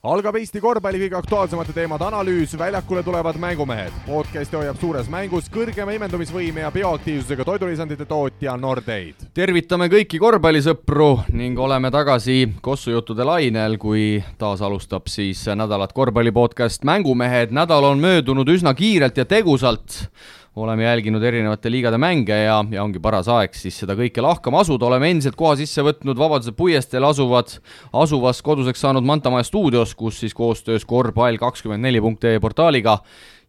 algab Eesti korvpalli kõige aktuaalsemate teemade analüüs, väljakule tulevad mängumehed. podcasti hoiab suures mängus kõrgema imendumisvõime ja bioaktiivsusega toidulisandite tootja Nordeid. tervitame kõiki korvpallisõpru ning oleme tagasi kossujuttude lainel, kui taas alustab siis nädalat korvpalli podcast Mängumehed. nädal on möödunud üsna kiirelt ja tegusalt oleme jälginud erinevate liigade mänge ja, ja ongi paras aeg siis seda kõike lahkama asuda, oleme endiselt koha sisse võtnud Vabaduse puiesteel asuvad, asuvas koduseks saanud Mantamaja stuudios, kus siis koostöös korvpall24.ee portaaliga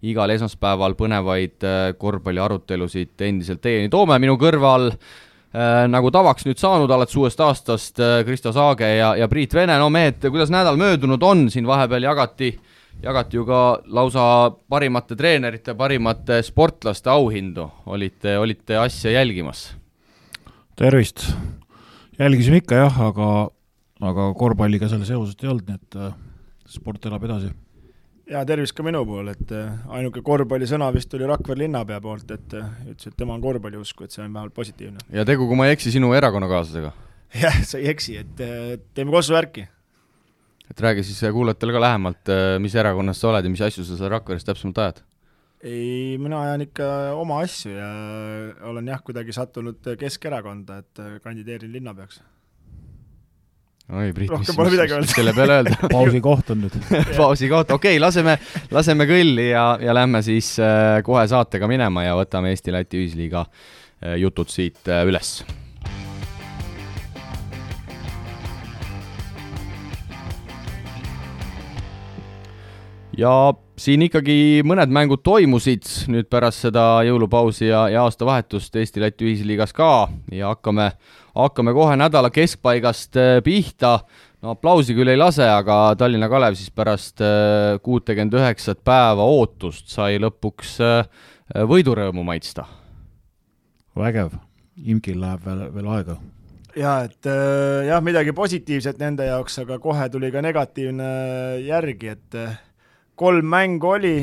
igal esmaspäeval põnevaid äh, korvpalliarutelusid endiselt teieni toome, minu kõrval äh, nagu tavaks nüüd saanud alates uuest aastast äh, Kristo Saage ja, ja Priit Vene, no mehed, kuidas nädal möödunud on, siin vahepeal jagati äh, jagati ju ka lausa parimate treenerite, parimate sportlaste auhindu, olite, olite asja jälgimas? tervist! jälgisime ikka jah, aga, aga korvpalliga seal seost ei olnud, nii et äh, sport elab edasi. ja tervist ka minu pool, et äh, ainuke korvpallisõna vist tuli Rakvere linnapea poolt, et äh, ütles, et tema on korvpalliusku, et see on vähemalt positiivne. ja tegu, kui ma ei eksi, sinu erakonnakaaslasega? jah, sa ei eksi, et teeme kossuvärki et räägi siis kuulajatele ka lähemalt, äh, mis erakonnas sa oled ja mis asju sa seal Rakveres täpsemalt ajad? ei, mina ajan ikka oma asju ja olen jah, kuidagi sattunud Keskerakonda, et kandideerin linnapeaks. oi, Priit, mis, mis, mis selle peale öelda? Pausi koht on nüüd. Pausi koht, okei okay,, laseme, laseme kõlli ja, ja lähme siis äh, kohe saatega minema ja võtame Eesti-Läti ühisliiga äh, jutud siit üles ja siin ikkagi mõned mängud toimusid nüüd pärast seda jõulupausi ja, ja aastavahetust Eesti-Läti ühisliigas ka ja hakkame, hakkame kohe nädala keskpaigast äh, pihta. no aplausi küll ei lase, aga Tallinna Kalev siis pärast äh, kuutekümmet üheksat päeva ootust sai lõpuks äh, võidurõõmu maitsta. vägev, imkil läheb veel, veel aega jaa, et jah, midagi positiivset nende jaoks, aga kohe tuli ka negatiivne järgi, et kolm mängu oli,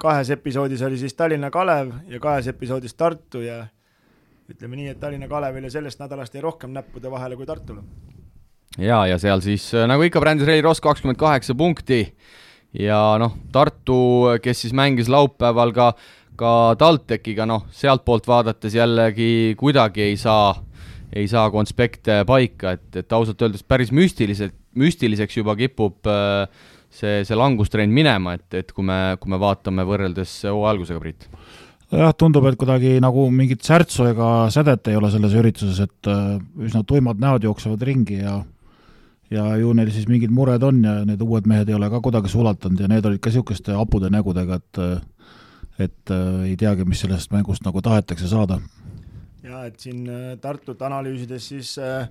kahes episoodis oli siis Tallinna Kalev ja kahes episoodis Tartu ja ütleme nii, et Tallinna Kalevile sellest nädalast jäi rohkem näppude vahele kui Tartule. jaa, ja seal siis nagu ikka, brändis Reili Ross kakskümmend kaheksa punkti ja noh, Tartu, kes siis mängis laupäeval ka, ka TalTechiga, noh, sealtpoolt vaadates jällegi kuidagi ei saa, ei saa konspekte paika, et, et ausalt öeldes päris müstiliselt, müstiliseks juba kipub äh, see, see langustrend minema, et, et kui me, kui me vaatame võrreldes hooaja algusega, Priit? jah, tundub, et kuidagi nagu mingit särtsu ega sädet ei ole selles ürituses, et äh, üsna tuimad näod jooksevad ringi ja ja ju neil siis mingid mured on ja need uued mehed ei ole ka kuidagi sulatanud ja need olid ka niisuguste hapude nägudega, et et äh, ei teagi, mis sellest mängust nagu tahetakse saada. jaa, et siin äh, Tartut analüüsides siis äh,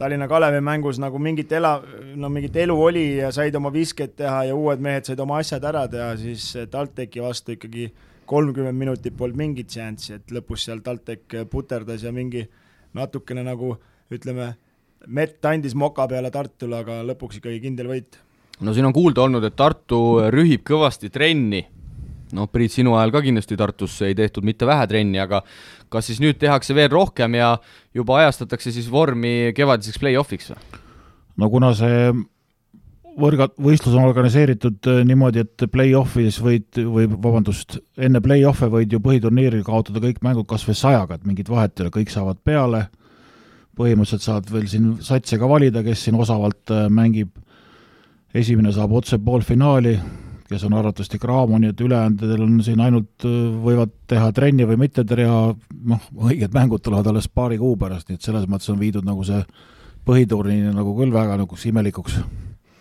Tallinna Kalevi mängus nagu mingit ela, no mingit elu oli ja said oma viskeid teha ja uued mehed said oma asjad ära teha, siis TalTechi vastu ikkagi kolmkümmend minutit polnud mingit šanssi, et lõpus seal TalTech puterdas ja mingi natukene nagu ütleme, mett andis moka peale Tartule, aga lõpuks ikkagi kindel võit. no siin on kuulda olnud, et Tartu rühib kõvasti trenni noh, Priit, sinu ajal ka kindlasti Tartus ei tehtud mitte vähe trenni, aga kas siis nüüd tehakse veel rohkem ja juba ajastatakse siis vormi kevadiseks play-off'iks või? no kuna see võrga, võistlus on organiseeritud äh, niimoodi, et play-off'is võid, või vabandust, enne play-off'e võid ju põhiturniiril kaotada kõik mängud kas või sajaga, et mingit vahet ei ole, kõik saavad peale, põhimõtteliselt saad veel siin satse ka valida, kes siin osavalt äh, mängib, esimene saab otse poolfinaali, kes on arvatavasti Graamo, nii et ülejäänutel on siin ainult, äh, võivad teha trenni või mitte teha, noh, õiged mängud tulevad alles paari kuu pärast, nii et selles mõttes on viidud nagu see põhiturniir nagu küll väga nagu imelikuks.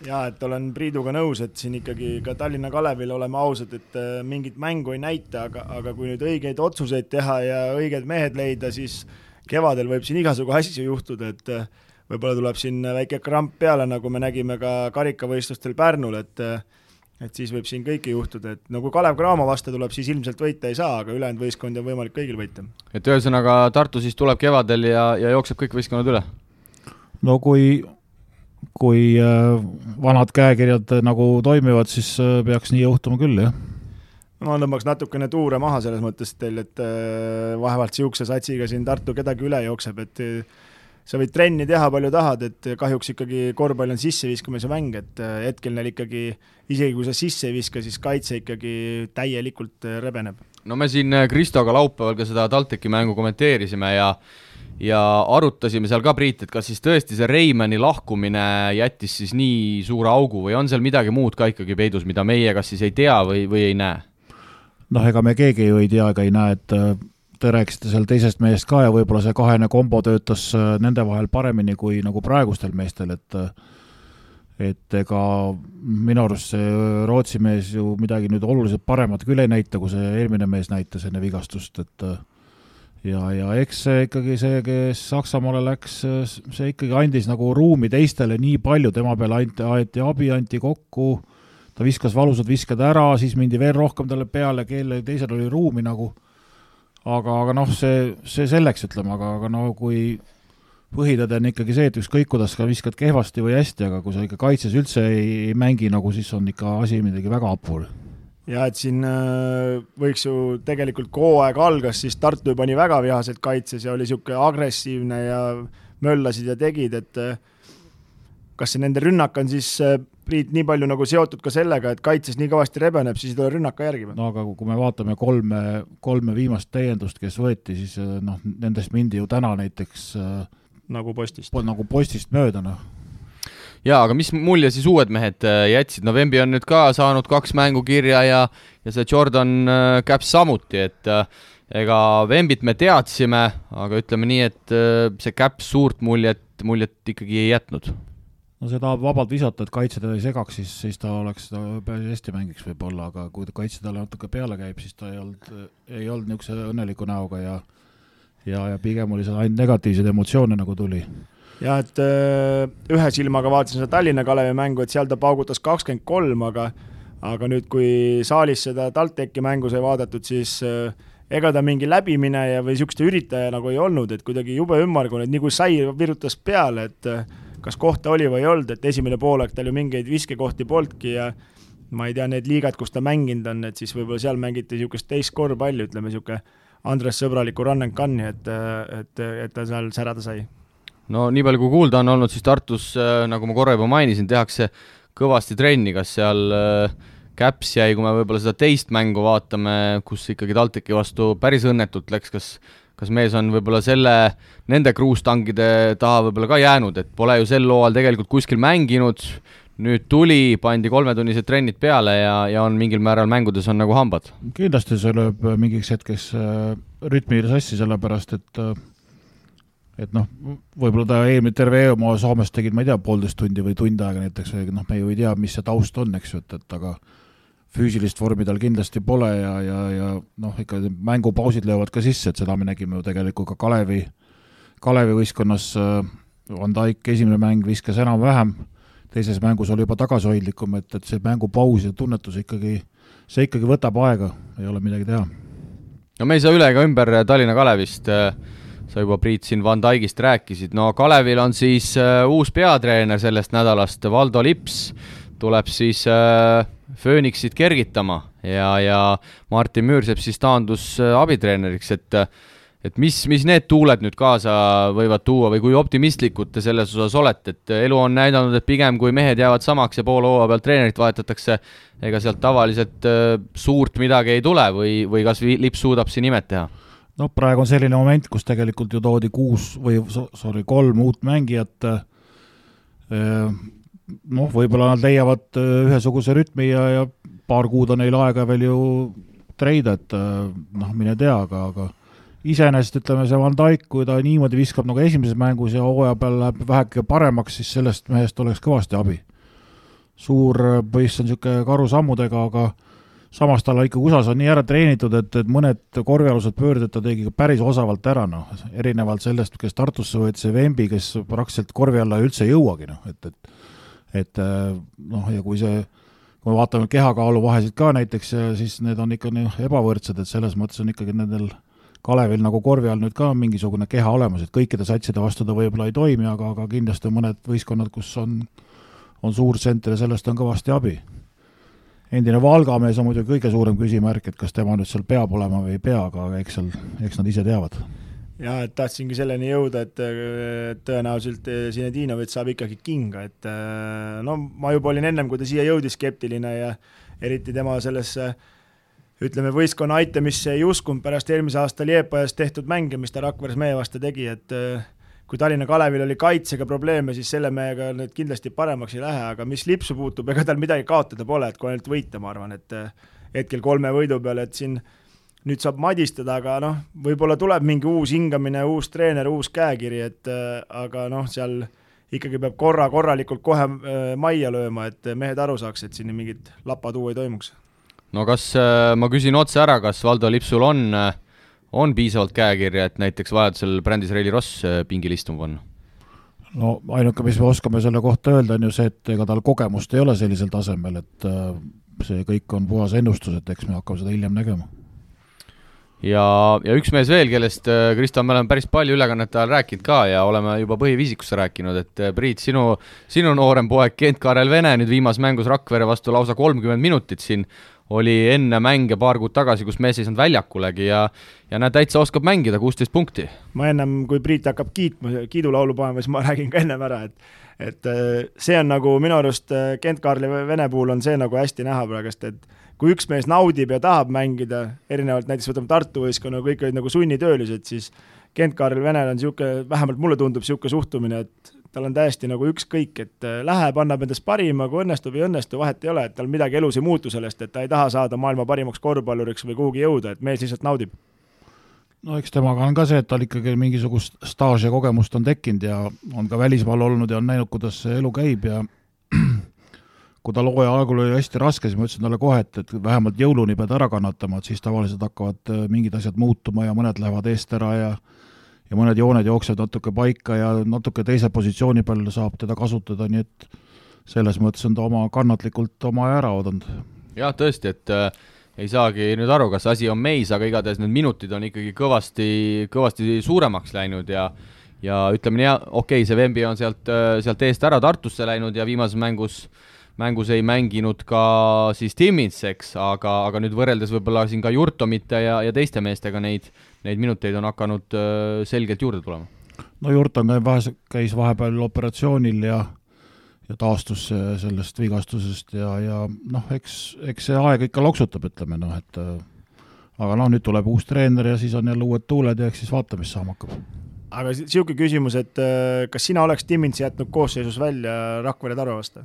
jaa, et olen Priiduga nõus, et siin ikkagi ka Tallinna Kalevil, oleme ausad, et äh, mingit mängu ei näita, aga, aga kui nüüd õigeid otsuseid teha ja õiged mehed leida, siis kevadel võib siin igasugu asju juhtuda, et äh, võib-olla tuleb siin väike kramp peale, nagu me nägime ka karikavõistlustel Pärnul, et et siis võib siin kõike juhtuda, et no kui Kalev Cramo vastu tuleb, siis ilmselt võita ei saa, aga ülejäänud võistkondi on võimalik kõigil võita. et ühesõnaga, Tartu siis tuleb kevadel ja, ja jookseb kõik võistkonnad üle? no kui, kui äh, vanad käekirjad nagu toimivad, siis äh, peaks nii juhtuma küll, jah ma tõmbaks natukene tuure maha selles mõttes teil, et äh, vaevalt niisuguse satsiga siin Tartu kedagi üle jookseb, et sa võid trenni teha palju tahad, et kahjuks ikkagi korvpall on sisseviskamise mäng, et äh, hetkel neil ikkagi isegi kui sa sisse ei viska, siis kaitse ikkagi täielikult äh, rebeneb. no me siin äh, Kristoga laupäeval ka seda TalTechi mängu kommenteerisime ja ja arutasime seal ka, Priit, et kas siis tõesti see Reimanni lahkumine jättis siis nii suure augu või on seal midagi muud ka ikkagi peidus, mida meie kas siis ei tea või, või ei näe? noh, ega me keegi ju ei tea ega ei näe, et te rääkisite seal teisest mehest ka ja võib-olla see kahene kombo töötas äh, nende vahel paremini kui nagu praegustel meestel, et äh, et ega minu arust see Rootsi mees ju midagi nüüd oluliselt paremat küll ei näita, kui see eelmine mees näitas enne vigastust, et äh, ja, ja eks see ikkagi see, kes Saksamaale läks, see ikkagi andis nagu ruumi teistele nii palju, tema peale anti, aeti abi, anti kokku, ta viskas valusad viskad ära, siis mindi veel rohkem talle peale, kellel teisel oli ruumi nagu aga, aga noh, see, see selleks, ütleme, aga, aga no kui põhitõde on ikkagi see, et ükskõik, kuidas sa viskad kehvasti või hästi, aga kui sa ikka kaitses üldse ei, ei mängi, nagu siis on ikka asi midagi väga hapur. ja et siin äh, võiks ju tegelikult, kui hooaeg algas, siis Tartu pani väga vihaselt kaitses ja oli niisugune agressiivne ja möllasid ja tegid, et äh, kas see nende rünnak on siis äh, Priit nii palju nagu seotud ka sellega, et kaitses nii kõvasti rebeneb, siis ei tule rünnak ka järgi või? no aga kui me vaatame kolme, kolme viimast täiendust, kes võeti, siis äh, noh, nendest mindi ju täna näiteks äh, nagu postist, nagu postist mööda, noh. Jaa, aga mis mulje siis uued mehed äh, jätsid, no Vembi on nüüd ka saanud kaks mängu kirja ja, ja see Jordan Caps samuti, et ega Vembit me teadsime, aga ütleme nii, et see Caps suurt muljet, muljet ikkagi ei jätnud no see tahab vabalt visata, et kaitse teda ei segaks, siis, siis ta oleks, ta päris hästi mängiks võib-olla, aga kui ta kaitse talle natuke peale käib, siis ta ei olnud, ei olnud niisuguse õnneliku näoga ja ja, ja pigem oli seal ainult negatiivseid emotsioone nagu tuli. jah, et öö, ühe silmaga vaatasin seda Tallinna Kalevi mängu, et seal ta paugutas kakskümmend kolm, aga aga nüüd, kui saalis seda TalTechi mängu sai vaadatud, siis öö, ega ta mingi läbimineja või niisugust üritaja nagu ei olnud, et kuidagi jube ümmargune, et nii kui sai, virutas peale, et kas kohta oli või ei olnud, et esimene poolaeg tal ju mingeid viskekohti polnudki ja ma ei tea, need liigad, kus ta mänginud on, et siis võib-olla seal mängiti niisugust teist korvpalli, ütleme niisugune Andres sõbralikku run and gun'i, et, et, et ta seal särada sai. no nii palju, kui kuulda on olnud, siis Tartus, äh, nagu ma korra juba mainisin, tehakse kõvasti trenni, kas seal äh, Käps jäi, kui me võib-olla seda teist mängu vaatame, kus ikkagi TalTechi vastu päris õnnetult läks, kas kas mees on võib-olla selle, nende kruustangide taha võib-olla ka jäänud, et pole ju sel hooajal tegelikult kuskil mänginud, nüüd tuli, pandi kolmetunnised trennid peale ja, ja on mingil määral mängudes on nagu hambad. kindlasti see lööb mingiks hetkeks äh, rütmi sassi, sellepärast et äh, et noh, võib-olla ta eelmine terve oma Soomes tegid, ma ei tea, poolteist tundi või tund aega näiteks või noh, me ju ei tea, mis see taust on, eks ju, et, et aga füüsilist vormi tal kindlasti pole ja, ja, ja noh, ikka mängupausid löövad ka sisse, et seda me nägime ju tegelikult ka Kalevi, Kalevi võistkonnas äh, Van Dijk esimene mäng viskas enam-vähem, teises mängus oli juba tagasihoidlikum, et, et see mängupaus ja tunnetus ikkagi, see ikkagi võtab aega, ei ole midagi teha. no me ei saa üle ega ümber Tallinna Kalevist, sa juba, Priit, siin Van Dijkist rääkisid, no Kalevil on siis uh, uus peatreener sellest nädalast, Valdo Lips, tuleb siis äh, Phoenixit kergitama ja, ja Martin Müürsepp siis taandus äh, abitreeneriks, et et mis, mis need tuuled nüüd kaasa võivad tuua või kui optimistlikud te selles osas olete, et elu on näidanud, et pigem kui mehed jäävad samaks ja poole hooaja pealt treenerit vahetatakse, ega sealt tavaliselt äh, suurt midagi ei tule või, või kas Lips suudab siin imet teha? no praegu on selline moment, kus tegelikult ju toodi kuus või sorry, kolm uut mängijat äh, noh, võib-olla nad leiavad äh, ühesuguse rütmi ja, ja paar kuud on neil aega veel ju treida, et äh, noh, mine tea, aga, aga iseenesest ütleme, see Van Dijk, kui ta niimoodi viskab nagu esimeses mängus ja hooaja peal läheb väheke paremaks, siis sellest mehest oleks kõvasti abi. suur äh, poiss on niisugune karusammudega, aga samas tal ikkagi USA-s on nii ära treenitud, et, et mõned korvialused pöörded ta tegi päris osavalt ära, noh, erinevalt sellest, kes Tartusse võeti, see Vembi, kes praktiliselt korvi alla üldse ei jõuagi, noh, et, et et äh, noh, ja kui see, kui me vaatame kehakaalu vahesid ka näiteks, siis need on ikka nii ebavõrdsed, et selles mõttes on ikkagi nendel Kalevil nagu korvi all nüüd ka mingisugune keha olemas, et kõikide satside vastu ta võib-olla ei toimi, aga, aga kindlasti on mõned võistkonnad, kus on, on suur tsenter ja sellest on kõvasti abi. endine Valga mees on muidugi kõige suurem küsimärk, et kas tema nüüd seal peab olema või ei pea, aga eks seal, eks nad ise teavad jaa, et tahtsingi selleni jõuda, et tõenäoliselt Zinedinovitš saab ikkagi kinga, et no ma juba olin ennem, kui ta siia jõudis, skeptiline ja eriti tema sellesse ütleme, võistkonna aitamisse ei uskunud pärast eelmise aasta Liepajas tehtud mänge, mis ta Rakveres meie vastu tegi, et kui Tallinna Kalevil oli kaitsega probleeme, siis selle mehega need kindlasti paremaks ei lähe, aga mis lipsu puutub, ega tal midagi kaotada pole, et kui ainult võita, ma arvan, et hetkel kolme võidu peale, et siin nüüd saab madistada, aga noh, võib-olla tuleb mingi uus hingamine, uus treener, uus käekiri, et äh, aga noh, seal ikkagi peab korra korralikult kohe äh, majja lööma, et mehed aru saaks, et siin mingit lapatuu ei toimuks. no kas äh,, ma küsin otse ära, kas Valdo Lipsul on, on piisavalt käekirja, et näiteks vajadusel Brandis Reili Ross pingil istuma panna? no ainuke, mis me oskame selle kohta öelda, on ju see, et ega tal kogemust ei ole sellisel tasemel, et see kõik on puhas ennustus, et eks me hakkame seda hiljem nägema ja, ja üks mees veel, kellest, äh, Kristo, me oleme päris palju ülekannete ajal rääkinud ka ja oleme juba põhiviisikusse rääkinud, et äh, Priit, sinu, sinu noorem poeg Kent-Karel Vene nüüd viimases mängus Rakvere vastu lausa kolmkümmend minutit siin oli enne mänge paar kuud tagasi, kus mees ei saanud väljakulegi ja ja näed, täitsa oskab mängida, kuusteist punkti. ma ennem, kui Priit hakkab kiitma, kiidulaulu panema, siis ma räägin ka ennem ära, et et äh, see on nagu minu arust Kent-Karli Vene puhul on see nagu hästi näha praegust, et kui üks mees naudib ja tahab mängida, erinevalt näiteks võtame Tartu võistkonna, kõik olid nagu sunnitöölised, siis Kent-Kaarel Venel on niisugune, vähemalt mulle tundub niisugune suhtumine, et tal on täiesti nagu ükskõik, et äh, läheb, annab endast parima, kui õnnestub, ei õnnestu, vahet ei ole, et tal midagi elus ei muutu sellest, et ta ei taha saada maailma parimaks korvpalluriks või kuhugi jõuda, et mees lihtsalt naudib. no eks temaga on ka see, et tal ikkagi mingisugust staaži ja kogemust on tekkinud ja on ka välismaal olnud ja on näinud, kuidas see elu käib ja kui tal hooaja algul oli hästi raske, siis ma ütlesin talle kohe, et, et vähemalt jõuluni pead ära kannatama, et siis tavaliselt hakkavad äh, mingid asjad muutuma ja mõned lähevad eest ära ja ja mõned jooned jooksevad natuke paika ja natuke teise positsiooni peal saab teda kasutada, nii et selles mõttes on ta oma kannatlikult oma aja ära oodanud. jah, tõesti, et äh, ei saagi nüüd aru, kas asi on meis, aga igatahes need minutid on ikkagi kõvasti, kõvasti suuremaks läinud ja ja ütleme nii, okei okay,, see Vembi on sealt, äh, sealt eest ära Tartusse läinud ja viimases mängus äh, mängus ei mänginud ka siis Timmins, eks, aga, aga nüüd võrreldes võib-olla siin ka Jurtomite ja, ja teiste meestega neid, neid minuteid on hakanud äh, selgelt juurde tulema. no Jurtom vahe, käis vahepeal operatsioonil ja ja taastus sellest vigastusest ja, ja noh, eks, eks see aeg ikka loksutab, ütleme noh, et äh, aga noh, nüüd tuleb uus treener ja siis on jälle uued tuuled ja eks siis vaatame, mis saama hakkab. aga niisugune küsimus, et äh, kas sina oleks Timminsi jätnud koosseisus välja Rakvere Tarva vastu?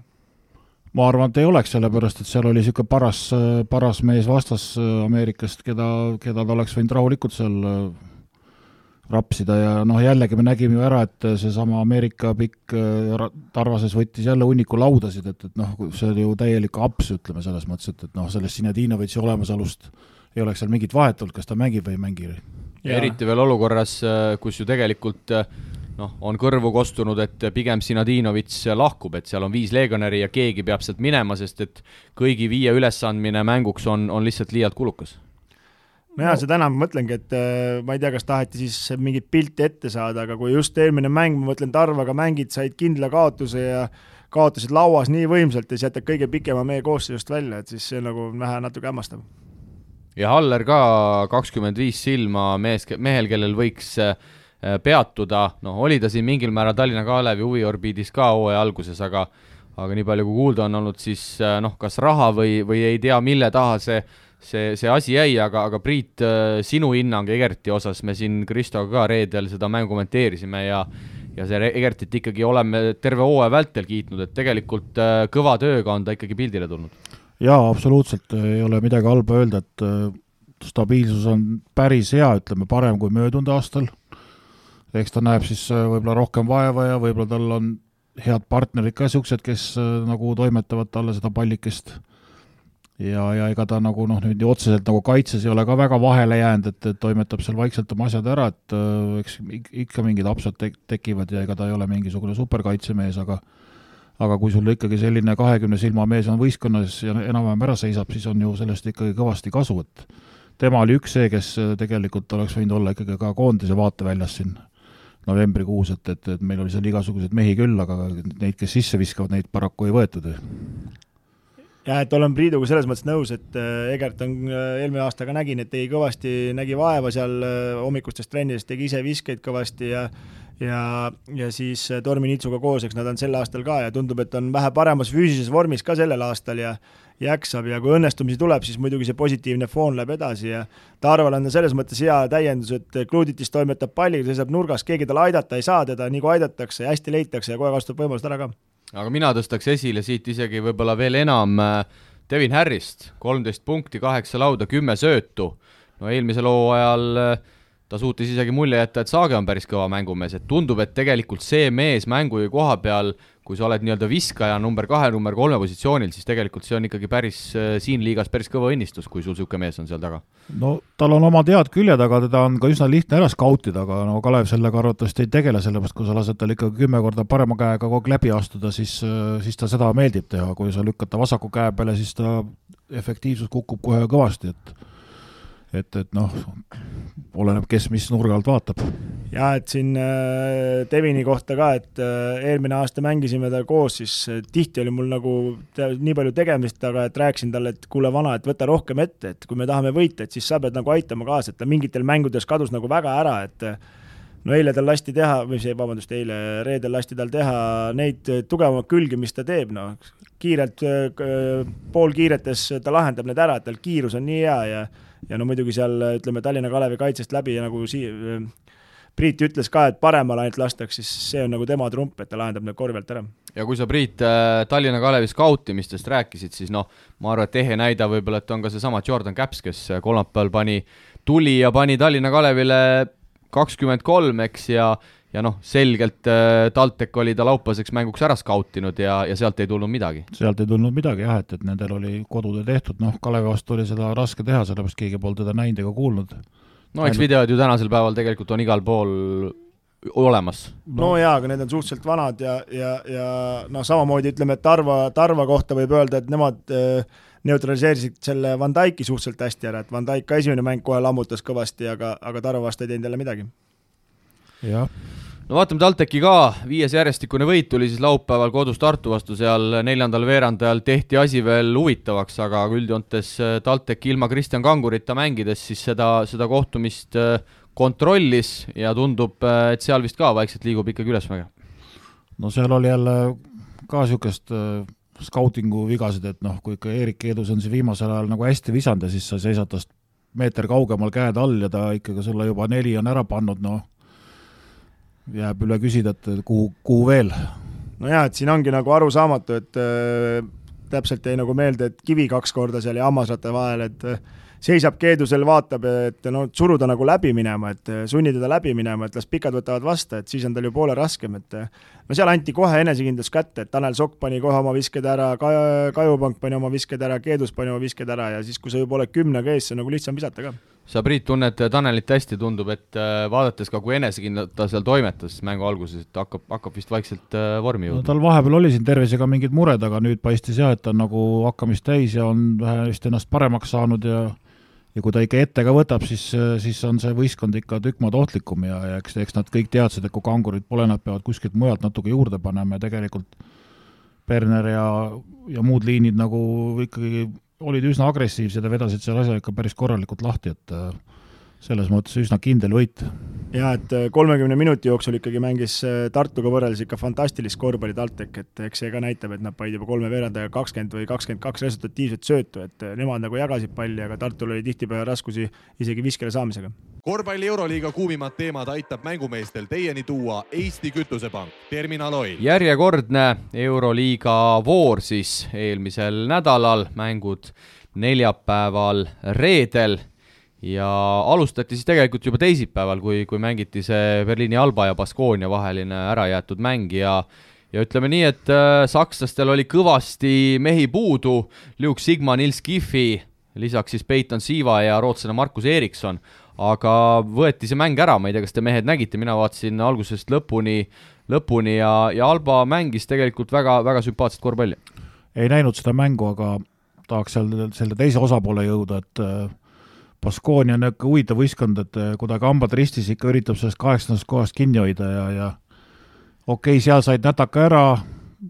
Ma arvan, et ei oleks, sellepärast et seal oli niisugune paras, paras mees vastas äh, Ameerikast, keda, keda ta oleks võinud rahulikult seal äh, rapsida ja noh, jällegi me nägime ju ära, et seesama Ameerika pikk äh, Tarvases võttis jälle hunniku laudasid, et, et noh, see oli ju täielik aps, ütleme selles mõttes, et, et noh, sellest Sinadinovitši olemasolust ei oleks seal mingit vahet olnud, kas ta mängib või ei mängi. eriti veel olukorras, kus ju tegelikult äh, noh, on kõrvu kostunud, et pigem Sinadinovitš lahkub, et seal on viis legionäri ja keegi peab sealt minema, sest et kõigi viie ülesandmine mänguks on, on lihtsalt liialt kulukas. nojah, seda enam ma mõtlengi, et äh, ma ei tea, kas taheti siis mingit pilti ette saada, aga kui just eelmine mäng, ma mõtlen, Tarvaga mängid, said kindla kaotuse ja kaotasid lauas nii võimsalt ja siis jätad kõige pikema mehe koosseisust välja, et siis see nagu näha natuke hämmastav. ja Haller ka kakskümmend viis silma mees, mehel, kellel võiks Äh, peatuda, noh, oli ta siin mingil määral Tallinna Kalevi huviorbiidis ka hooaja alguses, aga aga nii palju, kui kuulda on olnud, siis äh, noh, kas raha või, või ei tea, mille taha see, see, see asi jäi, aga, aga Priit, äh, sinu hinnang Egerti osas, me siin Kristoga ka reedel seda mängu kommenteerisime ja ja see Egertit ikkagi oleme terve hooaja vältel kiitnud, et tegelikult kõva tööga on ta ikkagi pildile tulnud. jaa, absoluutselt, ei ole midagi halba öelda, et stabiilsus on päris hea, ütleme, parem kui möödunud aastal eks ta näeb siis äh, võib-olla rohkem vaeva ja võib-olla tal on head partnerid ka niisugused, kes äh, nagu toimetavad talle seda pallikest. ja, ja ega ta nagu noh, nüüd nii otseselt nagu kaitses ei ole ka väga vahele jäänud, et, et toimetab seal vaikselt oma asjad ära, et äh, eks ikka mingid apsad tek-, tekivad ja ega ta ei ole mingisugune superkaitsemees, aga aga kui sul ikkagi selline kahekümne silma mees on võistkonnas ja enam-vähem ära seisab, siis on ju sellest ikkagi kõvasti kasu, et tema oli üks see, kes tegelikult oleks võinud olla ikkagi ka koondise vaateväljas siin novembrikuus, et, et, et meil oli seal igasuguseid mehi küll, aga neid, kes sisse viskavad, neid paraku ei võetud. jah, et olen Priiduga selles mõttes nõus, et äh, Egert on äh, eelmine aasta ka nägin, et tegi kõvasti, nägi vaeva seal äh, hommikustes trennides, tegi ise viskeid kõvasti ja ja, ja siis Tormi Nitsuga koos, eks nad on sel aastal ka ja tundub, et on vähe paremas füüsilises vormis ka sellel aastal ja jaksab ja kui õnnestumisi tuleb, siis muidugi see positiivne foon läheb edasi ja Tarval on selles mõttes hea täiendus, et Kluditis toimetab palliga, seisab nurgas, keegi talle aidata ei saa teda, nii kui aidatakse, hästi leitakse ja kohe kasutab võimalust ära ka aga mina tõstaks esile siit isegi võib-olla veel enam äh, Devin Harrist, kolmteist punkti, kaheksa lauda, kümme söötu. no eelmisel hooajal äh, ta suutis isegi mulje jätta, et Saage on päris kõva mängumees, et tundub, et tegelikult see mees mängujuhi koha peal kui sa oled nii-öelda viskaja number kahe, number kolme positsioonil, siis tegelikult see on ikkagi päris äh, siin liigas päris kõva õnnistus, kui sul niisugune mees on seal taga. no tal on omad head küljed, aga teda on ka üsna lihtne ära skautida, aga no Kalev sellega arvatavasti ei tegele, sellepärast kui sa lased tal ikka kümme korda parema käega kogu aeg läbi astuda, siis, äh, siis ta seda meeldib teha, kui sa lükkad ta vasaku käe peale, siis ta efektiivsus kukub kohe kõvasti, et et, et noh, oleneb, kes mis nurga alt vaatab. jah, et siin äh, Devini kohta ka, et äh, eelmine aasta mängisime ta koos, siis äh, tihti oli mul nagu nii palju tegemist, aga et rääkisin talle, et kuule, vana, et võta rohkem ette, et kui me tahame võita, et siis sa pead nagu aitama kaasa, et ta mingitel mängudes kadus nagu väga ära, et no eile tal lasti teha, või see, vabandust, eile, reedel lasti tal teha neid tugevamaid külgi, mis ta teeb, noh, kiirelt, poolkiiretes ta lahendab need ära, et tal kiirus on nii hea ja ja no muidugi seal ütleme, Tallinna Kalevi kaitsest läbi ja nagu sii-, Priit ütles ka, et paremale ainult lastakse, siis see on nagu tema trump, et ta lahendab need korvi alt ära. ja kui sa, Priit, äh, Tallinna Kalevi skautimistest rääkisid, siis noh, ma arvan, et ehe näide võib-olla, et on ka seesama Jordan Caps, kes kolmapäeval pani, tuli ja pani Tallinna Kalevile kakskümmend kolm, eks, ja ja noh, selgelt äh, TalTech oli ta laupäevaseks mänguks ära skautinud ja, ja sealt ei tulnud midagi. sealt ei tulnud midagi jah, et, et nendel oli kodutöö tehtud, noh, Kalevi vastu oli seda raske teha, sellepärast keegi polnud teda näinud ega kuulnud. no eks videod ju tänasel päeval tegelikult on igal pool olemas. no, no jaa, aga need on suhteliselt vanad ja, ja, ja noh, samamoodi ütleme, et Tarva, Tarva kohta võib öelda, et nemad äh, neutraliseerisid selle Van Dyke'i suhteliselt hästi ära, et Van Dyke ka esimene mäng kohe lammutas kõvasti, aga, aga Tarva vastu ei teinud jälle midagi. jah no vaatame TalTechi ka, viies järjestikune võit tuli siis laupäeval kodus Tartu vastu, seal neljandal veerandajal tehti asi veel huvitavaks, aga üldjoontes äh, TalTech ilma Kristjan Kangurita mängides siis seda, seda kohtumist äh, kontrollis ja tundub, äh, et seal vist ka vaikselt liigub ikkagi ülesmäge. no seal oli jälle ka niisugust skautingu vigasid, et noh, kui ikka Eerik Keedus on siin viimasel ajal nagu hästi visanud ja siis sa seisad tast meeter kaugemal käed all ja ta ikkagi sulle juba neli on ära pannud, noh jääb üle küsida, et kuhu, kuhu veel? nojah, et siin ongi nagu arusaamatu, et äh, täpselt jäi nagu meelde, et kivi kaks korda seal ja hammasratta vahel, et äh, seisab keedusel, vaatab, et no suruda nagu läbi minema, et äh, sunni teda läbi minema, et las pikad võtavad vastu, et siis on tal ju poole raskem, et äh, no seal anti kohe enesekindlus kätte, et Tanel Sokk pani kohe oma visked ära, Kajupank pani oma visked ära, Keedus pani oma visked ära ja siis, kui sa juba oled kümnega ees, see on nagu lihtsam visata ka sa, Priit, tunned Tanelit hästi, tundub, et äh, vaadates ka, kui enesekindlalt ta seal toimetas mängu alguses, et hakkab, hakkab vist vaikselt äh, vormi jõudma no,. tal vahepeal oli siin tervisega mingid mured, aga nüüd paistis jah, et ta on nagu hakkamist täis ja on vist ennast paremaks saanud ja ja kui ta ikka ette ka võtab, siis, siis on see võistkond ikka tükk maad ohtlikum ja, ja eks, eks nad kõik teadsid, et kui kangurid pole, nad peavad kuskilt mujalt natuke juurde panema ja tegelikult Berner ja, ja muud liinid nagu ikkagi olid üsna agressiivsed ja vedasid selle asja ikka päris korralikult lahti, et äh, selles mõttes üsna kindel võit. Jaa, et äh, kolmekümne minuti jooksul ikkagi mängis äh, Tartuga võrreldes ikka fantastilist korvpalli TalTech, et eks see ka näitab, et nad panid juba kolme veerandajaga kakskümmend või kakskümmend kaks resultatiivset söötu, et nemad nagu jagasid palli, aga Tartul oli tihtipeale raskusi isegi viskele saamisega korvpalli Euroliiga kuumimad teemad aitab mängumeestel teieni tuua Eesti Kütusepank, Terminal Oil. järjekordne Euroliiga voor siis eelmisel nädalal, mängud neljapäeval, reedel ja alustati siis tegelikult juba teisipäeval, kui, kui mängiti see Berliini Alba ja Baskonia vaheline ärajäetud mäng ja ja ütleme nii, et äh, sakslastel oli kõvasti mehi puudu, Luke Sigma, Nils Kihvi, lisaks siis Peiton Siiva ja rootslane Markus Erikson aga võeti see mäng ära, ma ei tea, kas te mehed nägite, mina vaatasin algusest lõpuni, lõpuni ja, ja Alba mängis tegelikult väga, väga sümpaatset korvpalli. ei näinud seda mängu, aga tahaks seal selle teise osapoole jõuda, et äh, Baskonia on niisugune huvitav võistkond, et äh, kuidagi hambad ristis ikka üritab sellest kaheksandast kohast kinni hoida ja, ja okei okay,, seal said nätaka ära,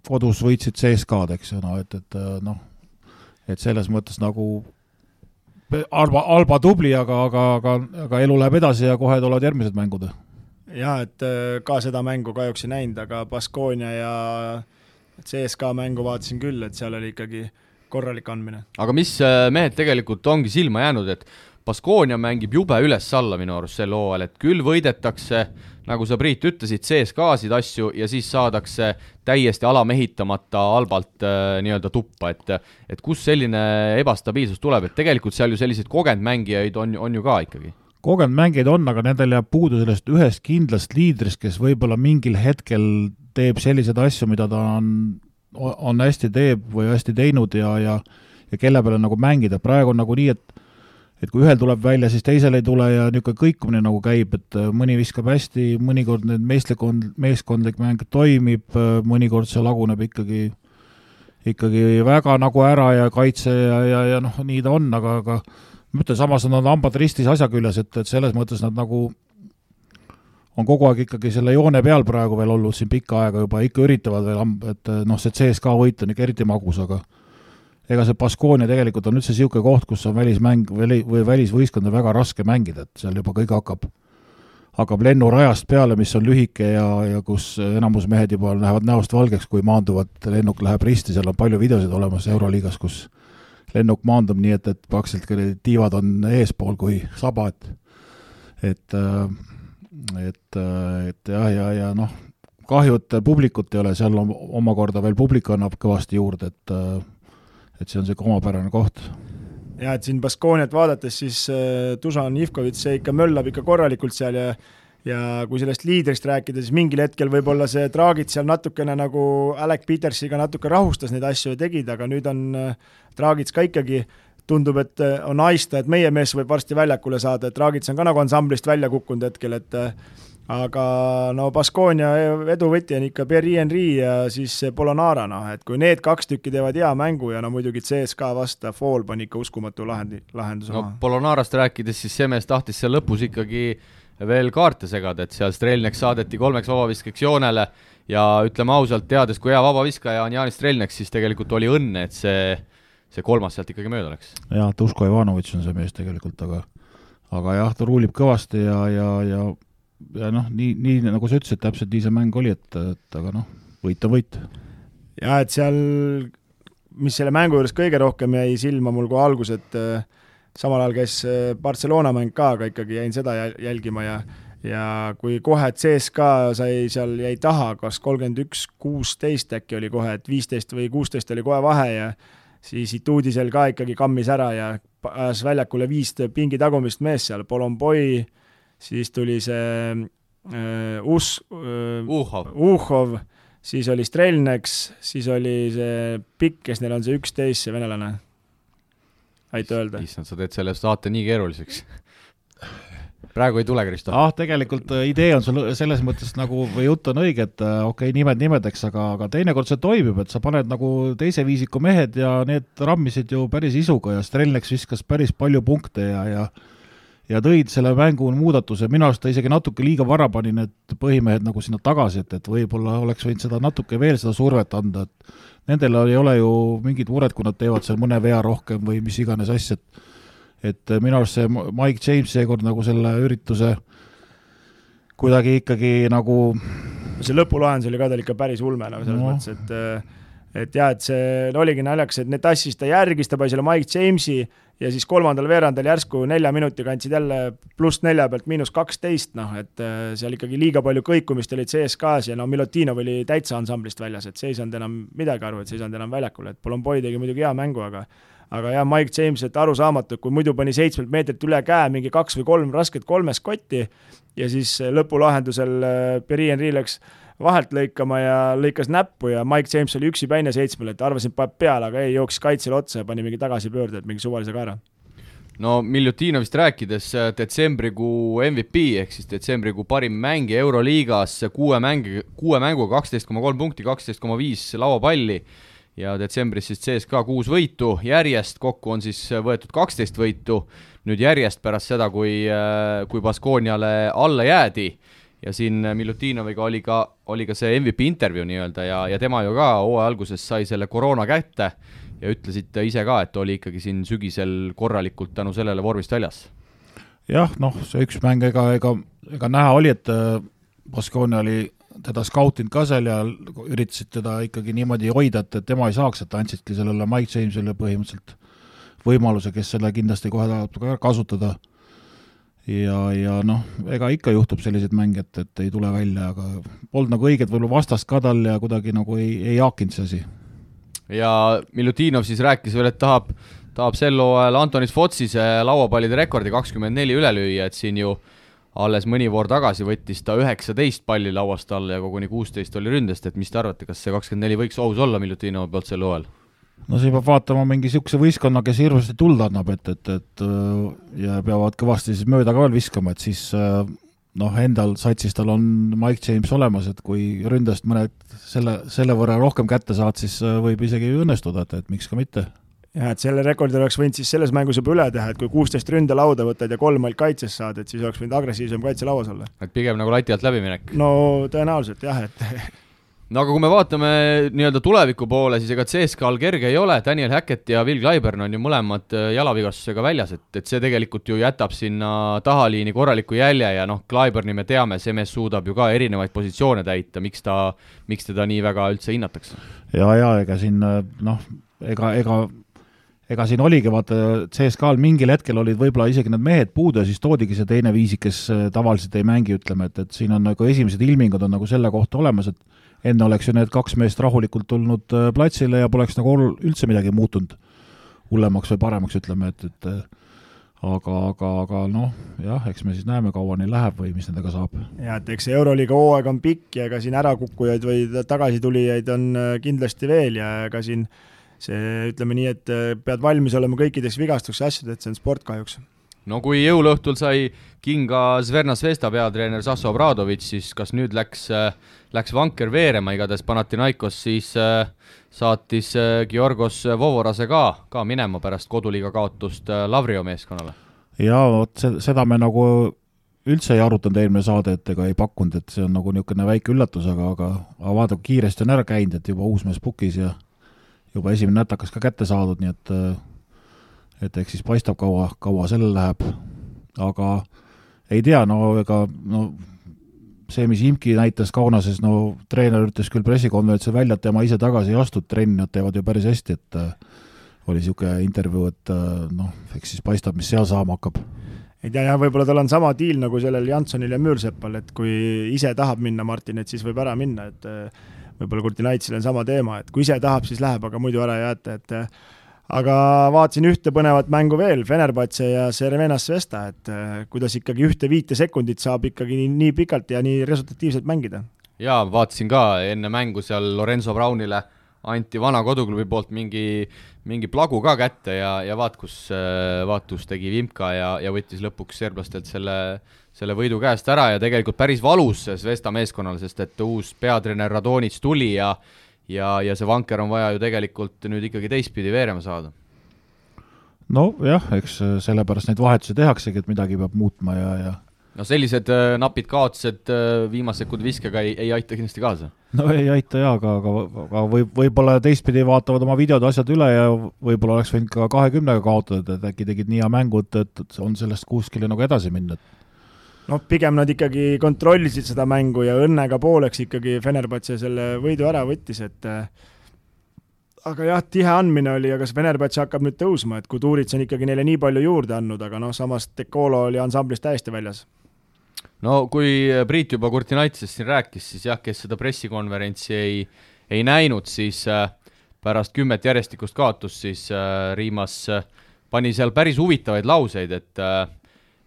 kodus võitsid CSKA-d, eks ju, no et, et äh, noh, et selles mõttes nagu Alba, Alba tubli, aga, aga, aga, aga elu läheb edasi ja kohe tulevad järgmised mängud. jaa, et äh, ka seda mängu kahjuks ei näinud, aga Baskonia ja CSKA mängu vaatasin küll, et seal oli ikkagi korralik andmine. aga mis mehed tegelikult ongi silma jäänud, et Baskonia mängib jube üles-alla minu arust sel hooajal, et küll võidetakse, nagu sa, Priit, ütlesid, CSKA-sid asju ja siis saadakse täiesti alamehitamata halbalt äh, nii-öelda tuppa, et et kust selline ebastabiilsus tuleb, et tegelikult seal ju selliseid kogenud mängijaid on, on ju ka ikkagi? kogenud mängijaid on, aga nendel jääb puudu sellest ühest kindlast liidrist, kes võib-olla mingil hetkel teeb selliseid asju, mida ta on, on hästi teeb või hästi teinud ja, ja ja kelle peale nagu mängida, praegu on nagu nii, et et kui ühel tuleb välja, siis teisel ei tule ja niisugune kõikumine nagu käib, et äh, mõni viskab hästi, mõnikord need meeskond, meeskondlik mäng toimib, äh, mõnikord see laguneb ikkagi, ikkagi väga nagu ära ja kaitse ja, ja, ja noh, nii ta on, aga, aga ma ütlen, samas on nad hambad ristis asja küljes, et, et selles mõttes nad nagu on kogu aeg ikkagi selle joone peal praegu veel olnud siin pikka aega juba, ikka üritavad veel, et noh, see CSKA võit on ikka eriti magus, aga ega see Baskonia tegelikult on üldse niisugune koht, kus on välismäng väli, või välisvõistkond on väga raske mängida, et seal juba kõik hakkab, hakkab lennurajast peale, mis on lühike ja, ja kus enamus mehed juba lähevad näost valgeks, kui maanduvad, lennuk läheb risti, seal on palju videosid olemas Euroliigas, kus lennuk maandub nii, et, et praktiliselt tiivad on eespool kui saba, et et, et, et jah, ja, ja noh, kahju, et publikut ei ole, seal on omakorda veel publik annab kõvasti juurde, et et see on niisugune omapärane koht. ja et siin Baskooniat vaadates, siis äh, Dušan Ivkovitš, see ikka möllab ikka korralikult seal ja ja kui sellest liidrist rääkida, siis mingil hetkel võib-olla see Draagit seal natukene nagu Alec Petersiga natuke rahustas neid asju ja tegid, aga nüüd on äh, Draagits ka ikkagi tundub, et äh, on aista, et meie mees võib varsti väljakule saada, et Draagits on ka nagu ansamblist välja kukkunud hetkel, et aga no Baskonia eduvõti on ikka Pierre Henry ja siis Polonara, noh, et kui need kaks tükki teevad hea mängu ja no muidugi CSKA vastu, Fall pani ikka uskumatu lahendi, lahenduse no maha. Polonarast rääkides, siis see mees tahtis seal lõpus ikkagi veel kaarte segada, et seal Strelnek saadeti kolmeks vabaviskeks joonele ja ütleme ausalt, teades, kui hea vabaviskaja on Jaanis Strelnek, siis tegelikult oli õnne, et see, see kolmas sealt ikkagi mööda läks. jah, Duško Ivanovitš on see mees tegelikult, aga aga jah, ta ruulib kõvasti ja, ja, ja ja noh, nii, nii nagu sa ütlesid, täpselt nii see mäng oli, et, et aga noh, võit on võit. jaa, et seal, mis selle mängu juures kõige rohkem jäi silma mul kohe alguses, et äh, samal ajal käis äh, Barcelona mäng ka, aga ikkagi jäin seda jälgima ja ja kui kohe CSKA sai seal, jäi taha, kas kolmkümmend üks, kuusteist äkki oli kohe, et viisteist või kuusteist oli kohe vahe ja siis Ituudisel ka ikkagi kammis ära ja ajas väljakule viis pingi tagumist meest seal, Polomboi äh, siis tuli see äh, Us- äh,, Uhhov, Uhhov, siis oli Strelneks, siis oli see Pikk, kes neil on see üksteist, see venelane. aita öelda. issand, sa teed selle saate nii keeruliseks praegu ei tule, Kristo. ah, tegelikult äh, idee on sul selles mõttes nagu, või jutt on õige, et äh, okei okay,, nimed nimedeks, aga, aga teinekord see toimib, et sa paned nagu teise viisiku mehed ja need rammisid ju päris isuga ja Strelneks viskas päris palju punkte ja, ja ja tõid selle mängu muudatuse, minu arust ta isegi natuke liiga vara pani need põhimehed nagu sinna tagasi, et, et võib-olla oleks võinud seda natuke veel seda survet anda, et nendel ei ole ju mingit muret, kui nad teevad seal mõne vea rohkem või mis iganes asja, et et minu arust see Mike James seekord nagu selle ürituse kuidagi ikkagi nagu see lõpulahendus oli ka tal ikka päris ulme, nagu selles no. mõttes, et et jah, et see no, oligi naljakas, et need tassis ta järgi, siis ta pani selle Mike Jamesi ja siis kolmandal veerandil järsku nelja minutiga andsid jälle pluss nelja pealt miinus kaksteist, noh et äh, seal ikkagi liiga palju kõikumist oli CSKA-s ja no Milutinov oli täitsa ansamblist väljas, et see ei saanud enam midagi aru, et see ei saanud enam väljakule, et Polomboi tegi muidugi hea mängu, aga aga jah, Mike James, et arusaamatu, kui muidu pani seitsmelt meetrilt üle käe mingi kaks või kolm rasket kolmes kotti ja siis lõpulahendusel äh, Pierre Henry läks vahelt lõikama ja lõikas näppu ja Mike James oli üksipäine seitsmele, et arvasin, paneb peale, aga ei, jooksis kaitsele otsa ja pani mingi tagasipöörde, et mingi suvalise kaera. No Miljutinovist rääkides, detsembrikuu MVP ehk siis detsembrikuu parim mängija Euroliigas, kuue mängi, kuue mänguga kaksteist koma kolm punkti, kaksteist koma viis lauapalli ja detsembris siis CSKA kuus võitu. Järjest, kokku on siis võetud kaksteist võitu, nüüd järjest pärast seda, kui, kui Baskooniale alla jäädi ja siin Milutinoviga oli ka, oli ka see MVP intervjuu nii-öelda ja, ja tema ju ka hooaja alguses sai selle koroona kätte ja ütlesite ise ka, et oli ikkagi siin sügisel korralikult tänu sellele vormist väljas. jah, noh, see üks mäng, ega, ega, ega näha oli, et äh, Baskonia oli teda skautinud ka seal ja üritasid teda ikkagi niimoodi hoida, et, et tema ei saaks, et andsidki sellele Mike Jamesile põhimõtteliselt võimaluse, kes selle kindlasti kohe tahab ka kasutada. Ja, ja noh, ega ikka juhtub selliseid mänge, et, et ei tule välja, aga polnud nagu õiget võib-olla vastast ka tal ja kuidagi nagu ei, ei haakinud see asi. ja Milutinov siis rääkis veel, et tahab, tahab sel hooajal Antonis Fotsise lauapallide rekordi kakskümmend neli üle lüüa, et siin ju alles mõni voor tagasi võttis ta üheksateist palli lauast alla ja koguni kuusteist oli ründest, et mis te arvate, kas see kakskümmend neli võiks ohus olla Miljutinovi poolt sel hooajal? No siin peab vaatama mingi niisuguse võistkonna, kes hirmsasti tuld annab, et, et, et ja peavad kõvasti siis mööda ka veel viskama, et siis noh, endal satsis tal on Mike James olemas, et kui ründest mõned selle, selle võrra rohkem kätte saad, siis võib isegi õnnestuda, et, et miks ka mitte jah, et selle rekordi oleks võinud siis selles mängus juba üle teha, et kui kuusteist ründelauda võtad ja kolm ainult kaitses saad, et siis oleks võinud agressiivsem kaitse lauas olla. et pigem nagu lati alt läbiminek? no tõenäoliselt jah, et no aga kui me vaatame nii-öelda tuleviku poole, siis ega CSKA-l kerge ei ole, Daniel Hackett ja Will Clyburn on ju mõlemad äh, jalavigastusega väljas, et, et see tegelikult ju jätab sinna tahaliini korraliku jälje ja noh, Clyburni me teame, see mees suudab ju ka erinevaid positsioone täita, miks ta, miks teda nii väga üldse hinnatakse? ja, ja ega siin noh, ega, ega ega siin oligi, vaata, CSKA-l mingil hetkel olid võib-olla isegi need mehed puudu ja siis toodigi see teine viisik, kes äh, tavaliselt ei mängi, ütleme, et, et siin on nagu esimesed ilmingud on nagu selle kohta olemas, et enne oleks ju need kaks meest rahulikult tulnud äh, platsile ja poleks nagu üldse midagi muutunud hullemaks või paremaks, ütleme, et, et äh, aga, aga, aga noh, jah, eks me siis näeme, kaua neil läheb või mis nendega saab. jah, et eks see Euroliiga hooaeg on pikk ja ega siin ärakukkujaid või tagasitulijaid on kindlasti veel ja ega siin äh, see, ütleme nii, et äh, pead valmis olema kõikideks vigastusteks ja asjadeks, see on sport kahjuks. No kui jõuluõhtul sai kinga Zverna Zvesta peatreener Sasso Obradovitš, siis kas nüüd läks, äh, läks vanker veerema, igatahes Panathinaikos siis äh, saatis Georgos Vovorase ka, ka minema pärast koduliiga kaotust Lavrio meeskonnale? jaa, vot seda me nagu üldse ei arutanud eelmine saade, et ega ei pakkunud, et see on nagu niisugune väike üllatus, aga, aga, aga vaata, kui kiiresti on ära käinud, et juba uus mees pukis ja juba esimene nätakas ka kätte saadud, nii et et eks siis paistab, kaua, kaua sellel läheb, aga ei tea, no ega no see, mis Imki näitas Kaunases, no treener ütles küll pressikonverentsil välja, et tema ise tagasi ei astu, trenni nad teevad ju päris hästi, et oli niisugune intervjuu, et noh, eks siis paistab, mis seal saama hakkab. Ei tea jah, võib-olla tal on sama diil nagu sellel Jansonil ja Müürsepal, et kui ise tahab minna Martin, et siis võib ära minna, et võib-olla Kurtinaitsil on sama teema, et kui ise tahab, siis läheb, aga muidu ära ei jäeta, et aga vaatasin ühte põnevat mängu veel, Fenerbahce ja Cervena Svesta, et kuidas ikkagi ühte-viite sekundit saab ikkagi nii, nii pikalt ja nii resultatiivselt mängida. jaa, vaatasin ka enne mängu seal Lorenzo Brownile anti vana koduklubi poolt mingi, mingi plagu ka kätte ja, ja vaat kus, vaat kus tegi Vimka ja, ja võttis lõpuks serblastelt selle, selle võidu käest ära ja tegelikult päris valus Zvesta meeskonnal, sest et uus peatreener Radonits tuli ja ja, ja see vanker on vaja ju tegelikult nüüd ikkagi teistpidi veerema saada. nojah, eks sellepärast neid vahetusi tehaksegi, et midagi peab muutma ja, ja no sellised äh, napid kaotused äh, viimase sekundi viskega ei, ei aita kindlasti kaasa. no ei aita jaa, aga, aga, aga võib, võib-olla teistpidi vaatavad oma videod, asjad üle ja võib-olla oleks võinud ka kahekümnega kaotada, et äkki tegid nii hea mängu, et, et on sellest kuskile nagu edasi minna. Noh, pigem nad ikkagi kontrollisid seda mängu ja õnnega pooleks ikkagi Fenerbahce selle võidu ära võttis, et äh, aga jah, tihe andmine oli, aga see Fenerbahce hakkab nüüd tõusma, et Kuduric on ikkagi neile nii palju juurde andnud, aga noh, samas Dekolo oli ansamblist täiesti väljas. No kui Priit juba Kurtinaitsest siin rääkis, siis jah, kes seda pressikonverentsi ei, ei näinud, siis äh, pärast kümmet järjestikust kaotust, siis äh, Riimas pani seal päris huvitavaid lauseid, et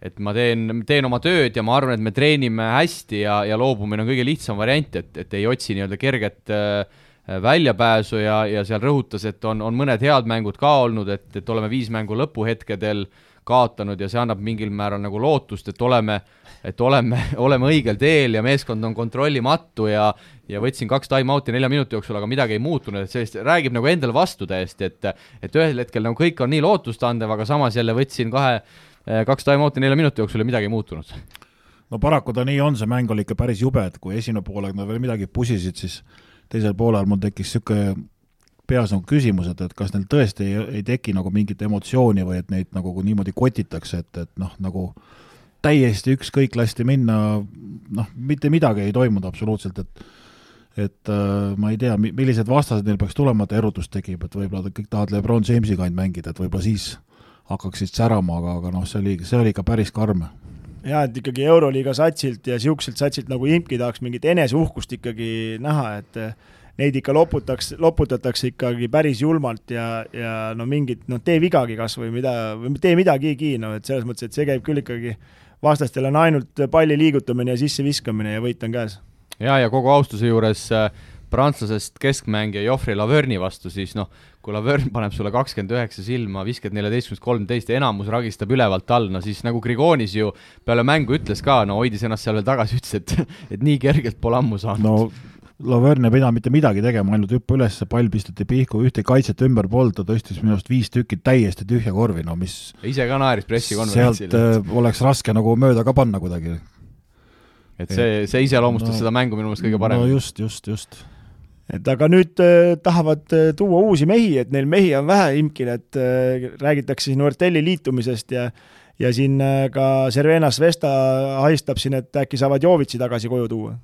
et ma teen, teen oma tööd ja ma arvan, et me treenime hästi ja, ja loobumine on kõige lihtsam variant, et, et ei otsi nii-öelda kerget väljapääsu ja, ja seal rõhutas, et on, on mõned head mängud ka olnud, et, et oleme viis mängu lõpuhetkedel kaotanud ja see annab mingil määral nagu lootust, et oleme et oleme, oleme õigel teel ja meeskond on kontrollimatu ja ja võtsin kaks time-out'i nelja minuti jooksul, aga midagi ei muutunud, et sellist räägib nagu endale vastu täiesti, et et ühel hetkel nagu kõik on nii lootustandev, aga samas jälle võtsin kahe, kaks time-out'i nelja minuti jooksul ja midagi ei muutunud. no paraku ta nii on, see mäng oli ikka päris jube, et kui esimene poolaeg nad veel midagi pusisid, siis teisel poolel mul tekkis niisugune peas nagu küsimused, et kas neil tõesti ei, ei teki nagu mingit emotsiooni või et neid nagu niimoodi kotitakse, et, et noh, nagu täiesti ükskõik lasti minna, noh, mitte midagi ei toimunud absoluutselt, et et äh, ma ei tea, millised vastased neil peaks tulema, et erutust tekib, et võib-olla kõik tahavad Lebron Jamesiga ainult mängida, et võib-olla siis hakkaksid särama, aga, aga noh, see oli, see oli ikka päris karm jaa, et ikkagi Euroliiga satsilt ja niisuguselt satsilt nagu Imki tahaks mingit eneseuhkust ikkagi näha, et neid ikka loputaks, loputatakse ikkagi päris julmalt ja, ja no mingit, noh, tee vigagi kas või mida, või tee midagigi, no et selles mõttes, et see käib küll ikkagi, vastastel on ainult palli liigutamine ja sisseviskamine ja võit on käes. ja, ja kogu austuse juures äh, prantslasest keskmängija Joffrey Laverni vastu, siis noh, kui Lavern paneb sulle kakskümmend üheksa silma, viskad neljateistkümnest kolmteist enamus ragistab ülevalt all, no siis nagu Grigonis ju peale mängu ütles ka, no hoidis ennast seal veel tagasi, ütles, et et nii kergelt pole ammu saanud. no Laverne ei pidanud mitte midagi tegema, ainult hüppa üles, pall pisteti pihku, ühte kaitset ümber polnud, ta tõstis minu arust viis tükki täiesti tühja korvi, no mis ise ka naeris pressikonverentsil. sealt äh, oleks raske nagu mööda ka panna kuidagi. et see, see iseloomustas no, seda mängu minu meelest kõige paremini. no just, just, just et aga nüüd äh, tahavad äh, tuua uusi mehi, et neil mehi on vähe imkil, et äh, räägitakse siin Nortelli liitumisest ja ja siin ka Cervena Svesta haistab siin, et äkki saavad Jovitsi tagasi koju tuua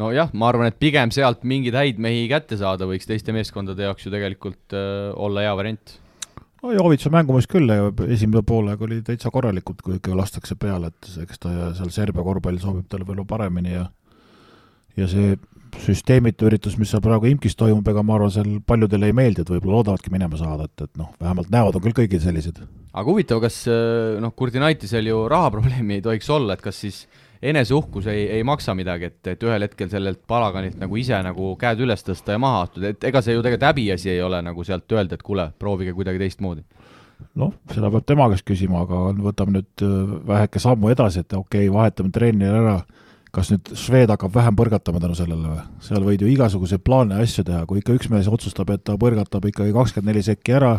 nojah, ma arvan, et pigem sealt mingeid häid mehi kätte saada võiks teiste meeskondade jaoks ju tegelikult äh, olla hea variant. no Jovitsa mängumees küll, esimene poolega oli täitsa korralikult, kui ikka lastakse peale, et eks ta seal Serbia korvpall sobib talle võib-olla paremini ja ja see süsteemitu üritus, mis seal praegu IMK-is toimub, ega ma arvan, seal paljudele ei meeldi, et võib-olla loodavadki minema saada, et, et noh, vähemalt näod on küll kõigil sellised. aga huvitav, kas äh, noh, Kurdinaitisel ju rahaprobleemi ei tohiks olla, et kas siis eneseuhkus ei, ei maksa midagi, et, et ühel hetkel sellelt palaganilt nagu ise nagu käed üles tõsta ja maha astuda, et ega see ju tegelikult häbiasi ei ole nagu sealt öelda, et kuule, proovige kuidagi teistmoodi. noh, seda peab tema käest küsima, aga võtame nüüd äh, väheke sammu edasi, et okei okay,, vahetame treeneri ära, kas nüüd Šved hakkab vähem põrgatama tänu sellele või? seal võid ju igasuguseid plaane ja asju teha, kui ikka üks mees otsustab, et ta põrgatab ikkagi kakskümmend neli sekki ära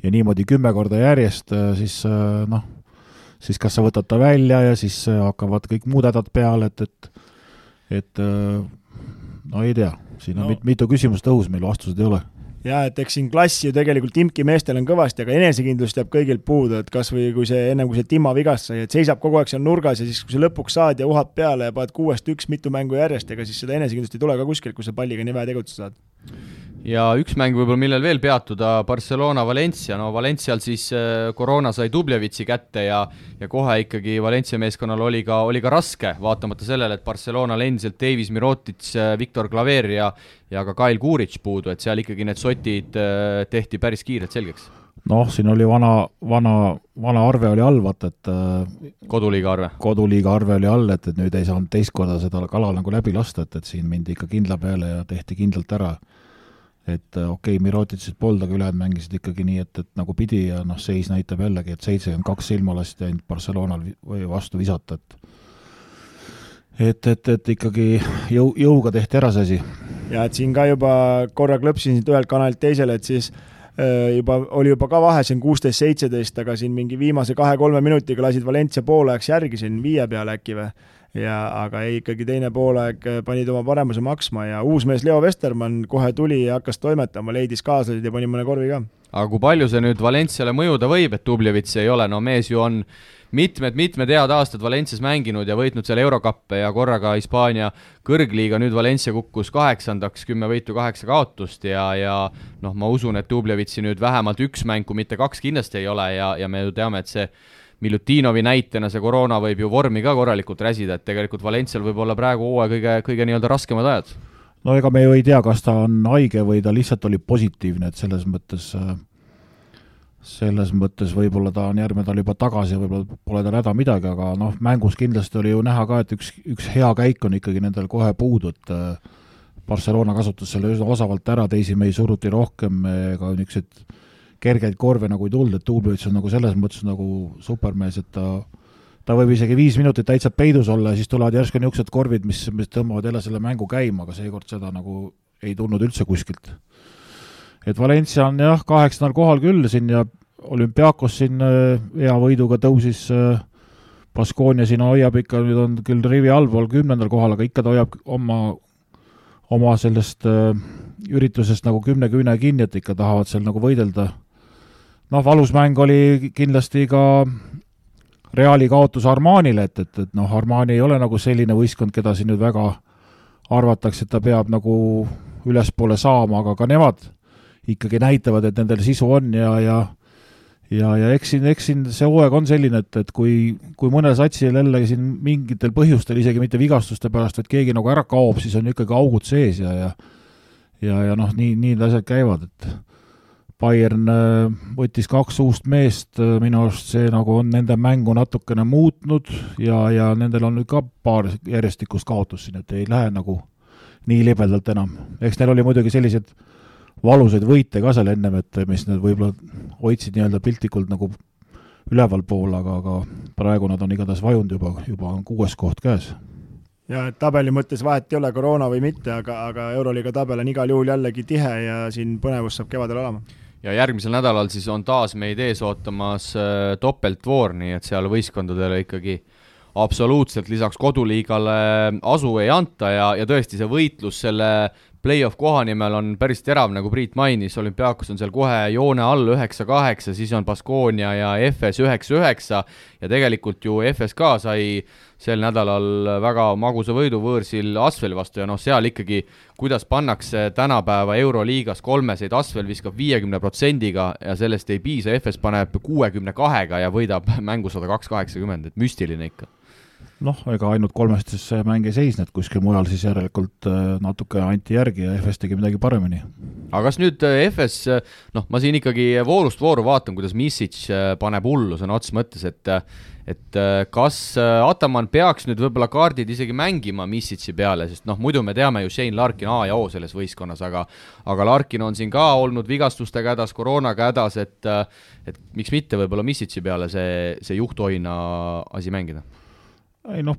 ja niimoodi kümme korda järjest, äh, siis äh, noh, siis kas sa võtad ta välja ja siis äh, hakkavad kõik muud hädad peale, et, et et no ei tea, siin on no. mit, mitu küsimust õhus, meil vastused ei ole jaa, et eks siin klassi ju tegelikult imki meestel on kõvasti, aga enesekindlust jääb kõigilt puudu, et kas või kui see, ennem kui see Timmo vigast sai, et seisab kogu aeg seal nurgas ja siis, kui sa lõpuks saad ja uhad peale ja paned kuuest üks mitu mängu järjest, ega siis seda enesekindlust ei tule ka kuskilt, kui sa palliga nii vähe tegutseda saad ja üks mäng võib-olla, millel veel peatuda, Barcelona-Valencia, no Valencial siis äh, koroona sai Dublevitsi kätte ja ja kohe ikkagi Valencia meeskonnal oli ka, oli ka raske, vaatamata sellele, et Barcelonal endiselt Davis Mirotic, äh, Viktor Klaver ja ja ka Kail Kuric puudu, et seal ikkagi need sotid äh, tehti päris kiirelt selgeks. Noh, siin oli vana, vana, vana arve oli all, vaata, et koduliiga arve? koduliiga arve oli all, et, et nüüd ei saanud teist korda seda kala nagu läbi lasta, et, et siin mindi ikka kindla peale ja tehti kindlalt ära et äh, okei okay,, Mirotitsit polnud, aga ülejäänud mängisid ikkagi nii, et, et nagu pidi ja noh, seis näitab jällegi, et seitsekümmend kaks silma lasti ainult Barcelonal vastu visata, et et, et, et ikkagi jõu, jõuga tehti ära see asi. ja et siin ka juba korra klõpsin siit ühelt kanalilt teisele, et siis äh, juba, oli juba ka vahe siin kuusteist, seitseteist, aga siin mingi viimase kahe-kolme minutiga lasid Valencia poolajaks järgi siin viie peale äkki või ja aga ei, ikkagi teine poolaeg äh, panid oma paremuse maksma ja uus mees Leo Vestermann kohe tuli ja hakkas toimetama, leidis kaaslasid ja pani mõne korvi ka. aga kui palju see nüüd Valenciale mõjuda võib, et Dublevits ei ole, no mees ju on mitmed-mitmed head aastad Valencias mänginud ja võitnud seal eurokappe ja korraga Hispaania kõrgliiga, nüüd Valencia kukkus kaheksandaks, kümme võitu, kaheksa kaotust ja, ja noh, ma usun, et Dublevitsi nüüd vähemalt üks mäng, kui mitte kaks kindlasti ei ole ja, ja me ju teame, et see Miljutinovi näitena see koroona võib ju vormi ka korralikult räsida, et tegelikult Valencial võib olla praegu hooaja kõige, kõige nii-öelda raskemad ajad. no ega me ju ei tea, kas ta on haige või ta lihtsalt oli positiivne, et selles mõttes selles mõttes võib-olla ta on järgmine nädal juba tagasi ja võib-olla pole tal häda midagi, aga noh, mängus kindlasti oli ju näha ka, et üks, üks hea käik on ikkagi nendel kohe puudu, et Barcelona kasutas selle üsna osavalt ära, teisi mehi suruti rohkem, ega niisugused kergeid korve nagu ei tulnud, et Tuubevits on nagu selles mõttes nagu supermees, et ta ta võib isegi viis minutit täitsa peidus olla ja siis tulevad järsku niisugused korvid, mis, mis tõmbavad jälle selle mängu käima, aga seekord seda nagu ei tulnud üldse kuskilt. et Valencia on jah, kaheksandal kohal küll siin ja olümpiaakos siin äh, hea võiduga tõusis äh, Baskonia siin hoiab ikka, nüüd on küll rivi allpool kümnendal kohal, aga ikka ta hoiab oma, oma sellest äh, üritusest nagu kümne küüne kinni, et ikka tahavad seal nagu võidelda. Noh, valus mäng oli kindlasti ka Reali kaotus Armanile, et, et, et noh, Armani ei ole nagu selline võistkond, keda siin nüüd väga arvatakse, et ta peab nagu ülespoole saama, aga ka nemad ikkagi näitavad, et nendel sisu on ja, ja ja, ja eks siin, eks siin see hooaeg on selline, et, et kui, kui mõnel satsil jälle siin mingitel põhjustel, isegi mitte vigastuste pärast, et keegi nagu ära kaob, siis on ikkagi augud sees ja, ja ja, ja noh, nii, nii need asjad käivad, et Bayern äh, võttis kaks uust meest, äh, minu arust see nagu on nende mängu natukene muutnud ja, ja nendel on nüüd ka paar järjestikust kaotust siin, et ei lähe nagu nii libedalt enam. eks neil oli muidugi sellised äh, valusaid võite ka seal ennem, et mis nad võib-olla hoidsid nii-öelda piltlikult nagu ülevalpool, aga, aga praegu nad on igatahes vajunud juba, juba on kuues koht käes. ja et tabeli mõttes vahet ei ole, koroona või mitte, aga, aga Euroliiga tabel on igal juhul jällegi tihe ja siin põnevus saab kevadel olema. Ja järgmisel nädalal siis on taas meid ees ootamas äh, topeltvoor, nii et seal võistkondadele ikkagi absoluutselt lisaks koduliigale asu ei anta ja, ja tõesti, see võitlus selle play-off koha nimel on päris terav, nagu Priit mainis, olümpiaakos on seal kohe joone all üheksa-kaheksa, siis on Baskonia ja FS üheksa-üheksa ja tegelikult ju FS ka sai sel nädalal väga magusa võidu võõrsil Asveli vastu ja noh, seal ikkagi, kuidas pannakse tänapäeva Euroliigas kolmeseid, Asvel viskab viiekümne protsendiga ja sellest ei piisa, FS paneb kuuekümne kahega ja võidab mängu sada kaks kaheksakümmend, et müstiline ikka noh, ega ainult kolmestes see mäng ei seisne, et kuskil mujal siis järelikult äh, natuke anti järgi ja FS tegi midagi paremini. aga kas nüüd äh, FS, äh, noh, ma siin ikkagi voorust vooru vaatan, kuidas Misic paneb hullu sõna otseses mõttes, et et kas Ataman peaks nüüd võib-olla kaardid isegi mängima Misic'i peale, sest noh, muidu me teame ju Shane Larkin A ja O selles võistkonnas, aga aga Larkin on siin ka olnud vigastustega hädas, koroonaga hädas, et et miks mitte võib-olla Misic'i peale see, see juhtoina asi mängida ei noh,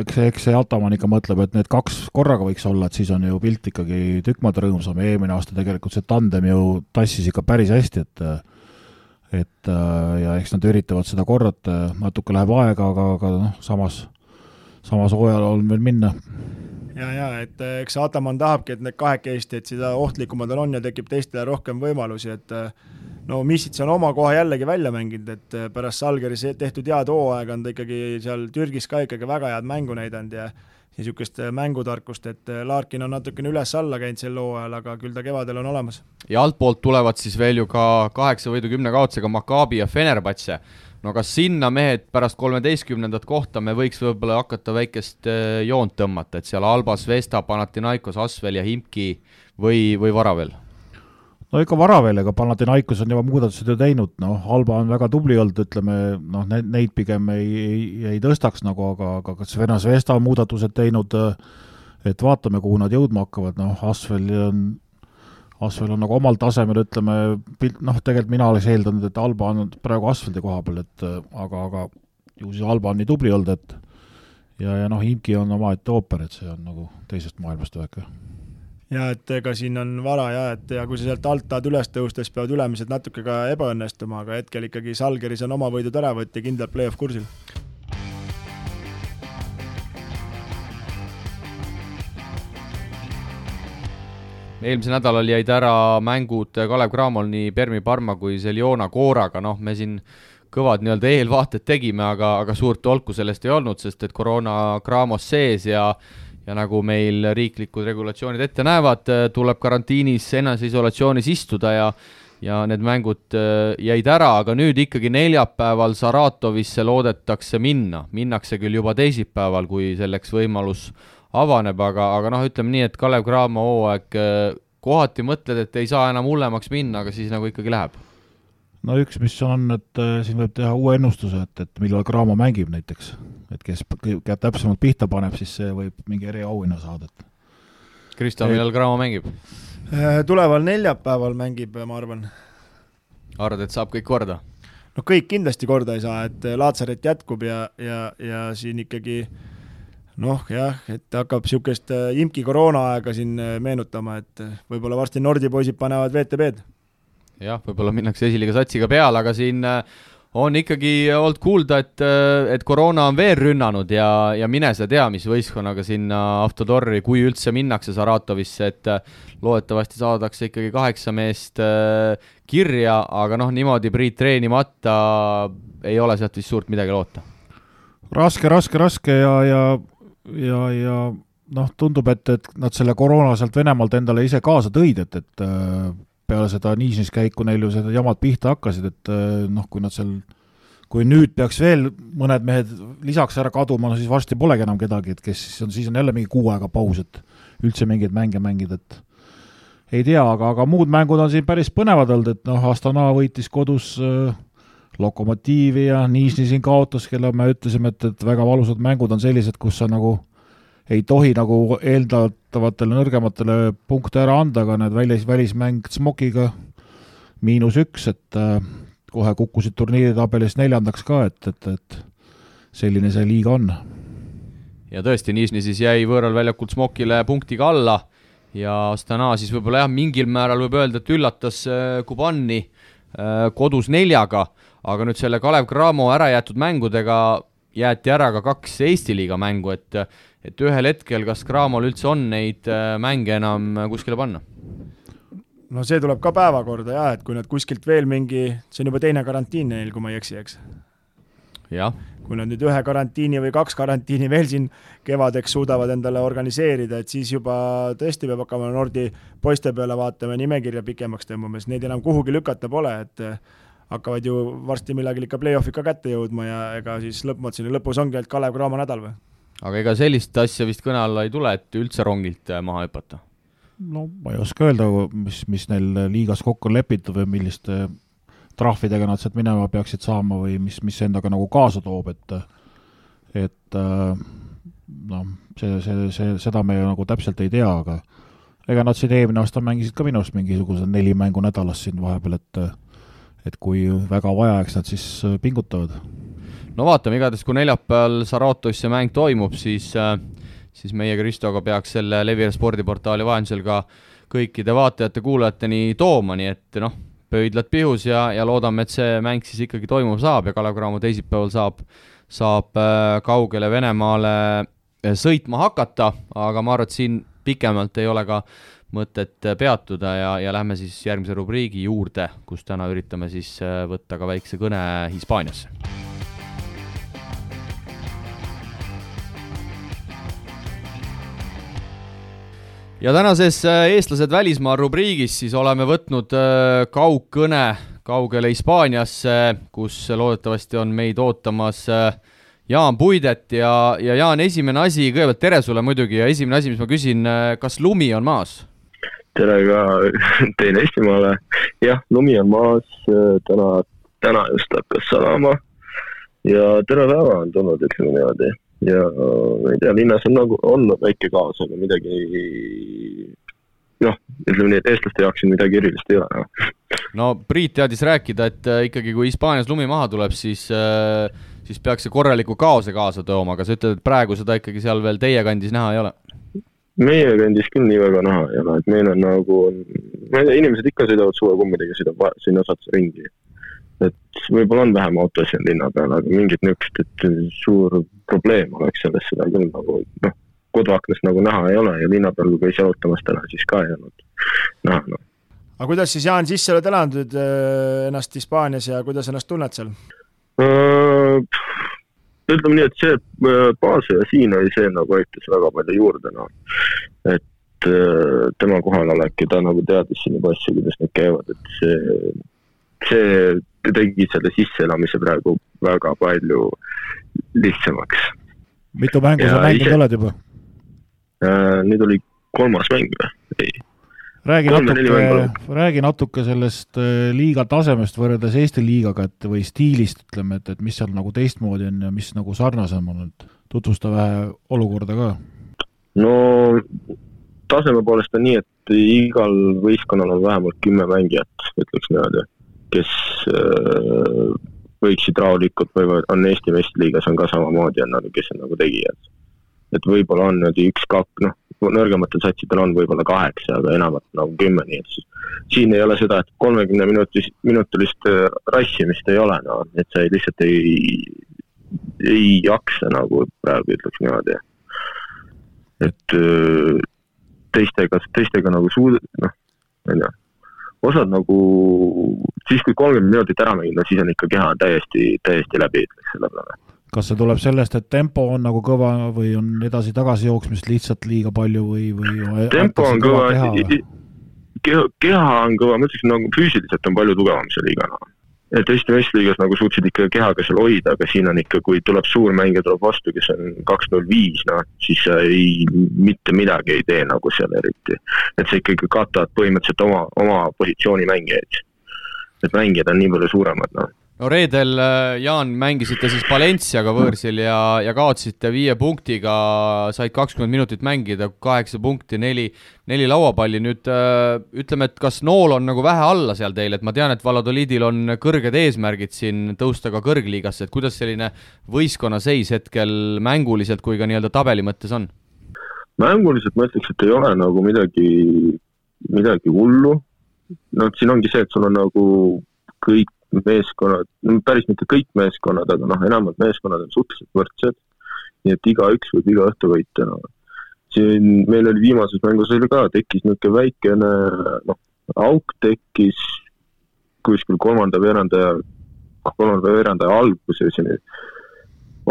eks eks see Ataman ikka mõtleb, et need kaks korraga võiks olla, et siis on ju pilt ikkagi tükk maad rõõmsam. Eelmine aasta tegelikult see tandem ju tassis ikka päris hästi, et et ja eks nad üritavad seda korrata, natuke läheb aega, aga, aga noh, samas, samas hooajal on veel minna. Ja, ja et eks Ataman tahabki, et need kahekesti, et seda ohtlikumad nad on ja tekib teistele rohkem võimalusi, et no Missits on oma koha jällegi välja mänginud, et äh, pärast Salgeris tehtud head hooaega on ta ikkagi seal Türgis ka ikkagi väga head mängu näidanud ja niisugust äh, mängutarkust, et äh, Larkin on natukene üles-alla käinud sel hooajal, aga küll ta kevadel on olemas. ja altpoolt tulevad siis veel ju ka kaheksa võidu kümne kaotusega Maccabi ja Fenerbahce. no kas sinna mehed pärast kolmeteistkümnendat kohta me võiks võib-olla hakata väikest joont tõmmata, et seal Albas, Vesta, Panathinaikos, Asvel ja Himki või, või vara veel? No ikka vara veel, ega Panathinaikos on juba muudatused ju teinud, noh, Alba on väga tubli olnud, ütleme noh, neid, neid pigem ei, ei, ei tõstaks nagu, aga, aga kas Venas Vesta on muudatused teinud, et vaatame, kuhu nad jõudma hakkavad, noh, Asvel on, Asvel on nagu omal tasemel, ütleme, noh, tegelikult mina oleks eeldanud, et Alba on praegu Asveldi koha peal, et aga, aga ju siis Alba on nii tubli olnud, et ja, ja noh, Imki on omaette ooper, et see on nagu teisest maailmast väike ja et ega siin on vara ja et ja kui sa sealt alt tahad üles tõusta, siis peavad ülemised natuke ka ebaõnnestuma, aga hetkel ikkagi Salgeris on oma võidud ära võtta ja kindlalt play-off kursil. eelmisel nädalal jäid ära mängud Kalev Cramol nii Permi Parma kui Seljona Kooraga, noh, me siin kõvad nii-öelda eelvaated tegime, aga, aga suurt tolku sellest ei olnud, sest et koroona Cramos sees ja ja nagu meil riiklikud regulatsioonid ette näevad, äh, tuleb karantiinis eneseisolatsioonis istuda ja ja need mängud äh, jäid ära, aga nüüd ikkagi neljapäeval Saratovisse loodetakse minna, minnakse küll juba teisipäeval, kui selleks võimalus avaneb, aga, aga noh, ütleme nii, et Kalev Cramo hooaeg äh, kohati mõtled, et ei saa enam hullemaks minna, aga siis nagu ikkagi läheb no üks, mis on, et äh, siin võib teha uue ennustuse, et, et millal Cramo mängib näiteks. et kes täpsemalt pihta paneb, siis see võib mingi eriauhinna saada, et Kristo, millal Cramo mängib? Äh, tuleval neljapäeval mängib, ma arvan. arvad, et saab kõik korda? no kõik kindlasti korda ei saa, et äh, Laatsaret jätkub ja, ja, ja siin ikkagi noh, jah, et hakkab niisugust imki koroonaaega siin meenutama, et võib-olla varsti Nordi poisid panevad VTB-d jah, võib-olla minnakse esiliiga satsiga peale, aga siin äh, on ikkagi olnud kuulda, et, et koroona on veel rünnanud ja, ja mine sa tea, mis võistkonnaga sinna Avtodori, kui üldse minnakse Saratovisse, et loodetavasti saadakse ikkagi kaheksa meest äh, kirja, aga noh, niimoodi Priit treenimata ei ole sealt vist suurt midagi loota. raske, raske, raske ja, ja, ja, ja noh, tundub, et, et nad selle koroona sealt Venemaalt endale ise kaasa tõid, et, et äh, peale seda Niisinis käiku neil ju seda jamad pihta hakkasid, et äh, noh, kui nad seal, kui nüüd peaks veel mõned mehed lisaks ära kaduma, no siis varsti polegi enam kedagi, et kes siis on, siis on jälle mingi kuu aega paus, et üldse mingeid mänge mängida, et ei tea, aga, aga muud mängud on siin päris põnevad olnud, et noh, Astana võitis kodus äh, Lokomotiivi ja Nižni siin kaotas, kelle me ütlesime, et, et väga valusad mängud on sellised, kus sa nagu ei tohi nagu eeldatavatele nõrgematele punkte ära anda, aga need välis, välismäng Smokiga miinus üks, et äh, kohe kukkusid turniiritabelis neljandaks ka, et, et, et selline see liiga on. ja tõesti, Nižni siis jäi võõral väljakult Smokile punktiga alla ja Astana siis võib-olla jah, mingil määral võib öelda, et üllatas äh, Kubani äh, kodus neljaga, aga nüüd selle Kalev Cramo ära jäetud mängudega jäeti ära ka kaks Eesti liiga mängu, et et ühel hetkel, kas Cramol üldse on neid äh, mänge enam äh, kuskile panna? no see tuleb ka päevakorda jah, et kui nad kuskilt veel mingi, see on juba teine karantiin neil, kui ma ei eksi, eks? jah. kui nad nüüd ühe karantiini või kaks karantiini veel siin kevadeks suudavad endale organiseerida, et siis juba tõesti peab hakkama Nordi poiste peale vaatama ja nimekirja pikemaks tõmbama, sest neid enam kuhugi lükata pole, et äh, hakkavad ju varsti millalgi ikka play-off'id ka kätte jõudma ja ega siis lõppmatsini lõpus ongi ainult Kalev Cramo nädal või? Aga ega sellist asja vist kõne alla ei tule, et üldse rongilt äh, maha hüpata? no ma ei oska öelda, mis, mis neil liigas kokku on lepitud või milliste trahvidega nad sealt minema peaksid saama või mis, mis endaga nagu kaasa toob, et et äh, noh, see, see, see, seda me ju nagu täpselt ei tea, aga ega nad siin eelmine aasta mängisid ka minu arust mingisugused neli mängu nädalas siin vahepeal, et et kui väga vaja, eks nad siis pingutavad no vaatame, igatahes kui neljapäeval Saratos see mäng toimub, siis äh, siis meie Kristoga peaks selle Levira spordiportaali vahendusel ka kõikide vaatajate-kuulajateni tooma, nii et noh, pöidlad pihus ja, ja loodame, et see mäng siis ikkagi toimuma saab ja Kalev Cramo teisipäeval saab, saab äh, kaugele Venemaale äh, sõitma hakata, aga ma arvan, et siin pikemalt ei ole ka mõtet peatuda ja, ja lähme siis järgmise rubriigi juurde, kus täna üritame siis võtta ka väikse kõne Hispaaniasse ja tänases äh, Eestlased välismaal rubriigis siis oleme võtnud äh, kaugkõne kaugele Hispaaniasse, kus loodetavasti on meid ootamas äh, Jaan Puidet ja, ja Jaan, esimene asi, kõigepealt tere sulle muidugi ja esimene asi, mis ma küsin, kas lumi on maas? tere ka teile Eestimaale. jah, lumi on maas, täna, täna just hakkas sadama ja terve päeva on tulnud, ütleme niimoodi ja ma ei tea, linnas on nagu, on väike kaos, aga midagi noh, ütleme nii, et eestlaste jaoks siin midagi erilist ei ole no.. Priit teadis rääkida, et äh, ikkagi kui Hispaanias lumi maha tuleb, siis äh, siis peaks see korraliku kaose kaasa tooma, aga sa ütled, et praegu seda ikkagi seal veel teie kandis näha ei ole? meie kandis küll nii väga näha ei ole, et meil on nagu, ma ei tea, inimesed ikka sõidavad suvekummidega, sõidab sinna satsi ringi et võib-olla on vähem autosid linna peal, aga mingit niisugust, et suur probleem oleks selles, seda küll nagu noh, koduaknast nagu näha ei ole ja linna peal, kui käis jalutamas täna, siis ka ei olnud näha, noh. aga kuidas siis, Jaan, sisse oled elanud äh, ennast Hispaanias ja kuidas ennast tunned seal uh,? ütleme nii, et see äh, baasaja siin oli see nagu aitas väga palju juurde, noh. et tema kohalolek ja ta nagu teadis siin juba asju, kuidas need käivad, et see, see tegi selle sisseelamise praegu väga palju lihtsamaks. mitu mängu ja sa mänginud ise... oled juba äh,? nüüd oli kolmas mäng või? räägi natuke, räägi natuke sellest äh, liiga tasemest võrreldes Eesti liigaga, et või stiilist, ütleme, et, et mis seal nagu teistmoodi on ja mis nagu sarnasem on, et tutvusta vähe olukorda ka. no taseme poolest on nii, et igal võistkonnal on vähemalt kümme mängijat, ütleks niimoodi kes äh, võiksid rahulikult või on Eesti meistriliigas on ka samamoodi, on nagu, kes on nagu tegijad. et võib-olla on niimoodi üks-kaks, noh, nõrgematel satsidel on võib-olla kaheksa, aga enamat nagu kümme, nii et siis siin ei ole seda, et kolmekümne minutis, minutilist äh, rassimist ei ole, no, et sa ei, lihtsalt ei, ei jaksa nagu praegu ütleks niimoodi. et äh, teistega, teistega nagu suud-, noh, ei tea, osad nagu siis, kui kolmkümmend minutit ära mängida, siis on ikka keha täiesti, täiesti läbi, ütleks selle peale kas see tuleb sellest, et tempo on nagu kõva või on edasi-tagasi jooksmist lihtsalt liiga palju või, või tempo on kõva, keha, keha on kõva, ma ütleks nagu füüsiliselt on palju tugevam see liiga noh. Et Eesti meistriliigas nagu suutsid ikka kehaga seal hoida, aga siin on ikka, kui tuleb suur mängija tuleb vastu, kes on kaks null viis, noh, siis sa ei, mitte midagi ei tee nagu seal eriti. et sa ikkagi katad põhimõtteliselt oma, oma positsiooni mängijaid. et mängijad on nii palju suuremad, noh no reedel, äh, Jaan, mängisite siis Valenciaga võõrsil ja, ja kaotasite viie punktiga, said kakskümmend minutit mängida, kaheksa punkti, neli, neli lauapalli, nüüd äh, ütleme, et kas nool on nagu vähe alla seal teil, et ma tean, et Valladolidil on kõrged eesmärgid siin tõusta ka kõrgliigasse, et kuidas selline võistkonna seis hetkel mänguliselt kui ka nii-öelda tabeli mõttes on? mänguliselt ma ütleks, et ei ole nagu midagi, midagi hullu, no siin ongi see, et sul on nagu kõik meeskonnad, päris mitte kõik meeskonnad, aga noh, enamad meeskonnad on suhteliselt võrdsed. nii et igaüks võib iga õhtu võita, no. siin meil oli viimases mängus oli ka, tekkis niisugune väikene noh, auk tekkis kuskil kolmanda veerandaja, kolmanda veerandaja alguses ja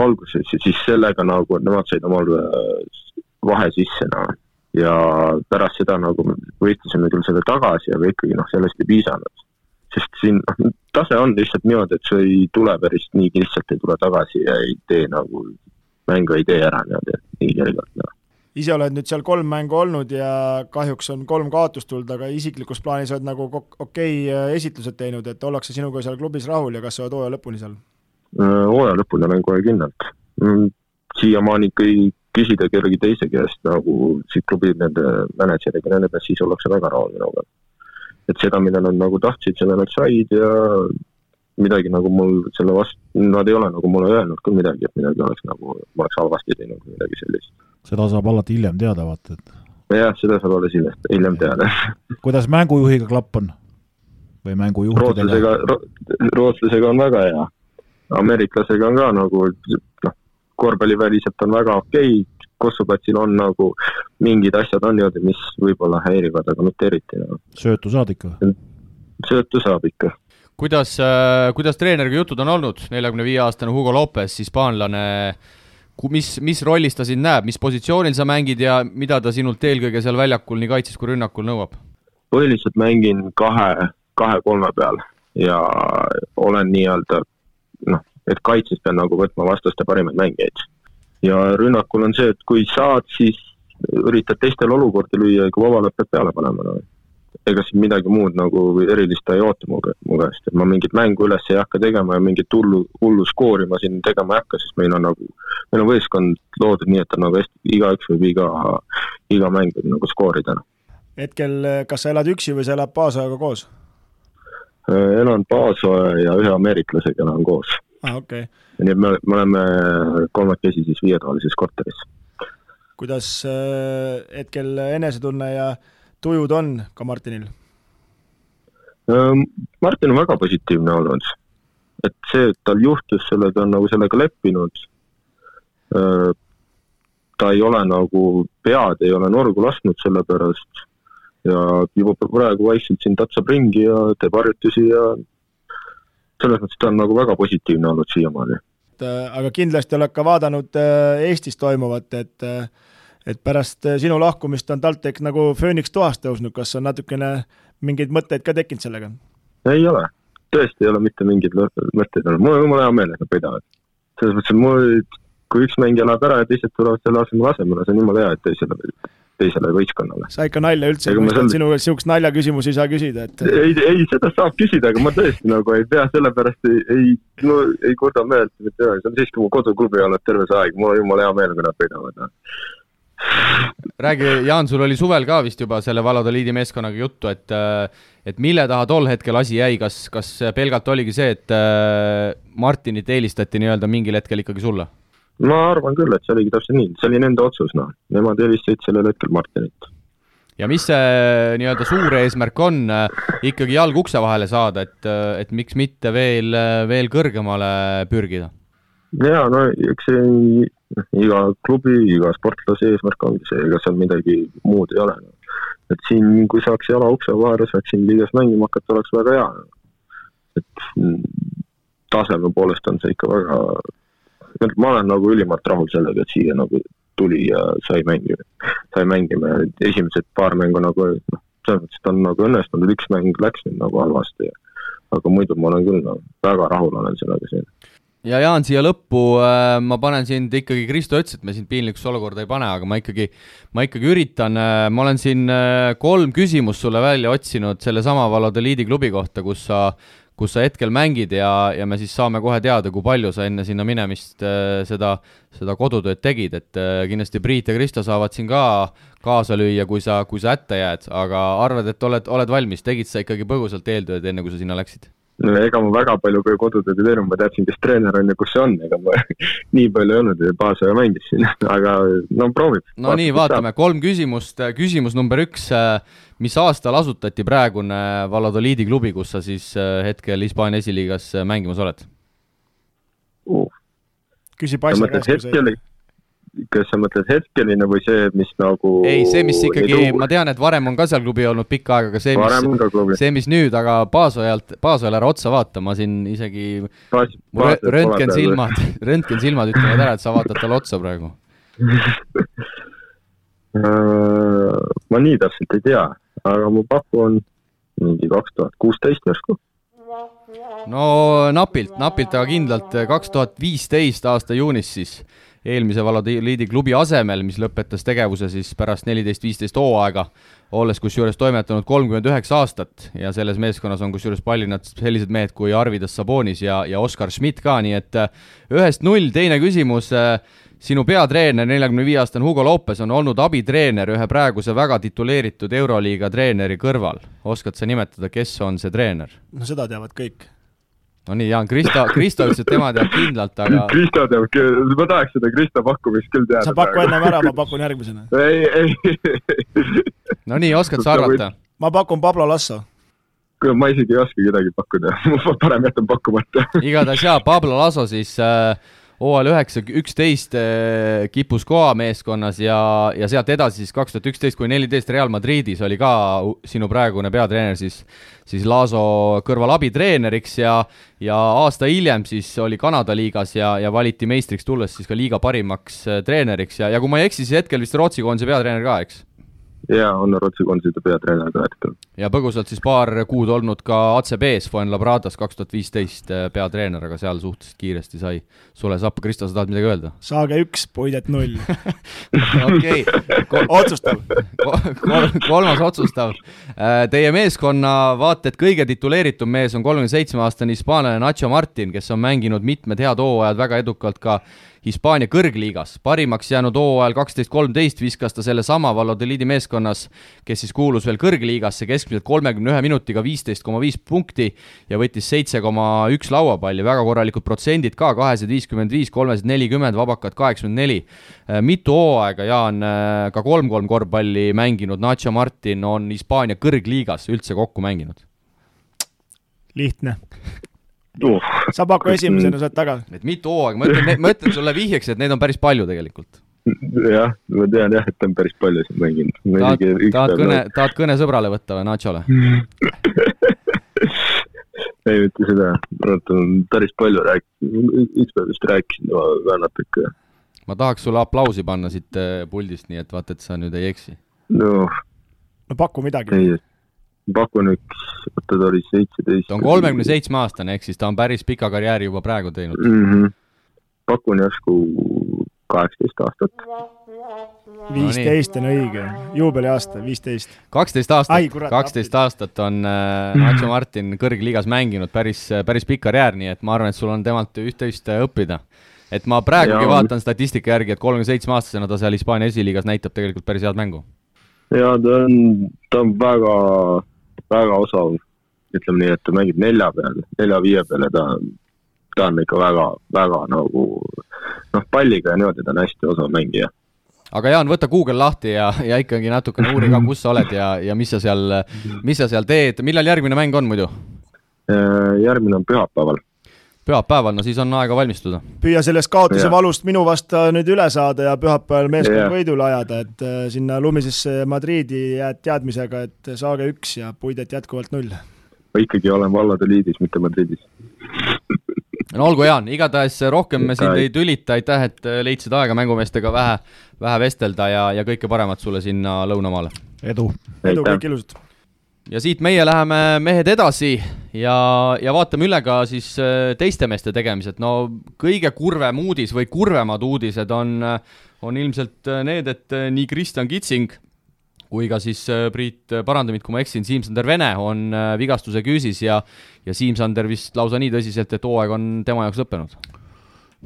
alguses ja siis sellega nagu nemad said omal vahe sisse, noh. ja pärast seda nagu võitlesime küll selle tagasi, aga ikkagi noh, sellest ei piisanud sest siin tase on lihtsalt niimoodi, et see ei tule päris nii lihtsalt ei tule tagasi ja ei tee nagu, mängu ei tee ära niimoodi, nii kergelt no. ise oled nüüd seal kolm mängu olnud ja kahjuks on kolm kaotust tulnud, aga isiklikus plaanis oled nagu okei äh, esitlused teinud, et ollakse sinuga seal klubis rahul ja kas sa oled hooaja lõpuni seal? Äh, hooaja lõpuni olen kohe kindlalt. Mm, siiamaani kõik küsida kellegi teise käest nagu siit klubi nende mänedžeriga, nende peast, siis ollakse väga rahul minuga et seda, mida nad nagu tahtsid, seda nad said ja midagi nagu mul selle vastu, nad ei ole nagu mulle öelnud küll midagi, et midagi oleks nagu, ma oleks halvasti teinud või midagi sellist. seda saab alati hiljem teada, vaata, et. jah, seda saab alles hiljem, hiljem teada kuidas mängujuhiga klapp on? või mängujuhtidega? rootslasega, rootslasega on väga hea. ameeriklasega on ka nagu noh, korvpalliväliselt on väga okei okay,, Kossuplatsil on nagu mingid asjad on niimoodi, mis võib-olla häirivad, aga mitte eriti no.. söötu saad ikka? söötu saab ikka. kuidas äh,, kuidas treeneriga jutud on olnud, neljakümne viie aastane Hugo Lopez, hispaanlane, mis, mis rollis ta sind näeb, mis positsioonil sa mängid ja mida ta sinult eelkõige seal väljakul nii kaitses kui rünnakul nõuab? põhiliselt mängin kahe, kahe-kolme peal ja olen nii-öelda noh, et kaitses pean nagu võtma vastaste parimaid mängijaid ja rünnakul on see, et kui saad, siis üritad teistel olukordi lüüa ja kui vabalad, pead peale panema, no. ega siin midagi muud nagu erilist ei oota mu, mu käest, et ma mingit mängu üles ei hakka tegema ja mingit hullu, hullu skoori ma siin tegema ei hakka, sest meil on nagu, meil on võistkond loodud nii, et on nagu igaüks võib iga, iga mäng võib nagu skoorida. Hetkel, kas sa elad üksi või sa elad Paasojaga koos? elan Paasoja ja ühe ameeriklasega elan koos ah,. Okay. nii et me, me oleme kolmekesi siis viietoalises korteris. kuidas äh, hetkel enesetunne ja tujud on ka Martinil ähm,? Martin on väga positiivne olnud. et see, et tal juhtus sellega, on nagu sellega leppinud äh,. ta ei ole nagu, pead ei ole norgu lasknud selle pärast ja juba praegu vaikselt siin tatsab ringi ja teeb harjutusi ja selles mõttes ta on nagu väga positiivne olnud siiamaani. Äh, aga kindlasti oled ka vaadanud äh, Eestis toimuvat, et äh, et pärast sinu lahkumist on TalTech nagu fööniks toast tõusnud, kas on natukene mingeid mõtteid ka tekkinud sellega? ei ole, tõesti ei ole mitte mingeid mõtteid olnud, mul on jumala hea meel, et nad võidavad. selles mõttes, et mul, kui üks mängija läheb ära ja teised tulevad selle asemel asemele, see on jumala hea, et teisele teisele võistkonnale. sa ikka nalja üldse ei mõista, et sinu käest niisugust naljaküsimusi ei saa küsida, et ei, ei, seda saab küsida, aga ma tõesti nagu ei pea, sellepärast ei, ei, no ei kurda meelt, et see on siiski mu koduklubi olnud terve see aeg, mul on jumala hea meel, kui nad võidavad no. räägi, Jaan, sul oli suvel ka vist juba selle Valladoliidi meeskonnaga juttu, et et mille taha tol hetkel asi jäi, kas, kas pelgalt oligi see, et Martinit eelistati nii-öelda mingil hetkel ikkagi sulle? Ma arvan küll, et see oligi täpselt nii, see oli nende otsus, noh, nemad helistasid sellel hetkel Martinit. ja mis see nii-öelda suur eesmärk on, ikkagi jalg ukse vahele saada, et, et miks mitte veel, veel kõrgemale pürgida? jaa, no eks see noh, iga klubi, iga sportlase eesmärk ongi see, ega seal midagi muud ei ole no.. et siin, kui saaks jala ukse vahele, saaks siin liigas mängima hakata, oleks väga hea. et taseme poolest on see ikka väga, ma olen nagu ülimalt rahul sellega, et siia nagu tuli ja sai mängima, sai mängima ja esimesed paar mängu nagu noh, selles mõttes, et on nagu õnnestunud, üks mäng läks nüüd nagu halvasti. aga muidu ma olen küll no, väga rahul olen sellega siin ja Jaan, siia lõppu äh, ma panen sind ikkagi, Kristo ütles, et me sind piinlikusse olukorda ei pane, aga ma ikkagi, ma ikkagi üritan äh,, ma olen siin äh, kolm küsimust sulle välja otsinud sellesama Valladoliidi klubi kohta, kus sa, kus sa hetkel mängid ja, ja me siis saame kohe teada, kui palju sa enne sinna minemist äh, seda, seda kodutööd tegid, et äh, kindlasti Priit ja Kristo saavad siin ka kaasa lüüa, kui sa, kui sa hätta jääd, aga arvad, et oled, oled valmis, tegid sa ikkagi põgusalt eeltööd, enne kui sa sinna läksid? Ega ma väga palju ka kodutööd ei teinud, ma teadsin, kes treener on ja kus see on, ega ma nii palju ei olnud, baasaja mängis siin, aga no proovib. no nii, vaatame, kolm küsimust, küsimus number üks, mis aastal asutati praegune Valladoliidi klubi, kus sa siis äh, hetkel Hispaania esiliigas äh, mängimas oled uh.? küsi passi käest kas sa mõtled hetkeline või see, mis nagu ei, see, mis ikkagi, ma tean, et varem on ka seal klubi olnud pikka aega, aga see, mis, see, mis nüüd, aga baasajalt, baasajal ära otsa vaata, ma siin isegi Baas, röntgensilmad, röntgensilmad ütlevad ära, et sa vaatad talle otsa praegu. Ma nii täpselt ei tea, aga ma pakun mingi kaks tuhat kuusteist järsku. No napilt, napilt, aga kindlalt kaks tuhat viisteist aasta juunis siis eelmise Valladoliidi klubi asemel, mis lõpetas tegevuse siis pärast neliteist-viisteist hooaega, olles kusjuures toimetanud kolmkümmend üheksa aastat ja selles meeskonnas on kusjuures pallinud sellised mehed kui Arvidas Sabonis ja, ja Oskar Schmidt ka, nii et äh, ühest null, teine küsimus, äh, sinu peatreener, neljakümne viie aastane Hugo Lopes on olnud abitreener ühe praeguse väga tituleeritud Euroliiga treeneri kõrval. oskad sa nimetada, kes on see treener? no seda teavad kõik no nii, Jaan, Kristo, Kristo ütles, et tema teab kindlalt, aga Kristo teab, ma tahaks seda Kristo pakkumist küll teada. sa paku ennem ära, ma pakun järgmisena. ei, ei. no nii, oskad sa arvata? ma pakun Pablo Lasso. ma isegi ei oska kedagi pakkuda ma parem jätan pakkumata igatahes jaa, Pablo Lasso siis äh, hooajal üheksa, üksteist äh, kippus koha meeskonnas ja, ja sealt edasi siis kaks tuhat üksteist kuni neliteist Real Madridis oli ka sinu praegune peatreener siis, siis Laso kõrval abitreeneriks ja, ja aasta hiljem siis oli Kanada liigas ja, ja valiti meistriks tulles siis ka liiga parimaks äh, treeneriks ja, ja kui ma ei eksi, siis hetkel vist Rootsi koondise peatreener ka, eks? Jaa, on Rootsi koondise peatreener ka hetkel. ja põgusalt siis paar kuud olnud ka ACB-s Fuenlabradas kaks tuhat viisteist äh, peatreener, aga seal suhteliselt kiiresti sai sule sappa. Kristo, sa tahad midagi öelda? saage üks, puidet null. okei. otsustav kolmas otsustav. Äh, teie meeskonna vaata et kõige tituleeritum mees on kolmekümne seitsme aastane hispaanlane Nacho Martin, kes on mänginud mitmed head hooajad väga edukalt ka Hispaania kõrgliigas. parimaks jäänud hooajal kaksteist, kolmteist viskas ta sellesama Valladoliidi meeskonnas, kes siis kuulus veel kõrgliigasse keskmiselt kolmekümne ühe minutiga viisteist koma viis punkti ja võttis seitse koma üks lauapalli, väga korralikud protsendid ka, kahesed viiskümmend viis, kolmesed nelikümmend, vabakad kaheksakümmend neli. Äh, mitu hooaega, Jaan, äh, ka kolm-kolm korvpalli mänginud Nacho Martin on Hispaania kõrgliigas üldse kokku mänginud? lihtne uh.. sa paku esimesena, sa oled taga. et mitu hooaega, ma ütlen, ma ütlen sulle vihjeks, et neid on päris palju tegelikult. jah, ma tean jah, et on päris palju siin mänginud. tahad, tahad kõne, tahad kõne sõbrale võtta või Nachole ei, mitte seda, vaata päris palju rääkinud, üks päev vist rääkisin temaga natuke. ma tahaks sulle aplausi panna siit äh, puldist, nii et vaata, et sa nüüd ei eksi. no. no paku midagi. ei, pakun üks, oota ta oli seitseteist. ta on kolmekümne seitsme aastane, ehk siis ta on päris pika karjääri juba praegu teinud mm. -hmm. pakun järsku kaheksateist aastat. viisteist on õige, juubeliaasta, viisteist. kaksteist aastat, kaksteist aastat on äh, Nacho Martin kõrgliigas mänginud, päris, päris pikk karjäär, nii et ma arvan, et sul on temalt üht-teist õppida. et ma praegugi vaatan statistika järgi, et kolmekümne seitsme aastasena ta seal Hispaania esiliigas näitab tegelikult päris head mängu. ja ta on, ta on väga väga osav, ütleme nii, et ta mängib nelja peal, nelja-viie peal ja ta, ta on ikka väga, väga nagu noh, palliga ja niimoodi ta on hästi osav mängija. aga Jaan, võta Google lahti ja, ja ikkagi natukene uuri ka, kus sa oled ja, ja mis sa seal, mis sa seal teed, millal järgmine mäng on muidu? Järgmine on pühapäeval pühapäeval, no siis on aega valmistuda. püüa sellest kaotuse yeah. valust minu vastu nüüd üle saada ja pühapäeval meeskond yeah. võidule ajada, et äh, sinna lumisesse Madriidi jääd teadmisega, et saage üks ja puidet jätkuvalt null. ikkagi olen vallade liidis, mitte Madridis no olgu, Jaan, igatahes rohkem me sind ei tülita, aitäh, et leidsid aega mängumeestega vähe, vähe vestelda ja, ja kõike paremat sulle sinna lõunamaale. edu! edu, kõike ilusat! Ja siit meie läheme, mehed, edasi ja, ja vaatame üle ka siis äh, teiste meeste tegemised, no kõige kurvem uudis või kurvemad uudised on, on ilmselt äh, need, et äh, nii Kristjan Kitsing kui ka siis Priit, paranda mind, kui ma eksin, Siim-Sander Vene on vigastuse küüsis ja ja Siim-Sander vist lausa nii tõsiselt, et hooaeg on tema jaoks lõppenud.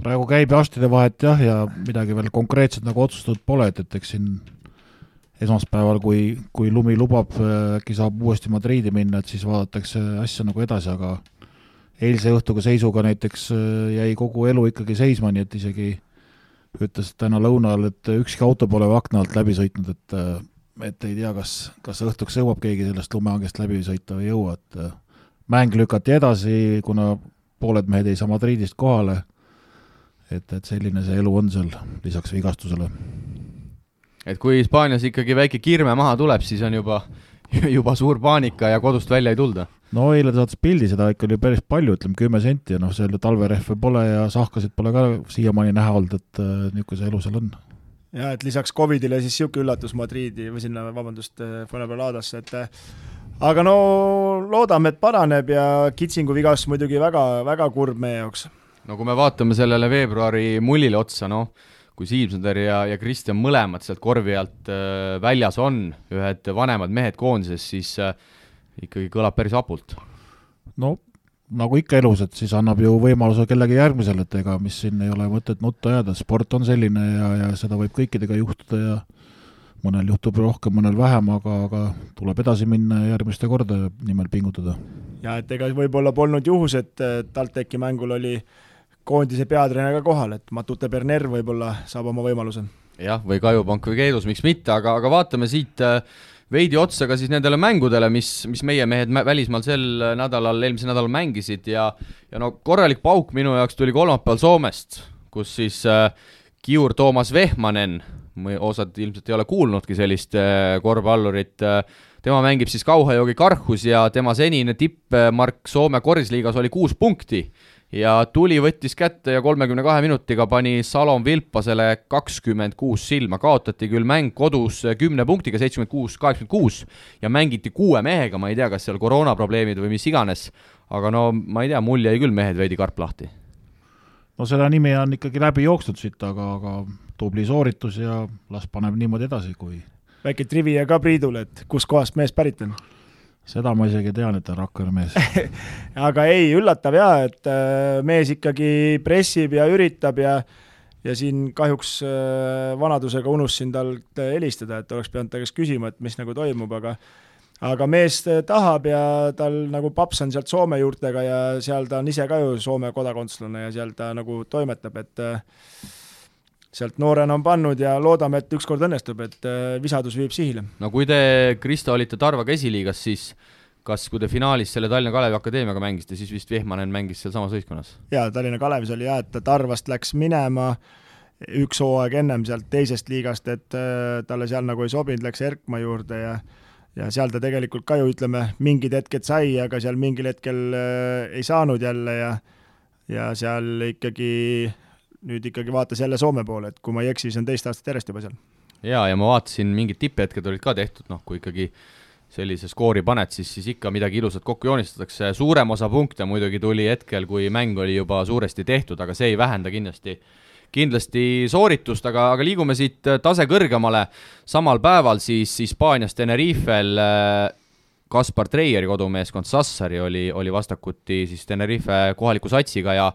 praegu käib arstide vahet jah, ja midagi veel konkreetset nagu otsustatud pole, et, et eks siin esmaspäeval, kui, kui lumi lubab, äkki saab uuesti Madriidi minna, et siis vaadatakse asja nagu edasi, aga eilse õhtuga seisuga näiteks äh, jäi kogu elu ikkagi seisma, nii et isegi ütles täna lõuna ajal, et ükski auto pole akna alt läbi sõitnud, et äh, et ei tea, kas, kas õhtuks jõuab keegi sellest lumehangest läbi sõita või ei jõua, et äh, mäng lükati edasi, kuna pooled mehed ei saa Madridist kohale, et, et selline see elu on seal, lisaks vigastusele et kui Hispaanias ikkagi väike kirme maha tuleb, siis on juba, juba suur paanika ja kodust välja ei tulda. no eile ta saatis pildi, seda ikka oli päris palju, ütleme kümme senti ja noh, seal ju talverehve pole ja sahkasid pole ka siiamaani näha olnud, et äh, niisugune see elu seal on. jah, et lisaks Covidile siis niisugune üllatus Madriidi või sinna, vabandust, äh, Fuenlabradasse, et äh, aga no loodame, et paraneb ja kitsingu vigastus muidugi väga, väga kurb meie jaoks. no kui me vaatame sellele veebruari mullile otsa, noh, kui Siim-Sander ja, ja Kristjan mõlemad sealt korvi alt äh, väljas on, ühed vanemad mehed koondises, siis äh, ikkagi kõlab päris hapult. no nagu ikka elus, et siis annab ju võimaluse kellegi järgmisele, et ega mis siin ei ole mõtet nutta ajada, sport on selline ja, ja seda võib kõikidega juhtuda ja mõnel juhtub rohkem, mõnel vähem, aga, aga tuleb edasi minna ja järgmiste korda nimel pingutada. ja et ega võib-olla polnud juhus, et TalTechi mängul oli äh, koondise peatreener ka kohal, et Matute Berner võib-olla saab oma võimaluse. jah, või Kajupank või Keedus, miks mitte, aga, aga vaatame siit äh, veidi otsa ka siis nendele mängudele, mis, mis meie mehed välismaal sel nädalal, eelmisel nädalal mängisid ja ja no korralik pauk minu jaoks tuli kolmapäeval Soomest, kus siis äh, Kiur Toomas Vehmanen, osad ilmselt ei ole kuulnudki sellist äh, korvpallurit äh,, tema mängib siis Kauhajogi Karhus ja tema senine tippmark Soome korvpalliliigas oli kuus punkti ja tuli võttis kätte ja kolmekümne kahe minutiga pani Salom Vilpasele kakskümmend kuus silma, kaotati küll mäng kodus kümne punktiga, seitsekümmend kuus, kaheksakümmend kuus, ja mängiti kuue mehega, ma ei tea, kas seal koroonaprobleemid või mis iganes, aga no ma ei tea, mul jäi küll mehed veidi karp lahti. no seda nimi on ikkagi läbi jooksnud siit, aga, aga tubli sooritus ja las paneb niimoodi edasi, kui väike trivia ka Priidule, et kuskohast mees pärit on seda ma isegi tean, et ta on Rakvere mees. Aga ei, üllatav jaa, et äh, mees ikkagi pressib ja üritab ja ja siin kahjuks äh, vanadusega unustasin talt helistada, et oleks pidanud ta käest küsima, et mis nagu toimub, aga aga mees tahab ja tal nagu paps on sealt Soome juurtega ja seal ta on ise ka ju Soome kodakondslane ja seal ta nagu toimetab, et äh, sealt noorena on pannud ja loodame, et ükskord õnnestub, et äh, visadus viib sihile. no kui te, Kristo, olite Tarvaga esiliigas, siis kas, kui te finaalis selle Tallinna Kalevi Akadeemiaga mängisite, siis vist Vehmanen mängis sealsamas võistkonnas? jaa, Tallinna Kalevis oli jah, et ta Tarvast läks minema üks hooaeg ennem sealt teisest liigast, et äh, talle seal nagu ei sobinud, läks Erkma juurde ja ja seal ta tegelikult ka ju ütleme, mingid hetked sai, aga seal mingil hetkel äh, ei saanud jälle ja ja seal ikkagi nüüd ikkagi vaatas jälle Soome poole, et kui ma ei eksi, siis on teist aastat järjest juba seal. jaa, ja ma vaatasin, mingid tipphetked olid ka tehtud, noh, kui ikkagi sellise skoori paned, siis, siis ikka midagi ilusat kokku joonistatakse, suurem osa punkte muidugi tuli hetkel, kui mäng oli juba suuresti tehtud, aga see ei vähenda kindlasti kindlasti sooritust, aga, aga liigume siit tase kõrgemale, samal päeval siis Hispaanias Tenerifel äh, Kaspar Treieri kodumeeskond Sassari oli, oli vastakuti siis Tenerife kohaliku satsiga ja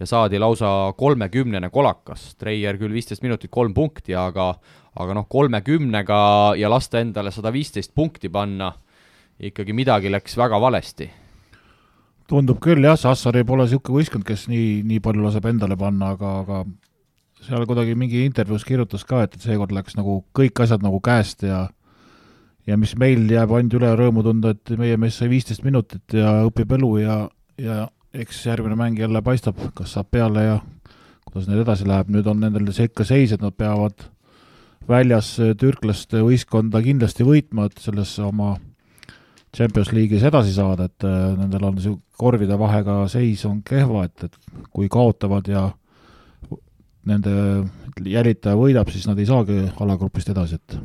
ja saadi lausa kolmekümnene kolakas, Treier küll viisteist minutit, kolm punkti, aga aga noh, kolmekümnega ja lasta endale sada viisteist punkti panna, ikkagi midagi läks väga valesti. tundub küll jah, Sassari pole niisugune võistkond, kes nii, nii palju laseb endale panna, aga, aga seal kuidagi mingi intervjuus kirjutas ka, et, et seekord läks nagu kõik asjad nagu käest ja ja mis meil jääb ainult üle rõõmu tunda, et meie mees sai viisteist minutit ja õpib elu ja, ja eks järgmine mäng jälle paistab, kas saab peale ja kuidas neil edasi läheb, nüüd on nendel sekka seis, et nad peavad väljas türklaste võistkonda kindlasti võitma, et sellesse oma Champions League'is edasi saada, et äh, nendel on see korvide vahega seis on kehva, et, et kui kaotavad ja nende jälitaja võidab, siis nad ei saagi alagrupist edasi, et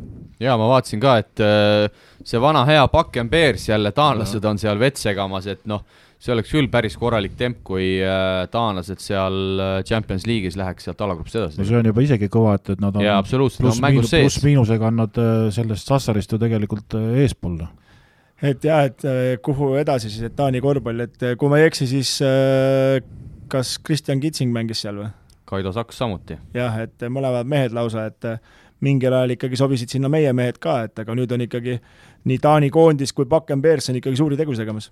jaa, ma vaatasin ka, et äh, see vana hea Bakken-Bears jälle, taanlased on seal vett segamas, et noh, see oleks küll päris korralik temp, kui äh, taanlased seal äh, Champions League'is läheks sealt alagrupist edasi. no see on juba isegi kõva, et, et nad on jaa, on mängus sees. pluss-miinusega on nad sellest Sassarist ju tegelikult eespool. Noh. et jah, et kuhu edasi siis, et Taani korvpall, et kui ma ei eksi, siis kas Kristjan Kitsing mängis seal või? Kaido Saks samuti. jah, et mõlemad mehed lausa, et mingil ajal ikkagi sobisid sinna meie mehed ka, et aga nüüd on ikkagi nii Taani koondis kui Bakken-Bears on ikkagi suuri tegusid tegemas.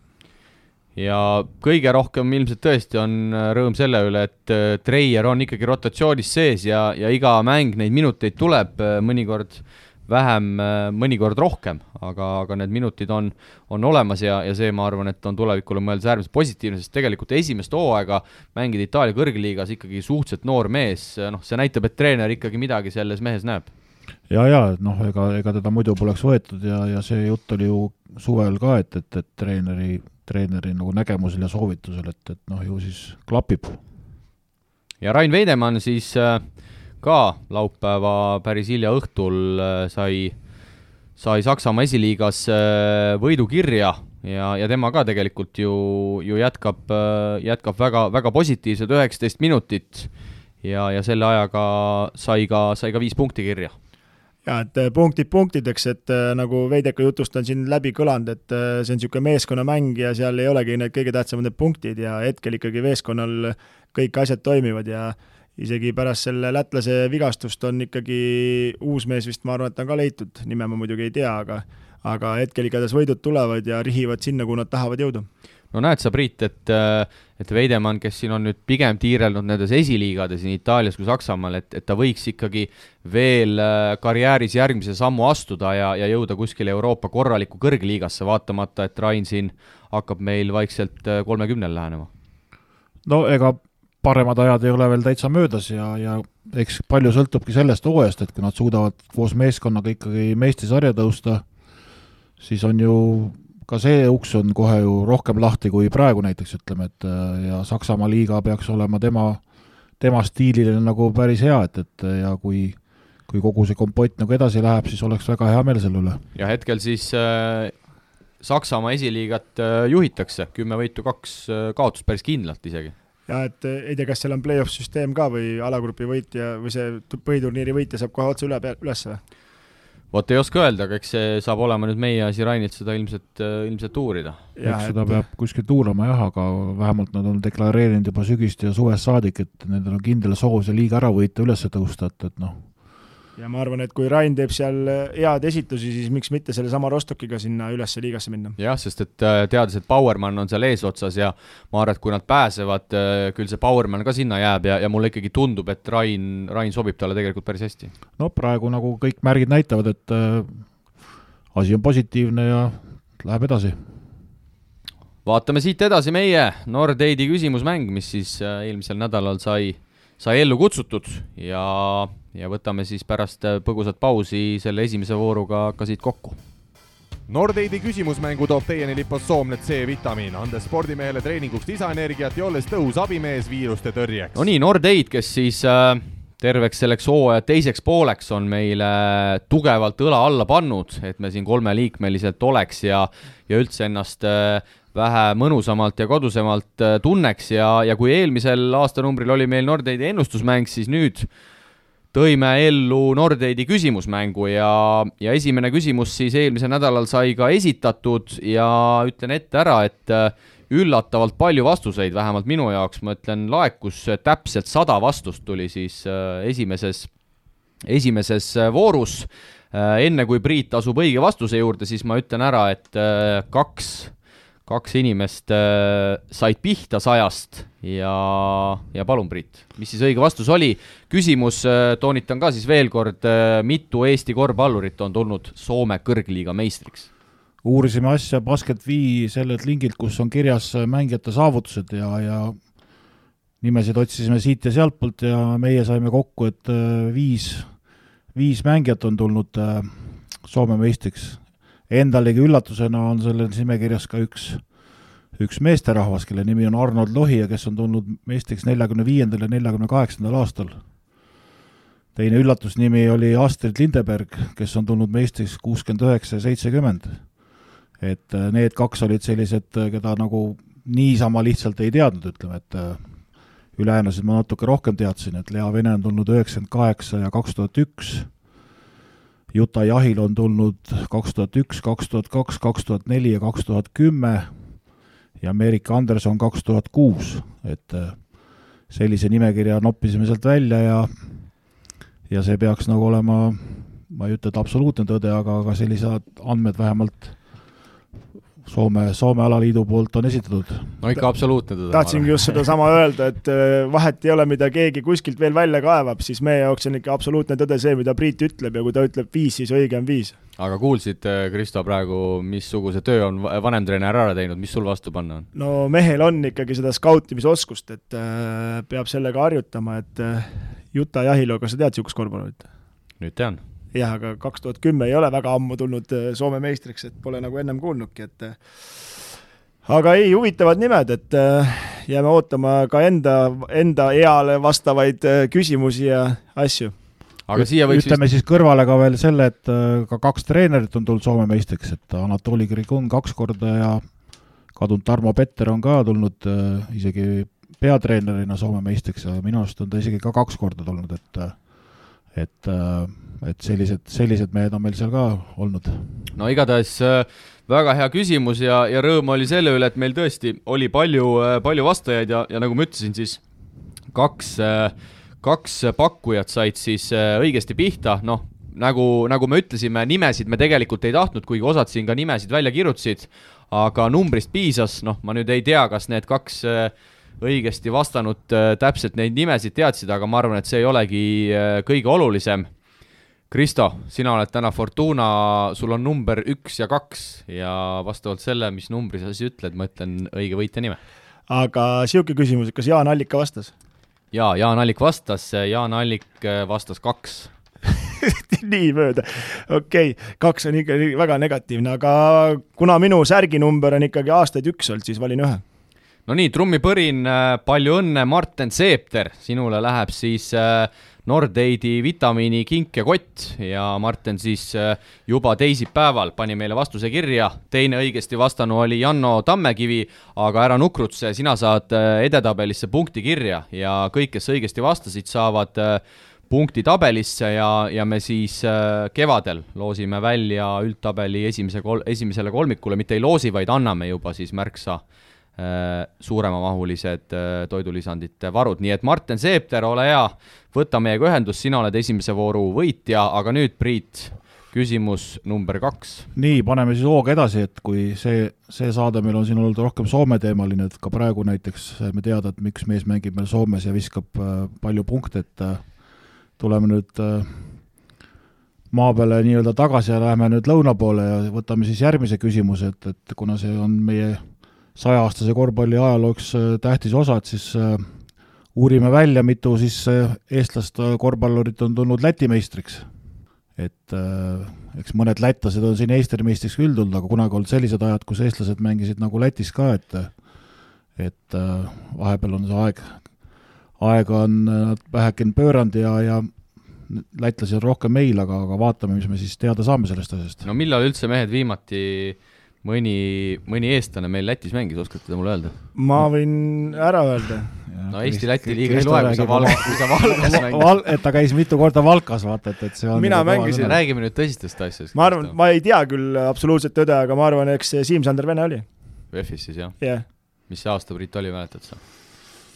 Ja kõige rohkem ilmselt tõesti on äh, rõõm selle üle, et äh, Treier on ikkagi rotatsioonis sees ja, ja iga mäng neid minuteid tuleb, äh, mõnikord vähem, mõnikord rohkem, aga, aga need minutid on, on olemas ja, ja see, ma arvan, et on tulevikule mõeldes äärmiselt positiivne, sest tegelikult esimest hooaega mängida Itaalia kõrgliigas ikkagi suhteliselt noor mees, noh, see näitab, et treener ikkagi midagi selles mehes näeb. ja, ja noh, ega, ega teda muidu poleks võetud ja, ja see jutt oli ju suvel ka, et, et, et treeneri, treeneri nagu nägemusel ja soovitusel, et, et noh, ju siis klapib. ja Rain Veidemann siis äh, ka laupäeva päris hilja õhtul äh, sai, sai Saksamaa esiliigas äh, võidukirja ja, ja tema ka tegelikult ju, ju jätkab, jätkab väga, väga positiivsed üheksateist minutit ja, ja selle ajaga sai ka, sai ka viis punkti kirja jaa, et punktid punktideks, et nagu Veideka jutust on siin läbi kõlanud, et see on niisugune meeskonnamäng ja seal ei olegi need kõige tähtsamad need punktid ja hetkel ikkagi meeskonnal kõik asjad toimivad ja isegi pärast selle lätlase vigastust on ikkagi uus mees vist, ma arvan, et on ka leitud, nime ma muidugi ei tea, aga aga hetkel igatahes võidud tulevad ja rihivad sinna, kuhu nad tahavad jõuda. No näed sa, Priit, et, et Veidemann, kes siin on nüüd pigem tiirelnud nendes esiliigades nii Itaalias kui Saksamaal, et, et ta võiks ikkagi veel äh, karjääris järgmise sammu astuda ja, ja jõuda kuskile Euroopa korralikku kõrgliigasse, vaatamata, et Rain siin hakkab meil vaikselt äh, kolmekümnel lähenema. No ega paremad ajad ei ole veel täitsa möödas ja, ja eks palju sõltubki sellest hooajast, et kui nad suudavad koos meeskonnaga ikkagi meistrusarja tõusta, siis on ju ka see uks on kohe ju rohkem lahti kui praegu näiteks, ütleme, et ja Saksamaa liiga peaks olema tema, tema stiilile nagu päris hea, et, et ja kui kui kogu see kompott nagu edasi läheb, siis oleks väga hea meel selle üle. ja hetkel siis äh, Saksamaa esiliigat äh, juhitakse, kümme võitu, kaks äh, kaotust päris kindlalt isegi ja et eh, ei tea, kas seal on play-off süsteem ka või alagrupi võitja või see põhiturniiri võitja saab kohe otse üle, üles või? Vot ei oska öelda, aga eks see saab olema nüüd meie asi Rainilt seda ilmselt, eh, ilmselt uurida. eks seda et... peab kuskilt uurama jah, aga vähemalt nad on deklareerinud juba sügist ja suvest saadik, et nendel on kindel soov see liiga ära võita, üles tõusta, et, et noh ja ma arvan, et kui Rain teeb seal head esitusi, siis miks mitte sellesama Rostockiga sinna ülesse liigasse minna. jah, sest et äh, teades, et Powerman on seal eesotsas ja ma arvan, et kui nad pääsevad, äh, küll see Powerman ka sinna jääb ja, ja mulle ikkagi tundub, et Rain, Rain sobib talle tegelikult päris hästi. no praegu nagu kõik märgid näitavad, et äh, asi on positiivne ja läheb edasi vaatame siit edasi meie Nordeidi küsimusmäng, mis siis äh, eelmisel nädalal sai, sai ellu kutsutud ja ja võtame siis pärast äh, põgusat pausi selle esimese vooruga ka siit kokku. Nordeidi küsimusmängu toob teieni lipossoomne C-vitamiin, andes spordimehele treeninguks lisaenergiat ja olles tõhus abimees viiruste tõrjeks. no nii, Nordeid, kes siis äh, terveks selleks hooaja teiseks pooleks on meile tugevalt õla alla pannud, et me siin kolmeliikmeliselt oleks ja, ja üldse ennast äh, vähe mõnusamalt ja kodusemalt äh, tunneks ja, ja kui eelmisel aastanumbril oli meil Nordeidi ennustusmäng, siis nüüd tõime ellu Nordeidi küsimusmängu ja, ja esimene küsimus siis eelmisel nädalal sai ka esitatud ja ütlen ette ära, et äh, üllatavalt palju vastuseid, vähemalt minu jaoks, ma ütlen, laekus täpselt sada vastust tuli siis äh, esimeses, esimeses äh, voorus. enne kui Priit asub õige vastuse juurde, siis ma ütlen ära, et kaks, kaks inimest said pihta sajast ja, ja palun, Priit, mis siis õige vastus oli? küsimus, äh, toonitan ka siis veel kord, äh, mitu Eesti korvpallurit on tulnud Soome kõrgliiga meistriks? uurisime asja Basket.fi sellelt lingilt, kus on kirjas mängijate saavutused ja, ja nimesid otsisime siit ja sealtpoolt ja meie saime kokku, et äh, viis, viis mängijat on tulnud Soome meistriks. Endalegi üllatusena on selles nimekirjas ka üks üks meesterahvas, kelle nimi on Arnold Lohi ja kes on tulnud meistriks neljakümne viiendal ja neljakümne kaheksandal aastal. teine üllatusnimi oli Astrid Lindeberg, kes on tulnud meistriks kuuskümmend üheksa ja seitsekümmend. et äh, need kaks olid sellised, äh, keda nagu niisama lihtsalt ei teadnud, ütleme, et äh, ülejäänusid ma natuke rohkem teadsin, et Lea Vene on tulnud üheksakümmend kaheksa ja kaks tuhat üks, Juta Jahil on tulnud kaks tuhat üks, kaks tuhat kaks, kaks tuhat neli ja kaks tuhat kümme ja Ameerika Anderson kaks tuhat kuus, et äh, sellise nimekirja noppisime sealt välja ja ja see peaks nagu olema, ma ei ütle, et absoluutne tõde, aga, aga sellised andmed vähemalt Soome, Soome alaliidu poolt on esitatud. no ikka absoluutne tõde. tahtsingi just sedasama öelda, et äh, vahet ei ole, mida keegi kuskilt veel välja kaevab, siis meie jaoks on ikka absoluutne tõde see, mida Priit ütleb ja kui ta ütleb viis, siis õige on viis. aga kuulsid, äh, Kristo, praegu, missuguse töö on vanemtreener ära teinud, mis sul vastu panna on? no mehel on ikkagi seda skautimisoskust, et äh, peab sellega harjutama, et Juta Jahilo, kas sa tead niisugust korvpallurit? nüüd tean jah, aga kaks tuhat kümme ei ole väga ammu tulnud äh, Soome meistriks, et pole nagu ennem kuulnudki, et äh, aga ei, huvitavad nimed, et äh, jääme ootama ka enda, enda eale vastavaid küsimusi ja asju. aga siia võiks ütleme vist... siis kõrvale ka veel selle, et ka kaks treenerit on tulnud Soome meistriks, et Anatoli Grigун kaks korda ja kadunud Tarmo Petter on ka tulnud isegi peatreenerina Soome meistriks ja minu arust on ta isegi ka kaks korda tulnud, et et et sellised, sellised mehed on meil seal ka olnud. no igatahes äh, väga hea küsimus ja, ja rõõm oli selle üle, et meil tõesti oli palju, äh, palju vastajaid ja, ja nagu ma ütlesin, siis kaks, äh, kaks pakkujat said siis õigesti pihta, noh, nagu, nagu me ütlesime, nimesid me tegelikult ei tahtnud, kuigi osad siin ka nimesid välja kirjutasid, aga numbrist piisas, noh, ma nüüd ei tea, kas need kaks õigesti vastanud täpselt neid nimesid teadsid, aga ma arvan, et see ei olegi kõige olulisem Kristo, sina oled täna Fortuna, sul on number üks ja kaks ja vastavalt selle, mis numbri sa siis ütled, ma ütlen õige võitja nime. aga niisugune küsimus, et kas Jaan Allik ka vastas? jaa, Jaan Allik vastas, Jaan Allik äh, vastas kaks nii mööda, okei okay., kaks on ikka väga negatiivne, aga kuna minu särginumber on ikkagi aastaid üks olnud, siis valin ühe no nii, trummipõrin, äh, palju õnne, Marten Seepter, sinule läheb siis äh, Nordeidi vitamiini kink ja kott. Ja Martin siis äh, juba teisipäeval pani meile vastuse kirja, teine õigesti vastanu oli Janno Tammekivi, aga ära nukrutse, sina saad äh, edetabelisse punkti kirja. Ja kõik, kes õigesti vastasid, saavad äh, punkti tabelisse ja, ja me siis kevadel loosime välja üldtabeli esimese kol-, esimesele kolmikule, mitte ei loosi, vaid anname juba siis märksa suuremamahulised toidulisandite varud, nii et Martin Seepter, ole hea, võta meiega ühendust, sina oled esimese vooru võitja, aga nüüd, Priit, küsimus number kaks. nii, paneme siis hooga edasi, et kui see, see saade meil on siin olnud rohkem Soome-teemaline, et ka praegu näiteks saime teada, et miks mees mängib meil Soomes ja viskab äh, palju punkte, et äh, tuleme nüüd äh, maa peale nii-öelda tagasi ja läheme nüüd lõuna poole ja võtame siis järgmise küsimuse, et, et kuna see on meie sajaaastase korvpalli ajaloo üks tähtis osa, et siis äh, uurime välja, mitu siis äh, eestlast äh, korvpallurit on tulnud Läti meistriks. et äh, eks mõned lätlased on siin Eesti meistriks küll tulnud, aga kunagi olnud sellised ajad, kus eestlased mängisid nagu Lätis ka, et et äh, vahepeal on see aeg, aega on nad vähekene pööranud ja, ja lätlasi on rohkem meil, aga, aga vaatame, mis me siis teada saame sellest asjast. no millal üldse mehed viimati mõni, mõni eestlane meil Lätis mängis, oskate te mulle öelda? ma võin ära öelda no Eesti-Läti liiga ei loe, kui sa Val-, kui sa Valgas mängid Val-, et ta käis mitu korda Valkas, vaata, et, et see on mina mängisin. räägime nüüd tõsistest asjadest. ma arvan, ma ei tea küll absoluutset tõde, aga ma arvan, eks Siim-Sander Vene oli. VEF-is siis, jah yeah.? mis see aasta, Priit, oli, mäletad sa?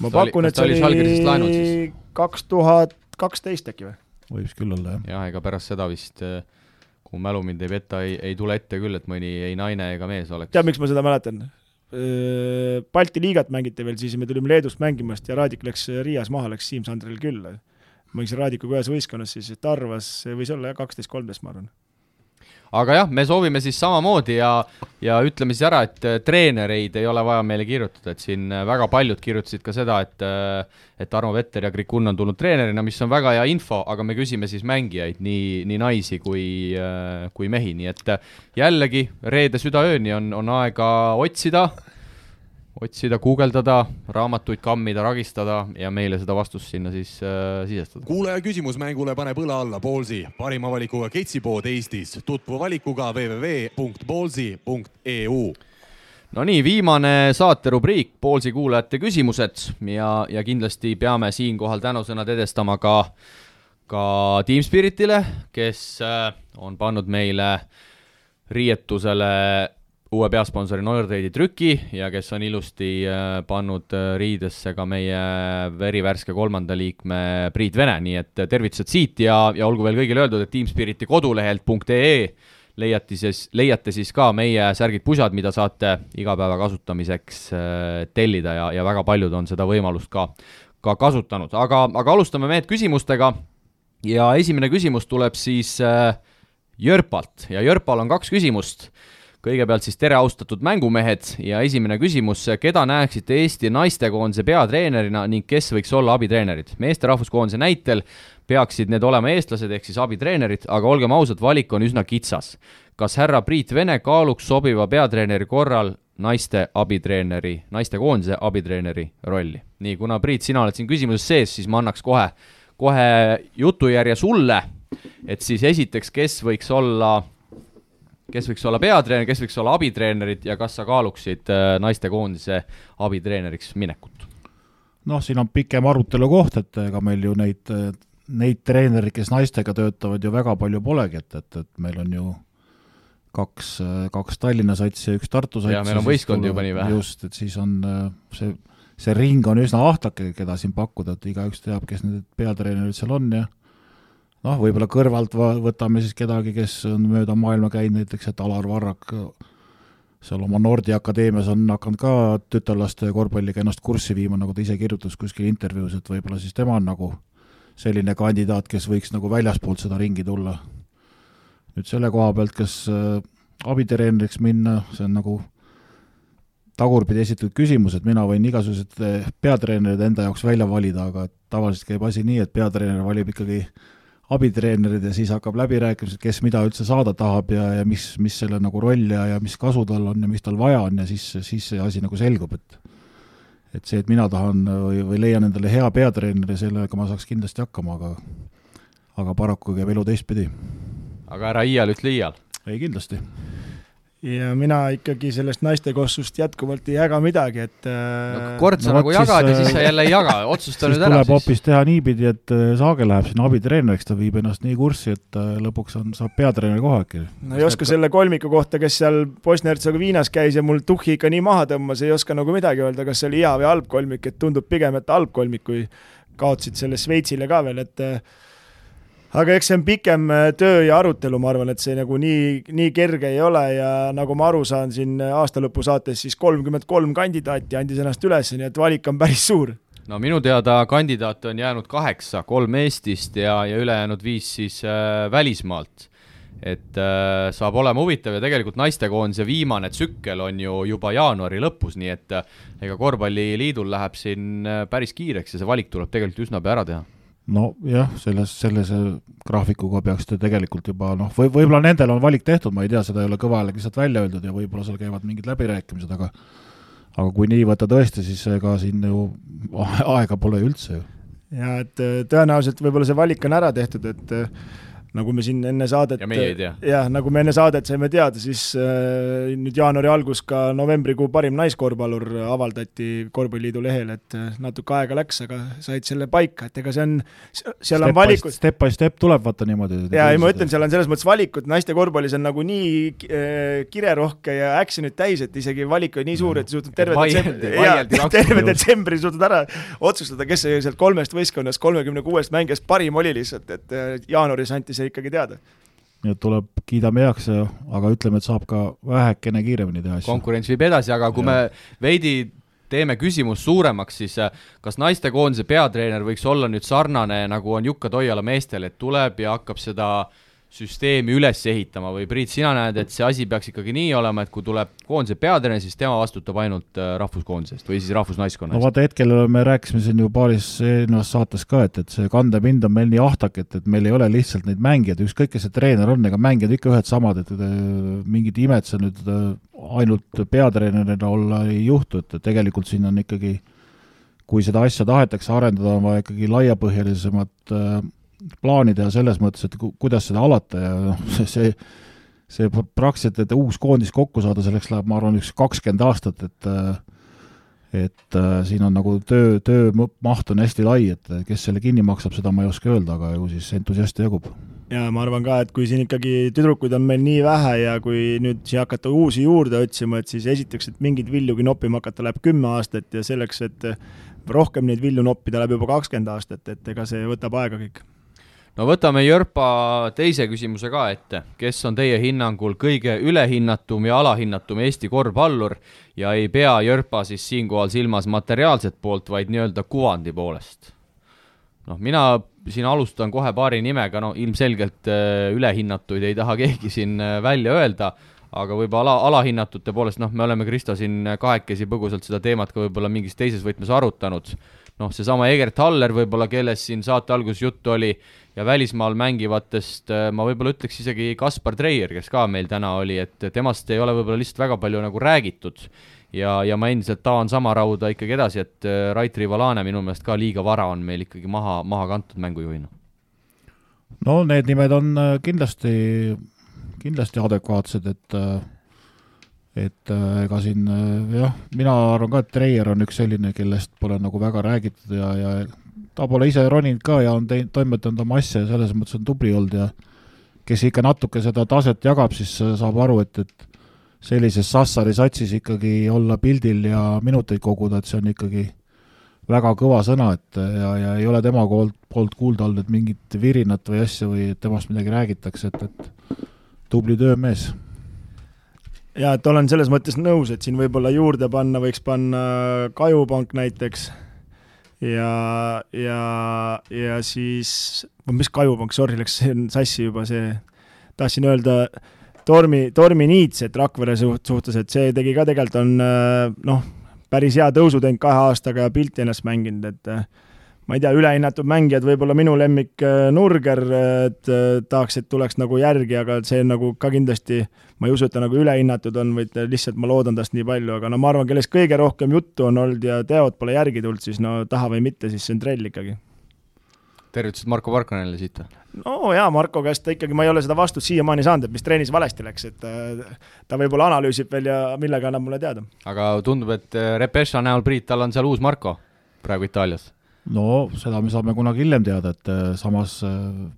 ma ta pakun, et see oli kaks tuhat kaksteist äkki või? võiks küll olla, jah. jah, ega pärast seda vist äh, kui mälu mind ei peta, ei, ei tule ette küll, et mõni ei naine ega mees oleks. tead, miks ma seda mäletan? Balti liigat mängiti veel, siis me tulime Leedust mängimast ja Raadik läks Riias maha, läks Siim Sandril külla. mängisin Raadikuga ühes võistkonnas siis, et arvas, võis olla jah, kaksteist, kolmteist, ma arvan aga jah, me soovime siis samamoodi ja, ja ütleme siis ära, et äh, treenereid ei ole vaja meile kirjutada, et siin äh, väga paljud kirjutasid ka seda, et äh, et Armo Vetter ja Krikun on tulnud treenerina, mis on väga hea info, aga me küsime siis mängijaid, nii, nii naisi kui, kui mehi, nii et jällegi reede südaööni on, on aega otsida otsida, guugeldada, raamatuid kammida, ragistada ja meile seda vastust sinna siis äh, sisestada. kuulaja küsimus mängule paneb õla alla Ballsi, parima valikuga ketsipood Eestis. tutvu valikuga www.ballsi.eu no nii, viimane saaterubriik, Ballsi kuulajate küsimused ja, ja kindlasti peame siinkohal tänusõnad edestama ka, ka Team Spiritile, kes äh, on pannud meile riietusele uue peasponsori Nordeidi trüki ja kes on ilusti äh, pannud äh, riidesse ka meie verivärske kolmanda liikme Priit Vene, nii et tervitused siit ja, ja olgu veel kõigile öeldud, et Teamspiriti kodulehelt .ee leiate siis, leiate siis ka meie särgid-pusad, mida saate igapäeva kasutamiseks äh, tellida ja, ja väga paljud on seda võimalust ka, ka kasutanud, aga, aga alustame mehed küsimustega. Ja esimene küsimus tuleb siis Jörpalt. Ja Jörpal on kaks küsimust kõigepealt siis tere, austatud mängumehed ja esimene küsimus, keda näeksite Eesti naistekoondise peatreenerina ning kes võiks olla abitreenerid? meeste rahvuskoondise näitel peaksid need olema eestlased ehk siis abitreenerid, aga olgem ausad, valik on üsna kitsas. kas härra Priit Vene kaaluks sobiva peatreeneri korral naiste abitreeneri, naistekoondise abitreeneri rolli? nii, kuna Priit, sina oled siin küsimuses sees, siis ma annaks kohe, kohe jutujärje sulle, et siis esiteks, kes võiks olla kes võiks olla peatreener, kes võiks olla abitreenerid ja kas sa kaaluksid äh, naistekoondise abitreeneriks minekut? noh, siin on pikem arutelu koht, et ega meil ju neid, neid treenereid, kes naistega töötavad, ju väga palju polegi, et, et, et meil on ju kaks, kaks Tallinna satsi ja üks Tartu sats. ja meil on võistkondi juba nii vähe. just, et siis on äh, see, see ring on üsna ahtake, keda siin pakkuda, et igaüks teab, kes need peatreenerid seal on ja noh, võib-olla kõrvalt va-, võtame siis kedagi, kes on mööda maailma käinud, näiteks et Alar Varrak seal oma Nordi akadeemias on hakanud ka tütarlaste korvpalliga ennast kurssi viima, nagu ta ise kirjutas kuskil intervjuus, et võib-olla siis tema on nagu selline kandidaat, kes võiks nagu väljaspoolt seda ringi tulla. nüüd selle koha pealt, kas äh, abitreeneriks minna, see on nagu tagurpidi esitatud küsimus, et mina võin igasugused äh, peatreenerid enda jaoks välja valida, aga tavaliselt käib asi nii, et peatreener valib ikkagi abitreenerid ja siis hakkab läbirääkimised, kes mida üldse saada tahab ja, ja mis, mis selle nagu roll ja, ja mis kasu tal on ja mis tal vaja on ja siis, siis see asi nagu selgub, et et see, et mina tahan või, või leian endale hea peatreeneri, sellega ma saaks kindlasti hakkama, aga aga paraku käib elu teistpidi. aga ära iial ütle iial. ei, kindlasti ja mina ikkagi sellest naistekossust jätkuvalt ei jaga midagi, et no, äh, kord sa no, nagu jagad ja siis sa äh, jälle ei jaga, otsusta nüüd ära tuleb siis. hoopis teha niipidi, et äh, Saage läheb sinna abitreeneriks, ta viib ennast nii kurssi, et lõpuks on, saab peatreeneri koha äkki. no ei oska selle kolmiku kohta, kes seal Bosnia-Hertsegoviinas käis ja mul tuhhi ikka nii maha tõmbas, ei oska nagu midagi öelda, kas see oli hea või halb kolmik, et tundub pigem, et halb kolmik, kui kaotasid selle Šveitsile ka veel, et aga eks see on pikem äh, töö ja arutelu, ma arvan, et see nagu nii, nii kerge ei ole ja nagu ma aru saan siin aastalõpu saates, siis kolmkümmend kolm kandidaati andis ennast üles, nii et valik on päris suur. no minu teada kandidaate on jäänud kaheksa, kolm Eestist ja, ja ülejäänud viis siis äh, välismaalt. et äh, saab olema huvitav ja tegelikult naistekoondise viimane tsükkel on ju juba jaanuari lõpus, nii et äh, ega korvpalliliidul läheb siin äh, päris kiireks ja see valik tuleb tegelikult üsna pea ära teha nojah, selles, sellise graafikuga peaks ta tegelikult juba noh, või võib-olla nendel on valik tehtud, ma ei tea, seda ei ole kõva häälega lihtsalt välja öeldud ja võib-olla seal käivad mingid läbirääkimised, aga aga kui nii võtta tõesti, siis ega siin ju aega pole üldse ju. ja et tõenäoliselt võib-olla see valik on ära tehtud, et nagu me siin enne saadet ja jah, nagu me enne saadet saime teada, siis äh, nüüd jaanuari algus ka novembrikuu parim naiskorvpallur avaldati Korvpalliliidu lehel, et äh, natuke aega läks, aga said selle paika, et ega see on, seal step on valikud. Step by step tuleb vaata niimoodi. jaa, ei ma ütlen, seal on selles mõttes valikud, naiste korvpallis on nagu nii äh, kirerohke ja action'it täis, et isegi valik oli nii suur, et suutnud terve detsembri, jaa, terve detsembri suutnud ära otsustada, kes sealt kolmest võistkonnast kolmekümne kuuest mängijast parim oli lihtsalt, et äh, jaanuaris anti see see ikkagi teada nii et tuleb, kiidame heaks, aga ütleme, et saab ka vähekene kiiremini teha asju. konkurents viib edasi, aga kui ja. me veidi teeme küsimust suuremaks, siis kas naistekoondise peatreener võiks olla nüüd sarnane, nagu on Jukka Toiala meestel, et tuleb ja hakkab seda äh, süsteemi üles ehitama või Priit, sina näed, et see asi peaks ikkagi nii olema, et kui tuleb koondise peatreener, siis tema vastutab ainult äh, rahvuskoondisest või siis rahvusnaiskonna eest? no vaata, hetkel me rääkisime siin ju paaris eelnevas saates ka, et, et see kandepind on meil nii ahtak, et, et meil ei ole lihtsalt neid mängijaid, ükskõik kes see treener on, ega mängijad ikka ühed samad, et mingit imet seal nüüd äh, ainult peatreenerina olla ei juhtu, et tegelikult siin on ikkagi kui seda asja tahetakse arendada, on vaja ikkagi laiapõhjalisemat äh, plaani teha selles mõttes, et ku-, kuidas seda alata ja noh, see, see see praktiliselt, et uus koondis kokku saada, selleks läheb, ma arvan, üks kakskümmend aastat, et et äh, siin on nagu töö, töömaht on hästi lai, et kes selle kinni maksab, seda ma ei oska öelda, aga ju siis entusiaste jagub. ja ma arvan ka, et kui siin ikkagi tüdrukuid on meil nii vähe ja kui nüüd siia hakata uusi juurde otsima, et siis esiteks, et mingeid viljugi noppima hakata, läheb kümme aastat ja selleks, et rohkem neid vilju noppida, läheb juba kakskümmend aastat, et ega see võtab aega kõik no võtame Jörpa teise küsimuse ka ette, kes on teie hinnangul kõige ülehinnatum ja alahinnatum Eesti korvpallur ja ei pea Jörpa siis siinkohal silmas materiaalset poolt, vaid nii-öelda kuvandi poolest? noh, mina siin alustan kohe paari nimega, no ilmselgelt äh, ülehinnatuid ei taha keegi siin äh, välja öelda, aga võib-olla ala, alahinnatute poolest, noh, me oleme Kristo siin kahekesi põgusalt seda teemat ka võib-olla mingis teises võtmes arutanud, noh, seesama Egert Haller võib-olla, kellest siin saate alguses juttu oli, ja välismaal mängivatest äh, ma võib-olla ütleks isegi Kaspar Treier, kes ka meil täna oli, et temast ei ole võib-olla lihtsalt väga palju nagu räägitud. ja, ja ma endiselt tahan sama rauda ikkagi edasi, et äh, Rait Rivalane minu meelest ka liiga vara on meil ikkagi maha, maha kantud mängujuhina. no need nimed on äh, kindlasti, kindlasti adekvaatsed, et et ega siin jah, mina arvan ka, et Treier on üks selline, kellest pole nagu väga räägitud ja, ja ta pole ise roninud ka ja on teinud, toimetanud oma asja ja selles mõttes on tubli olnud ja kes ikka natuke seda taset jagab, siis saab aru, et, et sellises Sassari satsis ikkagi olla pildil ja minuteid koguda, et see on ikkagi väga kõva sõna, et ja, ja ei ole tema poolt, poolt kuulda olnud, mingit virinat või asja või temast midagi räägitakse, et, et tubli töömees. Jaa, et olen selles mõttes nõus, et siin võib-olla juurde panna, võiks panna Kajupank näiteks. Ja, ja, ja siis, mis Kajupank, sorry, läks sassi juba see, tahtsin öelda Tormi, Tormi Niits, et Rakvere suht-, suhtes, et see tegi ka tegelikult on noh, päris hea tõusu teinud kahe aastaga ja pilti ennast mänginud, et ma ei tea, ülehinnatud mängijad, võib-olla minu lemmik äh, Nurger, et äh, tahaks, et tuleks nagu järgi, aga see nagu ka kindlasti, ma ei usu, et ta nagu ülehinnatud on, vaid lihtsalt ma loodan tast nii palju, aga no ma arvan, kellest kõige rohkem juttu on olnud ja teod pole järgi tulnud, siis no taha või mitte, siis see on Trell ikkagi. tervitused Marko Parkonenile siit või? no jaa, Marko käest ikkagi, ma ei ole seda vastust siiamaani saanud, et mis trennis valesti läks, et äh, ta võib-olla analüüsib veel ja millega annab mulle teada. aga tundub, et Repeša näol, Priit, tal on seal uus Marko praegu Itaalias no seda me saame kunagi hiljem teada, et äh, samas äh,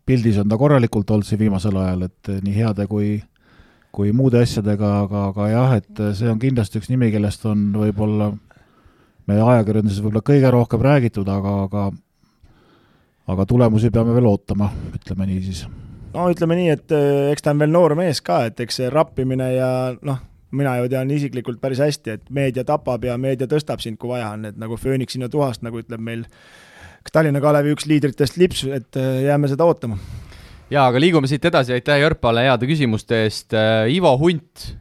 pildis on ta korralikult olnud siin viimasel ajal, et äh, nii heade kui kui muude asjadega, aga, aga jah, et see on kindlasti üks nimi, kellest on võib-olla meie ajakirjanduses võib-olla kõige rohkem räägitud, aga, aga aga tulemusi peame veel ootama, ütleme nii siis. no ütleme nii, et eks ta on veel noor mees ka, et eks see rappimine ja noh, mina ju tean isiklikult päris hästi, et meedia tapab ja meedia tõstab sind, kui vaja on, et nagu fööniks sinna tuhast, nagu ütleb meil Tallinna Kalevi üks liidritest lips, et äh, jääme seda ootama. jaa, aga liigume siit edasi, aitäh Jörpale heade küsimuste eest, äh, Ivo Hunt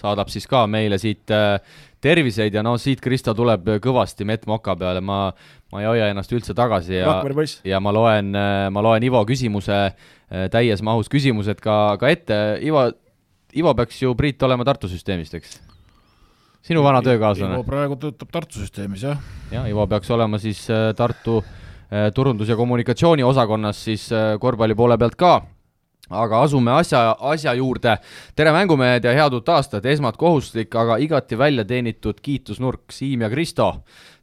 saadab siis ka meile siit äh, terviseid ja no siit Kristo tuleb kõvasti mett moka peale, ma, ma ei hoia ennast üldse tagasi ja, ja ma loen, ma loen Ivo küsimuse, täies mahus küsimused ka, ka ette, Ivo, Ivo peaks ju, Priit, olema Tartu süsteemist, eks? sinu vana töökaaslane? Ivo praegu töötab Tartu süsteemis, jah. jah, Ivo peaks olema siis äh, Tartu äh, turundus- ja kommunikatsiooniosakonnas siis äh, korvpalli poole pealt ka, aga asume asja, asja juurde. tere, mängumehed ja head uut aastat, esmalt kohustuslik, aga igati välja teenitud kiitusnurk, Siim ja Kristo.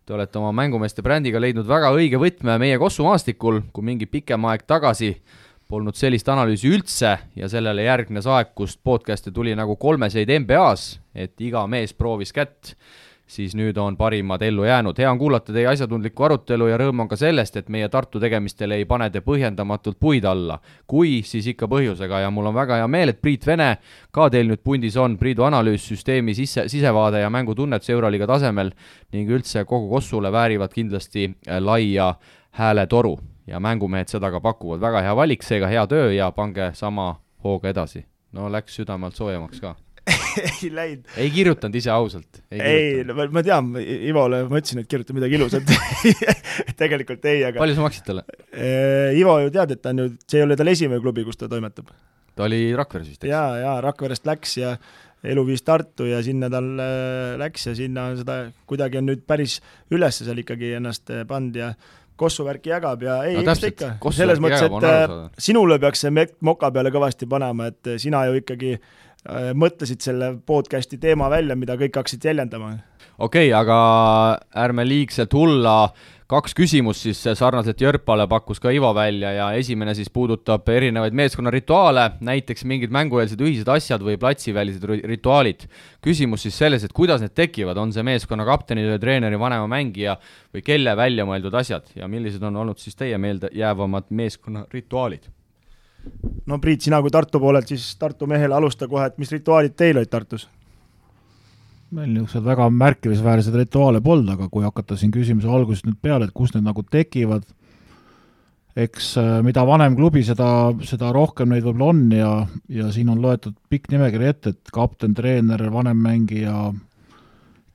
Te olete oma mängumeeste brändiga leidnud väga õige võtme meie Kossu maastikul, kui mingi pikem aeg tagasi polnud sellist analüüsi üldse ja sellele järgnes aeg, kust podcast'e tuli nagu kolmeseid NBA-s, et iga mees proovis kätt. siis nüüd on parimad ellu jäänud. hea on kuulata teie asjatundlikku arutelu ja rõõm on ka sellest, et meie Tartu tegemistele ei pane te põhjendamatult puid alla. kui, siis ikka põhjusega ja mul on väga hea meel, et Priit Vene ka teil nüüd pundis on, Priidu analüüs, süsteemi sisse, sisevaade ja mängutunnetus Euroliiga tasemel ning üldse kogu Kossule väärivad kindlasti laia hääletoru ja mängumehed seda ka pakuvad, väga hea valik, seega hea töö ja pange sama hooga edasi. no läks südame alt soojemaks ka ei läinud. ei kirjutanud ise ausalt? ei, no ma tean, Ivole ma ütlesin, et kirjuta midagi ilusat tegelikult ei, aga palju sa maksid talle? Ivo ju tead, et ta on ju, see ei ole tal esimene klubi, kus ta toimetab. ta oli Rakveres vist, eks? jaa, jaa, Rakverest läks ja elu viis Tartu ja sinna tal äh, läks ja sinna seda, kuidagi on nüüd päris üles seal ikkagi ennast äh, pannud ja Kossu värki jagab ja ei no,, eks ta ikka, selles mõttes, et äh, sinule peaks see moka peale kõvasti panema, et sina ju ikkagi äh, mõtlesid selle podcast'i teema välja, mida kõik hakkasid jäljendama. okei okay,, aga ärme liigselt hulla kaks küsimust siis sarnaselt Jörpale pakkus ka Ivo välja ja esimene siis puudutab erinevaid meeskonna rituaale, näiteks mingid mängueelsed ühised asjad või platsivälised rituaalid. küsimus siis selles, et kuidas need tekivad, on see meeskonna kapteni treeneri, vanema mängija või kelle välja mõeldud asjad ja millised on olnud siis teie meeldejäävamad meeskonna rituaalid? no Priit, sina kui Tartu poolelt, siis Tartu mehele alusta kohe, et mis rituaalid teil olid Tartus? Meil niisuguseid väga märkimisväärseid rituaale polnud, aga kui hakata siin küsimuse algusest nüüd peale, et kust need nagu tekivad, eks äh, mida vanem klubi, seda, seda rohkem neid võib-olla on ja, ja siin on loetud pikk nimekiri ette, et kapten, treener, vanem mängija,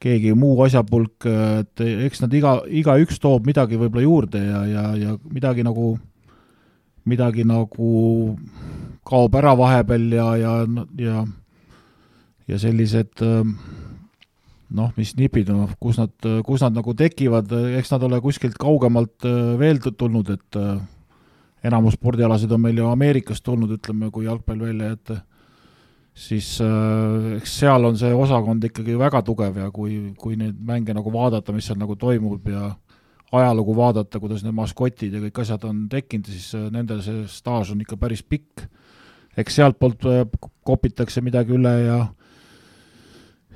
keegi muu asjapulk, et eks nad iga, igaüks toob midagi võib-olla juurde ja, ja, ja midagi nagu, midagi nagu kaob ära vahepeal ja, ja, ja ja sellised äh, noh, mis nipid, noh, kus nad, kus nad nagu tekivad, eks nad ole kuskilt kaugemalt äh, veel tulnud, et äh, enamus spordialasid on meil ju Ameerikast tulnud, ütleme, kui jalgpall välja jätta, siis äh, eks seal on see osakond ikkagi väga tugev ja kui, kui neid mänge nagu vaadata, mis seal nagu toimub ja ajalugu vaadata, kuidas need maskotid ja kõik asjad on tekkinud, siis nendel see staaž on ikka päris pikk. eks sealtpoolt kopitakse midagi üle ja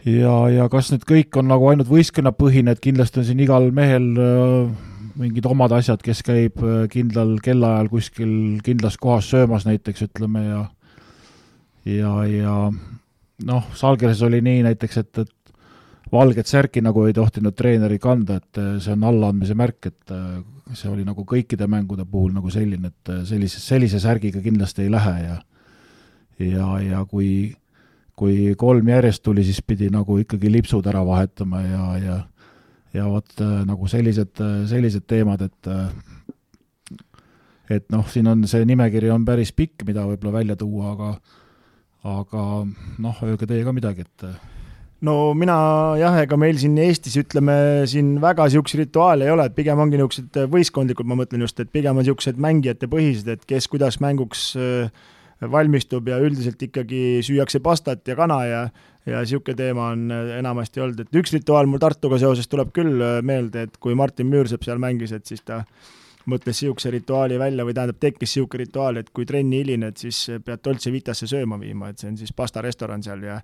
ja, ja kas need kõik on nagu ainult võistkonnapõhine, et kindlasti on siin igal mehel äh, mingid omad asjad, kes käib äh, kindlal kellaajal kuskil kindlas kohas söömas näiteks, ütleme, ja ja, ja noh, Salgeres oli nii näiteks, et, et valget särki nagu ei tohtinud treeneri kanda, et äh, see on allaandmise märk, et see oli nagu kõikide mängude puhul nagu selline, et sellise, sellise särgiga kindlasti ei lähe ja ja, ja kui kui kolm järjest tuli, siis pidi nagu ikkagi lipsud ära vahetama ja, ja ja vot äh, nagu sellised, äh, sellised teemad, et äh, et noh, siin on see nimekiri on päris pikk, mida võib-olla välja tuua, aga aga noh, öelge teie ka midagi, et no mina jah, ega meil siin Eestis ütleme siin väga niisuguseid rituaale ei ole, et pigem ongi niisugused võistkondlikud, ma mõtlen just, et pigem on niisugused mängijate põhised, et kes kuidas mänguks äh, valmistub ja üldiselt ikkagi süüakse pastat ja kana ja ja niisugune teema on enamasti olnud, et üks rituaal mul Tartuga seoses tuleb küll meelde, et kui Martin Müürsepp seal mängis, et siis ta mõtles niisuguse rituaali välja või tähendab, tekkis niisugune rituaal, et kui trenni hilined, siis pead Dolce Vitasse sööma viima, et see on siis pastarestoran seal ja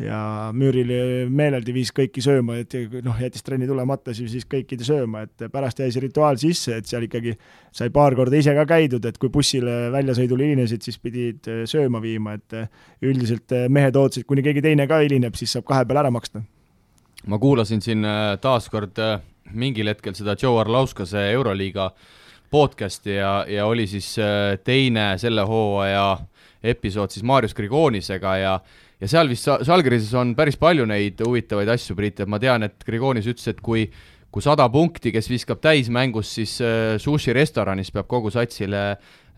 ja Müüril meeleldi viis kõiki sööma, et noh, jättis trenni tulemata, siis viis kõikide sööma, et pärast jäi see rituaal sisse, et seal ikkagi sai paar korda ise ka käidud, et kui bussile väljasõidul hilinesid, siis pidid äh, sööma viima, et äh, üldiselt äh, mehed ootasid, kuni keegi teine ka hilineb, siis saab kahe peale ära maksta. ma kuulasin siin taaskord mingil hetkel seda Joe Arlauskase Euroliiga podcast'i ja, ja oli siis teine selle hooaja episood siis Marius Grigonisega ja ja seal vist Žalgirises on päris palju neid huvitavaid asju, Priit, et ma tean, et Grigonis ütles, et kui kui sada punkti, kes viskab täismängus, siis äh, sushi restoranis peab kogu satsile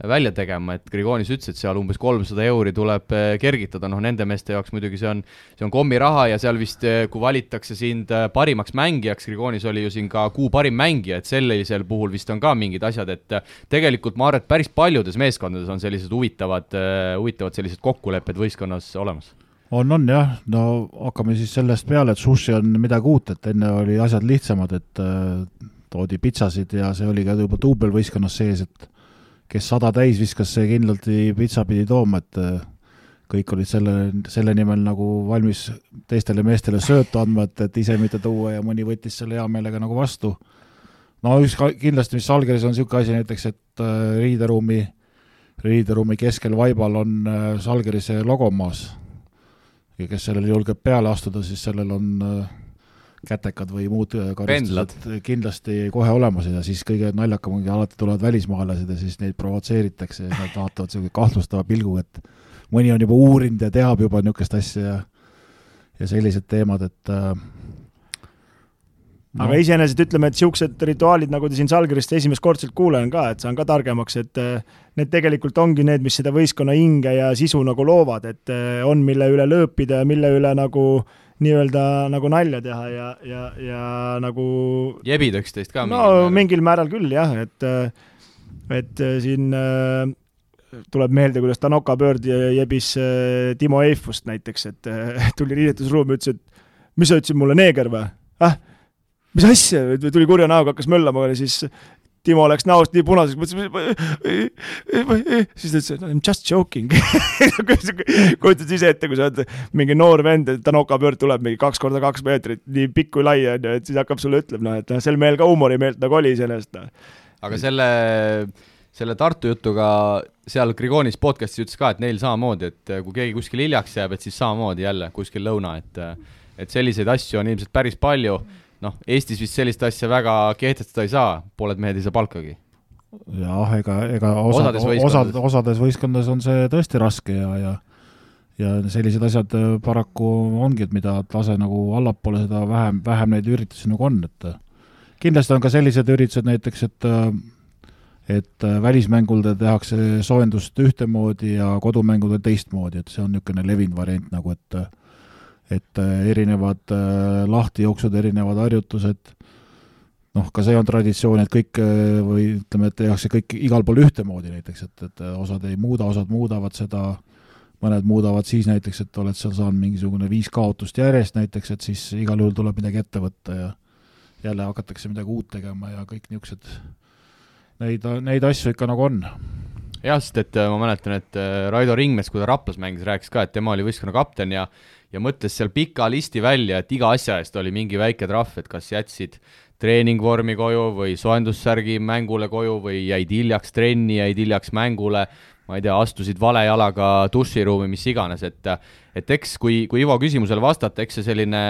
välja tegema, et Grigonis ütles, et seal umbes kolmsada euri tuleb äh, kergitada, noh nende meeste jaoks muidugi see on, see on kommiraha ja seal vist, äh, kui valitakse sind parimaks mängijaks, Grigonis oli ju siin ka kuu parim mängija, et sellisel puhul vist on ka mingid asjad, et tegelikult ma arvan, et päris paljudes meeskondades on sellised huvitavad, huvitavad sellised kokkulepped võistkonnas olemas on, on jah, no hakkame siis sellest peale, et sushi on midagi uut, et enne oli asjad lihtsamad, et äh, toodi pitsasid ja see oli ka juba duubelvõistkonnas sees, et kes sada täis viskas, see kindlasti pitsa pidi tooma, et äh, kõik olid selle, selle nimel nagu valmis teistele meestele söötu andma, et, et ise mitte tuua ja mõni võttis selle hea meelega nagu vastu. no üks kindlasti, mis Žalgiris on niisugune asi näiteks, et äh, riideruumi, riideruumi keskel vaibal on Žalgirise logo maas. Ja kes sellele julgeb peale astuda, siis sellel on äh, kätekad või muud karistused kindlasti kohe olemas ja siis kõige naljakam ongi, alati tulevad välismaalased ja siis neid provotseeritakse ja nad vaatavad niisuguse kahtlustava pilguga, et mõni on juba uurinud ja teab juba niisugust asja ja ja sellised teemad, et äh, no. aga iseenesest ütleme, et niisugused rituaalid, nagu te siin Salgrist esimest kordselt kuulen ka, et saan ka targemaks, et äh, need tegelikult ongi need, mis seda võistkonna hinge ja sisu nagu loovad, et äh, on, mille üle lööpida ja mille üle nagu nii-öelda nagu nalja teha ja, ja, ja nagu jebida üksteist ka? no mingil määral küll jah, et et siin äh, tuleb meelde, kuidas Tanoka Bird jebis äh, Timo Eifust näiteks, et äh, tuli riietusruumi, ütles, et mis sa ütlesid mulle, neeger või? ah, mis asja, tuli kurja näoga, hakkas möllama ja siis Timo läks näost nii punaseks, mõtles, siis ta ütles, et I m just joking kujutad ise ette, kui sa oled mingi noor vend, Tanoka Bird tuleb mingi kaks korda kaks meetrit, nii pikk kui lai on ju, et siis hakkab sulle ütlema, noh, et noh, sel mehel ka huumorimeelt nagu oli iseenesest. Noh. aga selle selle Tartu jutuga seal Grigonis podcast'is ütles ka, et neil samamoodi, et kui keegi kuskil hiljaks jääb, et siis samamoodi jälle kuskil lõuna, et et selliseid asju on ilmselt päris palju, noh, Eestis vist sellist asja väga kehtestada ei saa, pooled mehed ei saa palkagi. jah, ega, ega osad, osad, osades võistkondades on see tõesti raske ja, ja ja sellised asjad paraku ongi, et mida lase nagu allapoole, seda vähem, vähem neid üritusi nagu on, et kindlasti on ka sellised üritused näiteks, et et äh, välismängudel tehakse soojendust ühtemoodi ja kodumängudel teistmoodi, et see on niisugune levinud variant nagu, et et äh, erinevad äh, lahtijooksud, erinevad harjutused, noh, ka see on traditsioon, et kõik või ütleme, et tehakse kõik igal pool ühtemoodi näiteks, et, et osad ei muuda, osad muudavad seda, mõned muudavad siis näiteks, et oled seal saanud mingisugune viis kaotust järjest näiteks, et siis igal juhul tuleb midagi ette võtta ja jälle hakatakse midagi uut tegema ja kõik niisugused neid, neid asju ikka nagu on. Jah, sest et äh, ma mäletan, et äh, Raido Ringmets, kui ta Raplas mängis, rääkis ka, et tema oli võistkonna kapten ja ja mõtles seal pika listi välja, et iga asja eest oli mingi väike trahv, et kas jätsid treeningvormi koju või soendussärgi mängule koju või jäid hiljaks trenni, jäid hiljaks mängule, ma ei tea, astusid vale jalaga duširuumi, mis iganes, et et eks kui, kui Ivo küsimusele vastata, eks see selline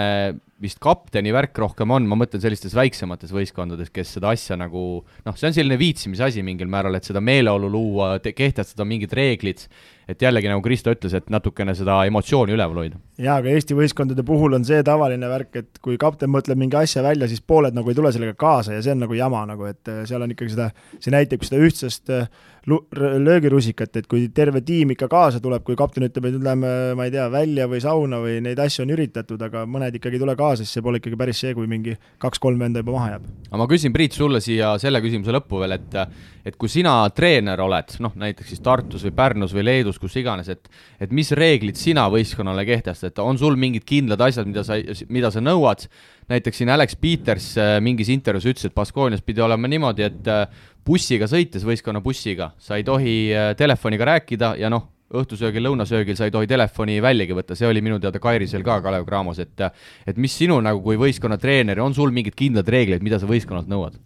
vist kapteni värk rohkem on, ma mõtlen sellistes väiksemates võistkondades, kes seda asja nagu noh, see on selline viitsimise asi mingil määral, et seda meeleolu luua, kehtestada mingid reeglid, et jällegi, nagu Kristo ütles, et natukene seda emotsiooni üleval hoida. jaa, aga Eesti võistkondade puhul on see tavaline värk, et kui kapten mõtleb mingi asja välja, siis pooled nagu ei tule sellega kaasa ja see on nagu jama nagu, et äh, seal on ikkagi seda, see näitab seda ühtsest äh, löögirusikat, et kui terve tiim ikka kaasa tuleb, kui kapten ütleb, et nüüd läheme, ma ei tea, välja või sauna või neid asju on üritatud, aga mõned ikkagi ei tule kaasa, siis see pole ikkagi päris see, kui mingi kaks-kolm venda juba maha jääb. aga ma küsin, Priit, sulle siia selle küsimuse lõppu veel, et et kui sina treener oled, noh näiteks siis Tartus või Pärnus või Leedus, kus iganes, et et mis reeglid sina võistkonnale kehtestad, on sul mingid kindlad asjad, mida sa, mida sa nõuad, näiteks siin Alex Peters äh, mingis intervjuus ütles, et Baskoonias pidi olema niimoodi, et äh, bussiga sõites, võistkonna bussiga, sa ei tohi äh, telefoniga rääkida ja noh, õhtusöögil, lõunasöögil sa ei tohi telefoni väljagi võtta, see oli minu teada Kairisel ka Kalev Cramos, et et mis sinu nagu kui võistkonna treener, on sul mingid kindlad reeglid, mida sa võistkonnalt nõuad?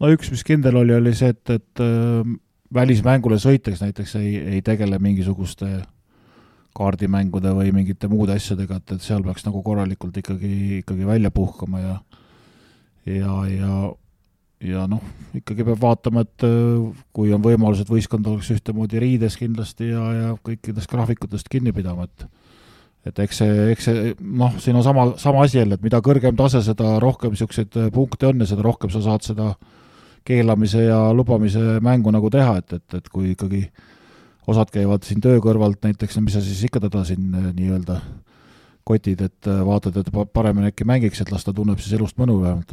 no üks, mis kindel oli, oli see, et, et äh, välismängule sõites näiteks ei, ei tegele mingisuguste kaardimängude või mingite muude asjadega, et, et seal peaks nagu korralikult ikkagi, ikkagi välja puhkama ja ja, ja ja noh, ikkagi peab vaatama, et äh, kui on võimalus, et võistkond oleks ühtemoodi riides kindlasti ja, ja kõikidest graafikutest kinni pidama, et et eks see, eks see noh, siin on sama, sama asi jälle, et mida kõrgem tase, seda rohkem niisuguseid punkte on ja seda rohkem sa saad seda keelamise ja lubamise mängu nagu teha, et, et, et kui ikkagi osad käivad siin töö kõrvalt näiteks, no mis sa siis ikka teda siin äh, nii-öelda kotid, et äh, vaatad, et paremini äkki mängiks, et las ta tunneb siis elust mõnu vähemalt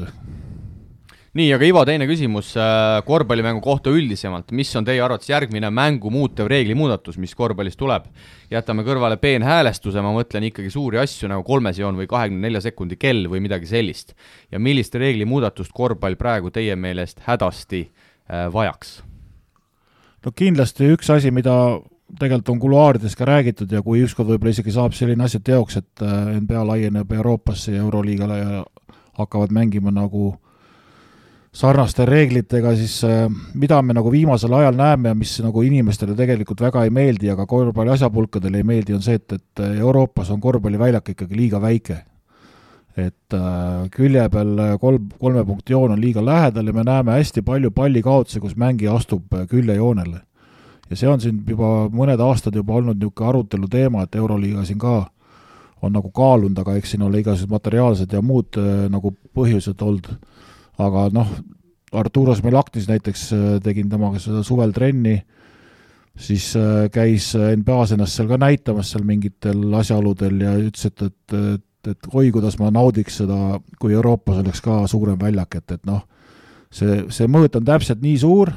nii, aga Ivo, teine küsimus äh, korvpallimängu kohta üldisemalt, mis on teie arvates järgmine mängu muutev reeglimuudatus, mis korvpallis tuleb? jätame kõrvale peenhäälestuse, ma mõtlen ikkagi suuri asju nagu kolmesjoon või kahekümne nelja sekundi kell või midagi sellist. ja millist reeglimuudatust korvpall praegu teie meelest hädasti äh, vajaks? no kindlasti üks asi, mida tegelikult on kuluaarides ka räägitud ja kui ükskord võib-olla isegi saab selline asi teoks, et äh, NBA laieneb Euroopasse ja Euroliigale ja hakkavad mängima nagu sarnaste reeglitega, siis äh, mida me nagu viimasel ajal näeme ja mis nagu inimestele tegelikult väga ei meeldi, aga korvpalli asjapulkadele ei meeldi, on see, et, et Euroopas on korvpalliväljak ikkagi liiga väike. et äh, külje peal kolm, kolme punkti joon on liiga lähedal ja me näeme hästi palju pallikaotusi, kus mängija astub küljejoonele ja see on siin juba mõned aastad juba olnud niisugune arutelu teema, et Euroliiga siin ka on nagu kaalunud, aga eks siin ole igasugused materiaalsed ja muud äh, nagu põhjused olnud. Aga noh, Arturos Melaktis näiteks äh, tegin temaga seda suvel trenni, siis äh, käis NBA-s ennast seal ka näitamas seal mingitel asjaoludel ja ütles, et, et, et, et oi, kuidas ma naudiks seda, kui Euroopas oleks ka suurem väljak, et, et noh, see, see mõõt on täpselt nii suur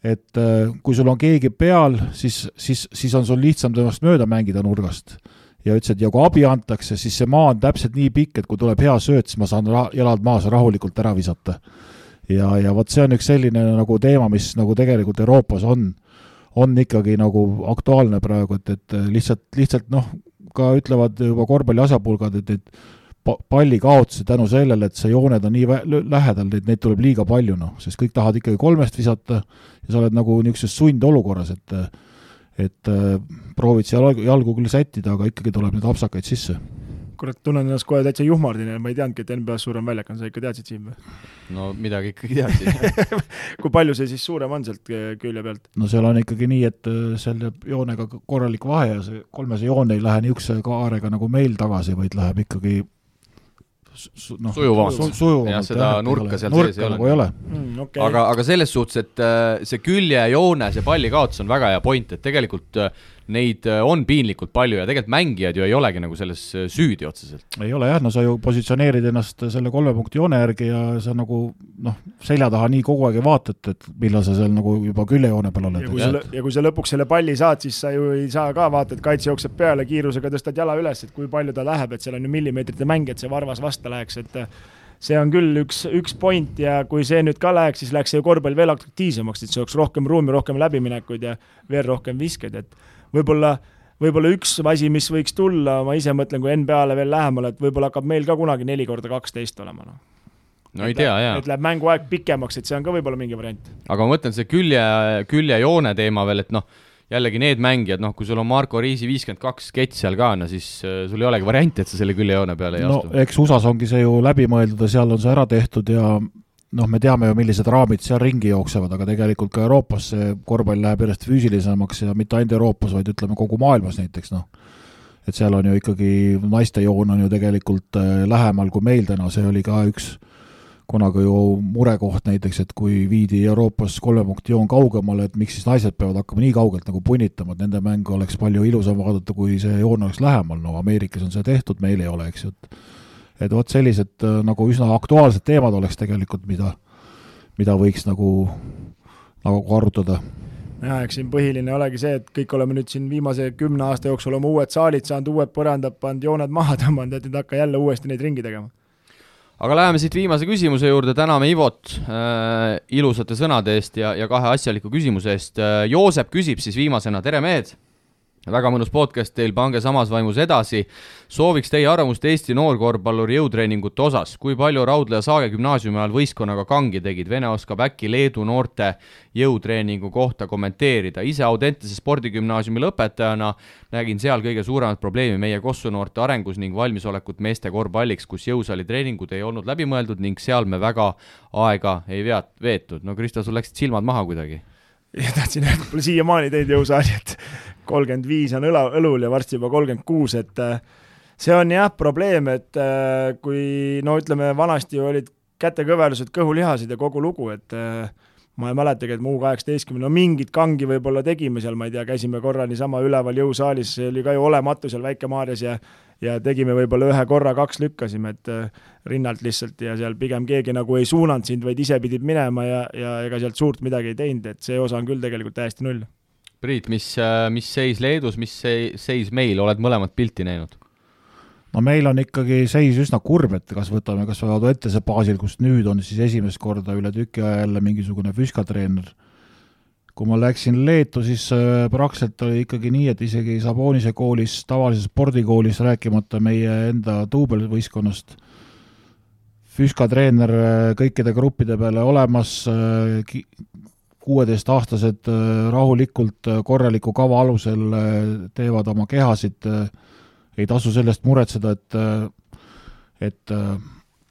et äh, kui sul on keegi peal, siis, siis, siis on sul lihtsam temast mööda mängida nurgast. Ja ütles, et ja kui abi antakse, siis see maa on täpselt nii pikk, et kui tuleb hea sööt, siis ma saan jalad maas rahulikult ära visata. ja, ja vot see on üks selline nagu teema, mis nagu tegelikult Euroopas on, on ikkagi nagu aktuaalne praegu, et, et lihtsalt, lihtsalt noh, ka ütlevad juba korvpalli asjapulgad, et, et pallikaotusi tänu sellele, et see jooned on nii lähedal, et neid tuleb liiga palju, noh, sest kõik tahavad ikkagi kolmest visata ja sa oled nagu niisuguses sundolukorras, et et äh, proovid seal jalgu küll sättida, aga ikkagi tuleb neid apsakaid sisse. kurat, tunnen ennast kohe täitsa juhmardina, ma ei teadnudki, et NBA-s suurem väljak on, sa ikka teadsid, Siim või? no midagi ikkagi teadsin kui palju see siis suurem on sealt külje pealt? no seal on ikkagi nii, et äh, seal jääb joonega korralik vahe ja see kolmese joon ei lähe niisuguse kaarega nagu meil tagasi, vaid läheb ikkagi noh, sujuvamalt su,. sujuvamalt. jah, seda jah, nurka seal sees ei ole. nagu ei ole mm,. Okay. aga, aga selles suhtes, et äh, see küljejoone, see pallikaotus on väga hea point, et tegelikult äh, neid äh, on piinlikult palju ja tegelikult mängijad ju ei olegi nagu selles äh, süüdi otseselt. ei ole jah, no sa ju positsioneerid ennast selle kolme punkti joone järgi ja sa nagu noh, selja taha nii kogu aeg ei vaata, et, et millal sa seal nagu juba küljejoone peal oled. ja kui sa, ja kui sa lõpuks selle palli saad, siis sa ju ei saa ka vaata, et kaitse jookseb peale, kiirusega tõstad jala üles, et kui palju ta läheb, et seal on ju millimeetrite mäng, et see varvas vastu läheks, et see on küll üks, üks point ja kui see nüüd ka läheks, siis läheks see korvpall veel atraktiivsemaks, et see oleks rohkem ruumi, rohkem läbiminekuid ja veel rohkem viskeid, et võib-olla, võib-olla üks asi, mis võiks tulla, ma ise mõtlen, kui NBA-le veel lähemale, et võib-olla hakkab meil ka kunagi neli korda kaksteist olema, noh no ei tea, jaa. et läheb mänguaeg pikemaks, et see on ka võib-olla mingi variant. aga ma mõtlen, see külje, küljejoone teema veel, et noh, jällegi need mängijad, noh, kui sul on Marko Riisi viiskümmend kaks sketš seal ka, no siis äh, sul ei olegi varianti, et sa selle küljejoone peale ei no, astu. eks USA-s ongi see ju läbi mõeldud ja seal on see ära tehtud ja noh, me teame ju, millised raamid seal ringi jooksevad, aga tegelikult ka Euroopas see korvpall läheb järjest füüsilisemaks ja mitte ainult Euroopas, vaid ütleme, kogu maailmas näiteks, noh. et seal on ju ikkagi, naiste joon on ju tegelikult äh, lähemal kui meil täna, see oli ka üks kunagi ju murekoht näiteks, et kui viidi Euroopas kolme punkti joon kaugemale, et miks siis naised peavad hakkama nii kaugelt nagu punnitama, et nende mängu oleks palju ilusam vaadata, kui see joon oleks lähemal, no Ameerikas on see tehtud, meil ei ole, eks ju, et et vot sellised äh, nagu üsna aktuaalsed teemad oleks tegelikult, mida, mida võiks nagu, nagu arutada jah, eks siin põhiline olegi see, et kõik oleme nüüd siin viimase kümne aasta jooksul oma uued saalid saanud, uued põrandad pannud, jooned maha tõmmanud, et nüüd hakka jälle uuesti neid ringi tegema. aga läheme siit viimase küsimuse juurde, täname Ivot äh, ilusate sõnade eest ja, ja kahe asjaliku küsimuse eest äh,. Joosep küsib siis viimasena, tere mehed väga mõnus podcast teil, pange samas vaimus edasi. sooviks teie arvamust Eesti noorkorvpalluri jõutreeningute osas, kui palju Raudla ja Saage gümnaasiumi ajal võistkonnaga kangi tegid, Vene oskab äkki Leedu noorte jõutreeningu kohta kommenteerida, ise Audentese spordigümnaasiumi lõpetajana nägin seal kõige suuremat probleemi meie Kossu noorte arengus ning valmisolekut meeste korvpalliks, kus jõusaali treeningud ei olnud läbimõeldud ning seal me väga aega ei veat-, veetud. no Kristo, sul läksid silmad maha kuidagi? Ja tahtsin öelda, pole siiamaani teinud jõusaali, et kolmkümmend viis on õla, õlul ja varsti juba kolmkümmend kuus, et äh, see on jah probleem, et äh, kui no ütleme, vanasti olid kätekõverused, kõhulihased ja kogu lugu, et äh, ma ei mäletagi, et mu kaheksateistkümne, no mingit kangi võib-olla tegime seal, ma ei tea, käisime korra niisama üleval jõusaalis, see oli ka ju olematu seal Väike-Maarjas ja ja tegime võib-olla ühe korra, kaks lükkasime, et rinnalt lihtsalt ja seal pigem keegi nagu ei suunanud sind, vaid ise pidid minema ja, ja ega sealt suurt midagi ei teinud, et see osa on küll tegelikult täiesti null Priit, mis, äh, mis seis Leedus, mis seis meil, oled mõlemat pilti näinud? no meil on ikkagi seis üsna kurb, et kas võtame kas või Aduetese baasil, kus nüüd on siis esimest korda üle tüki aja jälle mingisugune füskatreener, kui ma läksin Leetu, siis äh, praktiliselt oli ikkagi nii, et isegi Sabonise koolis, tavalises spordikoolis, rääkimata meie enda duubelvõistkonnast, füskatreener äh, kõikide gruppide peale olemas, kuueteistaastased rahulikult korraliku kava alusel teevad oma kehasid, ei tasu sellest muretseda, et, et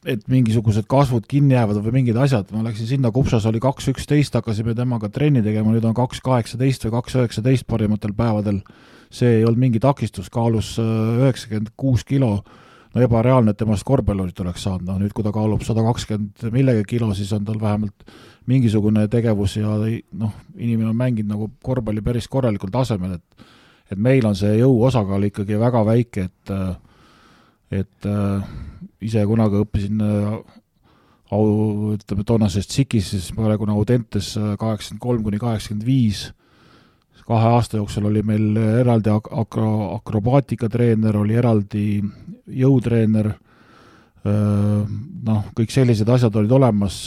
et mingisugused kasvud kinni jäävad või mingid asjad, ma läksin sinna, Kupsas oli kaks üksteist, hakkasime temaga trenni tegema, nüüd on kaks kaheksateist või kaks üheksateist parimatel päevadel. see ei olnud mingi takistus, kaalus äh, üheksakümmend kuus kilo, no ebareaalne, et temast korvpallurit oleks saanud, noh nüüd, kui ta kaalub sada kakskümmend millegagi kilo, siis on tal vähemalt mingisugune tegevus ja noh, inimene on mänginud nagu korvpalli päris korralikul tasemel, et et meil on see jõu osakaal ikkagi väga väike, et et äh, ise kunagi õppisin äh, au, ütleme toonases TSIK-is, siis praegune Audentes äh, kaheksakümmend kolm kuni kaheksakümmend viis, kahe aasta jooksul oli meil eraldi ak-, akro-, akrobaatikatreener, oli eraldi jõutreener, noh, kõik sellised asjad olid olemas,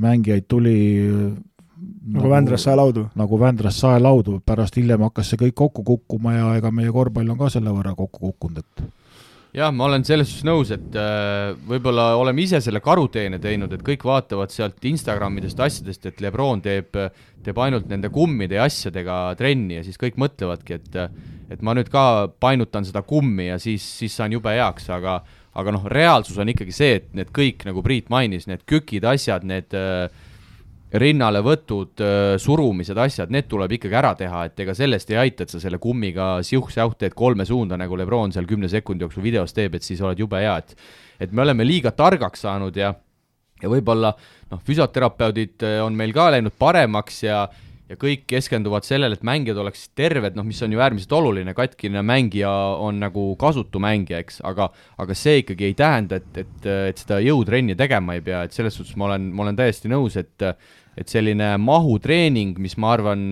mängijaid tuli nagu, nagu Vändrast saelaudu? nagu Vändrast saelaudu, pärast hiljem hakkas see kõik kokku kukkuma ja ega meie korvpall on ka selle võrra kokku kukkunud, et jah, ma olen selles suhtes nõus, et äh, võib-olla oleme ise selle karuteene teinud, et kõik vaatavad sealt Instagramidest asjadest, et Lebron teeb, teeb ainult nende kummide ja asjadega trenni ja siis kõik mõtlevadki, et et ma nüüd ka painutan seda kummi ja siis, siis saan jube heaks, aga aga noh, reaalsus on ikkagi see, et need kõik, nagu Priit mainis, need kükid, asjad, need äh, rinnalevõtud, surumised, asjad, need tuleb ikkagi ära teha, et ega sellest ei aita, et sa selle kummiga siuh-säuh teed kolme suunda, nagu Lebron seal kümne sekundi jooksul videos teeb, et siis oled jube hea, et et me oleme liiga targaks saanud ja ja võib-olla noh, füsioterapeudid on meil ka läinud paremaks ja ja kõik keskenduvad sellele, et mängijad oleksid terved, noh, mis on ju äärmiselt oluline, katkine mängija on nagu kasutu mängija, eks, aga aga see ikkagi ei tähenda, et, et, et seda jõutrenni tegema ei pea, et selles suhtes ma olen, ma olen täiesti nõus, et et selline mahutreening, mis ma arvan,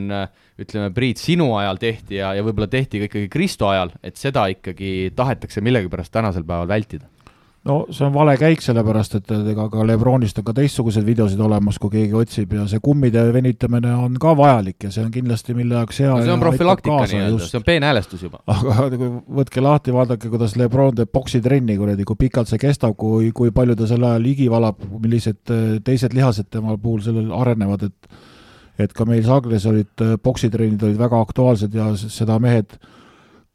ütleme, Priit, sinu ajal tehti ja, ja võib-olla tehti ka ikkagi Kristo ajal, et seda ikkagi tahetakse millegipärast tänasel päeval vältida no see on vale käik, sellepärast et ega ka Lebronist on ka teistsuguseid videosid olemas, kui keegi otsib ja see kummide venitamine on ka vajalik ja see on kindlasti mille jaoks hea no see on profülaktika nii-öelda, see on peenhäälestus juba. aga kui võtke lahti, vaadake, kuidas Lebron teeb poksitrenni, kuradi, kui pikalt see kestab, kui, kui palju ta sel ajal ligi valab, millised äh, teised lihased tema puhul sellel arenevad, et et ka meil Sagres olid poksitrennid olid väga aktuaalsed ja seda mehed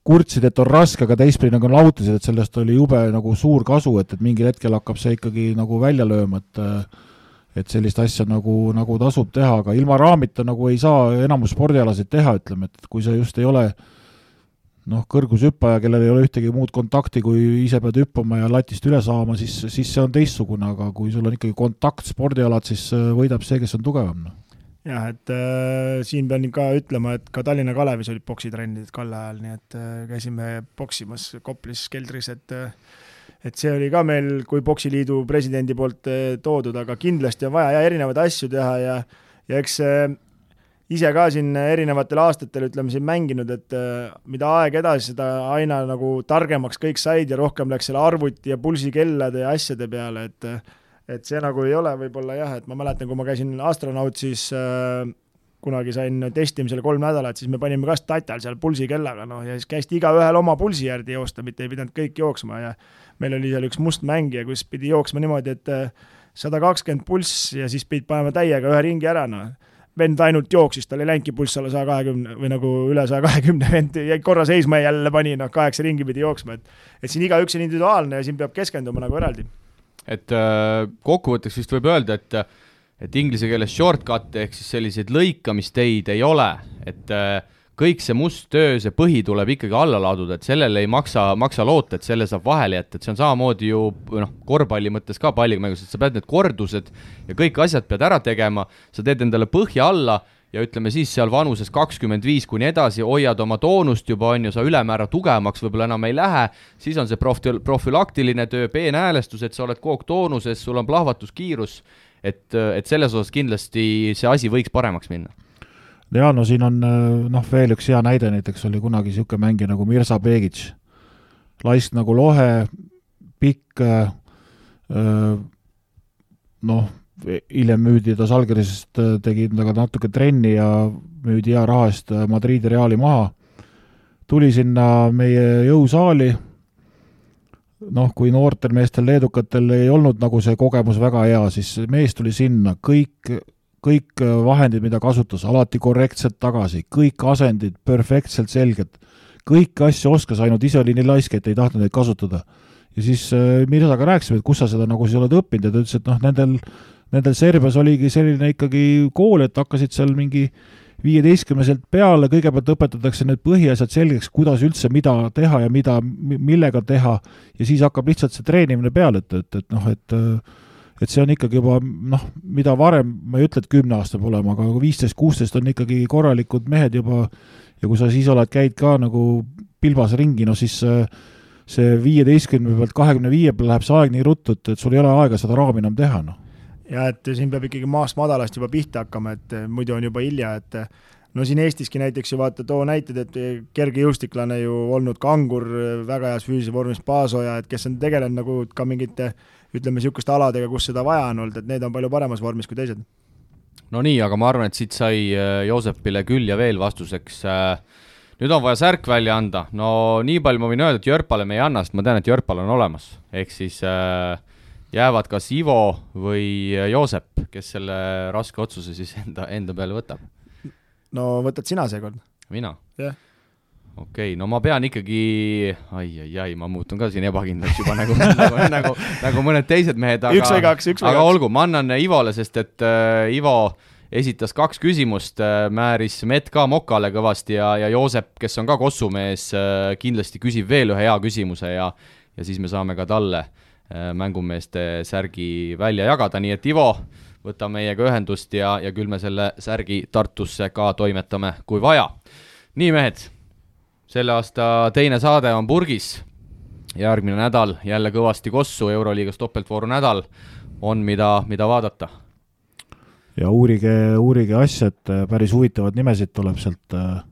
kurtsid, et on raske, aga teistpidi nagu nautisid, et sellest oli jube nagu suur kasu, et, et mingil hetkel hakkab see ikkagi nagu välja lööma, et et sellist asja nagu, nagu tasub teha, aga ilma raamita nagu ei saa enamus spordialasid teha, ütleme, et kui sa just ei ole noh, kõrgushüppaja, kellel ei ole ühtegi muud kontakti, kui ise pead hüppama ja latist üle saama, siis, siis see on teistsugune, aga kui sul on ikkagi kontaktspordialad, siis võidab see, kes on tugevam, noh jah, et äh, siin pean ka ütlema, et ka Tallinna Kalevis olid poksitrennid Kalle ajal, nii et äh, käisime poksimas Koplis keldris, et äh, et see oli ka meil kui Poksiliidu presidendi poolt äh, toodud, aga kindlasti on vaja ja erinevaid asju teha ja ja eks äh, ise ka siin erinevatel aastatel, ütleme siin mänginud, et äh, mida aeg edasi, seda aina nagu targemaks kõik said ja rohkem läks selle arvuti ja pulsikellade ja asjade peale, et äh, et see nagu ei ole võib-olla jah, et ma mäletan, kui ma käisin astronaut, siis äh, kunagi sain testimisele kolm nädalat, siis me panime ka statal seal pulsikellaga, noh, ja siis kästi igaühel oma pulsi järgi joosta, mitte ei pidanud kõik jooksma ja meil oli seal üks must mängija, kus pidi jooksma niimoodi, et äh, sada kakskümmend pulss ja siis pidid panema täiega ühe ringi ära, noh. Vend ainult jooksis, tal ei läinudki pulss alla saja kahekümne või nagu üle saja kahekümne, vend jäi korra seisma ja jälle pani, noh, kaheksa ringi pidi jooksma, et et siin igaüks on individuaalne ja siin peab keskenduma nagu eraldi et äh, kokkuvõtteks vist võib öelda, et et inglise keeles shortcut'e ehk siis selliseid lõikamisteid ei ole, et äh, kõik see must töö, see põhi tuleb ikkagi alla laduda, et sellele ei maksa, maksa loota, et selle saab vahele jätta, et see on samamoodi ju noh, korvpalli mõttes ka pallimängus, et sa pead need kordused ja kõik asjad pead ära tegema, sa teed endale põhja alla ja ütleme siis seal vanuses kakskümmend viis kuni edasi hoiad oma toonust juba, on ju, sa ülemäära tugevamaks võib-olla enam ei lähe, siis on see profi-, profülaktiline töö, peenhäälestus, et sa oled kogu aeg toonuses, sul on plahvatuskiirus, et, et selles osas kindlasti see asi võiks paremaks minna jaa, no siin on noh, veel üks hea näide, näiteks oli kunagi niisugune mängija nagu Mirza Begic. laisk nagu lohe, pikk, noh, hiljem müüdi ta Žalgirisest, tegi temaga natuke trenni ja müüdi hea raha eest Madridi Reali maha. tuli sinna meie jõusaali, noh, kui noortel meestel, leedukatel ei olnud nagu see kogemus väga hea, siis mees tuli sinna, kõik, kõik vahendid, mida kasutas, alati korrektselt tagasi, kõik asendid perfektselt selged. kõiki asju oskas, ainult ise oli nii laisk, et ei tahtnud neid kasutada. ja siis äh, Mirzaga rääkisime, et kus sa seda nagu siis oled õppinud ja ta ütles, et noh, nendel, nendel Serbias oligi selline ikkagi kool, et hakkasid seal mingi viieteistkümneselt peale, kõigepealt õpetatakse need põhiasjad selgeks, kuidas üldse mida teha ja mida, millega teha, ja siis hakkab lihtsalt see treenimine peale, et, et, et noh, et et see on ikkagi juba noh, mida varem, ma ei ütle, et kümne aasta olema, aga viisteist, kuusteist on ikkagi korralikud mehed juba ja kui sa siis oled, käid ka nagu pilbas ringi, no siis see viieteistkümne pealt kahekümne viie peale läheb see aeg nii ruttu, et, et sul ei ole aega seda raami enam teha, noh ja et siin peab ikkagi maast madalast juba pihta hakkama, et muidu on juba hilja, et no siin Eestiski näiteks ju vaata, too näited, et kergejõustiklane ju olnud kangur väga heas füüsilises vormis, Paasoja, et kes on tegelenud nagu ka mingite ütleme, niisuguste aladega, kus seda vaja on olnud, et need on palju paremas vormis kui teised. no nii, aga ma arvan, et siit sai Joosepile küll ja veel vastuseks äh, nüüd on vaja särk välja anda, no nii palju ma võin öelda, et Jörpale me ei anna, sest ma tean, et Jörpal on olemas, ehk siis äh, jäävad kas Ivo või Joosep, kes selle raske otsuse siis enda, enda peale võtab? no võtad sina seekord. mina? jah yeah. okei okay,, no ma pean ikkagi, ai, ai, ai, ma muutun ka siin ebakindlaks juba nagu nagu, nagu, nagu mõned teised mehed, aga üks või kaks, üks või aga kaks. olgu, ma annan Ivole, sest et äh, Ivo esitas kaks küsimust äh,, määris Met ka mokale kõvasti ja, ja Joosep, kes on ka kossumees äh,, kindlasti küsib veel ühe hea küsimuse ja ja siis me saame ka talle Äh, mängumeeste särgi välja jagada, nii et Ivo, võta meiega ühendust ja, ja küll me selle särgi Tartusse ka toimetame, kui vaja. nii, mehed, selle aasta teine saade on purgis. järgmine nädal jälle kõvasti kossu, Euroliigas topeltvooru nädal, on mida, mida vaadata. ja uurige, uurige asja, et äh, päris huvitavaid nimesid tuleb sealt äh,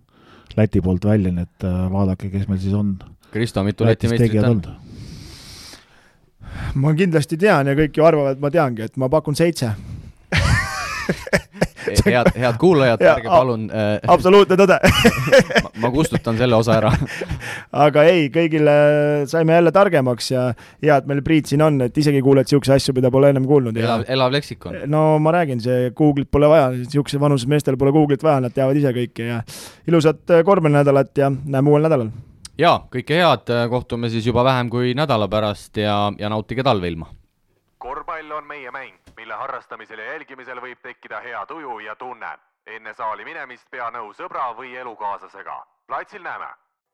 Läti poolt välja, nii et vaadake, kes meil siis on. Kristo, mitu Läti meistrit on? Ma kindlasti tean ja kõik ju arvavad, et ma teangi, et ma pakun seitse head, head kuulajad, ärge palun äh, absoluutne tõde ma, ma kustutan selle osa ära aga ei, kõigile saime jälle targemaks ja hea, et meil Priit siin on, et isegi kuuled niisuguseid asju, mida pole ennem kuulnud. elav, elav leksikon. no ma räägin, see Google'it pole vaja, niisuguse vanuses meestel pole Google'it vaja, nad teavad ise kõike ja ilusat korvpallinädalat ja näeme uuel nädalal jaa, kõike head, kohtume siis juba vähem kui nädala pärast ja, ja nautige talveilma. korvpall on meie mäng, mille harrastamisel ja jälgimisel võib tekkida hea tuju ja tunne. enne saali minemist pea nõu sõbra või elukaaslasega. platsil näeme.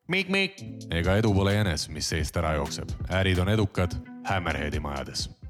Mikk-Mikk. ega edu pole jänes, mis seest ära jookseb. ärid on edukad Hammerheadi majades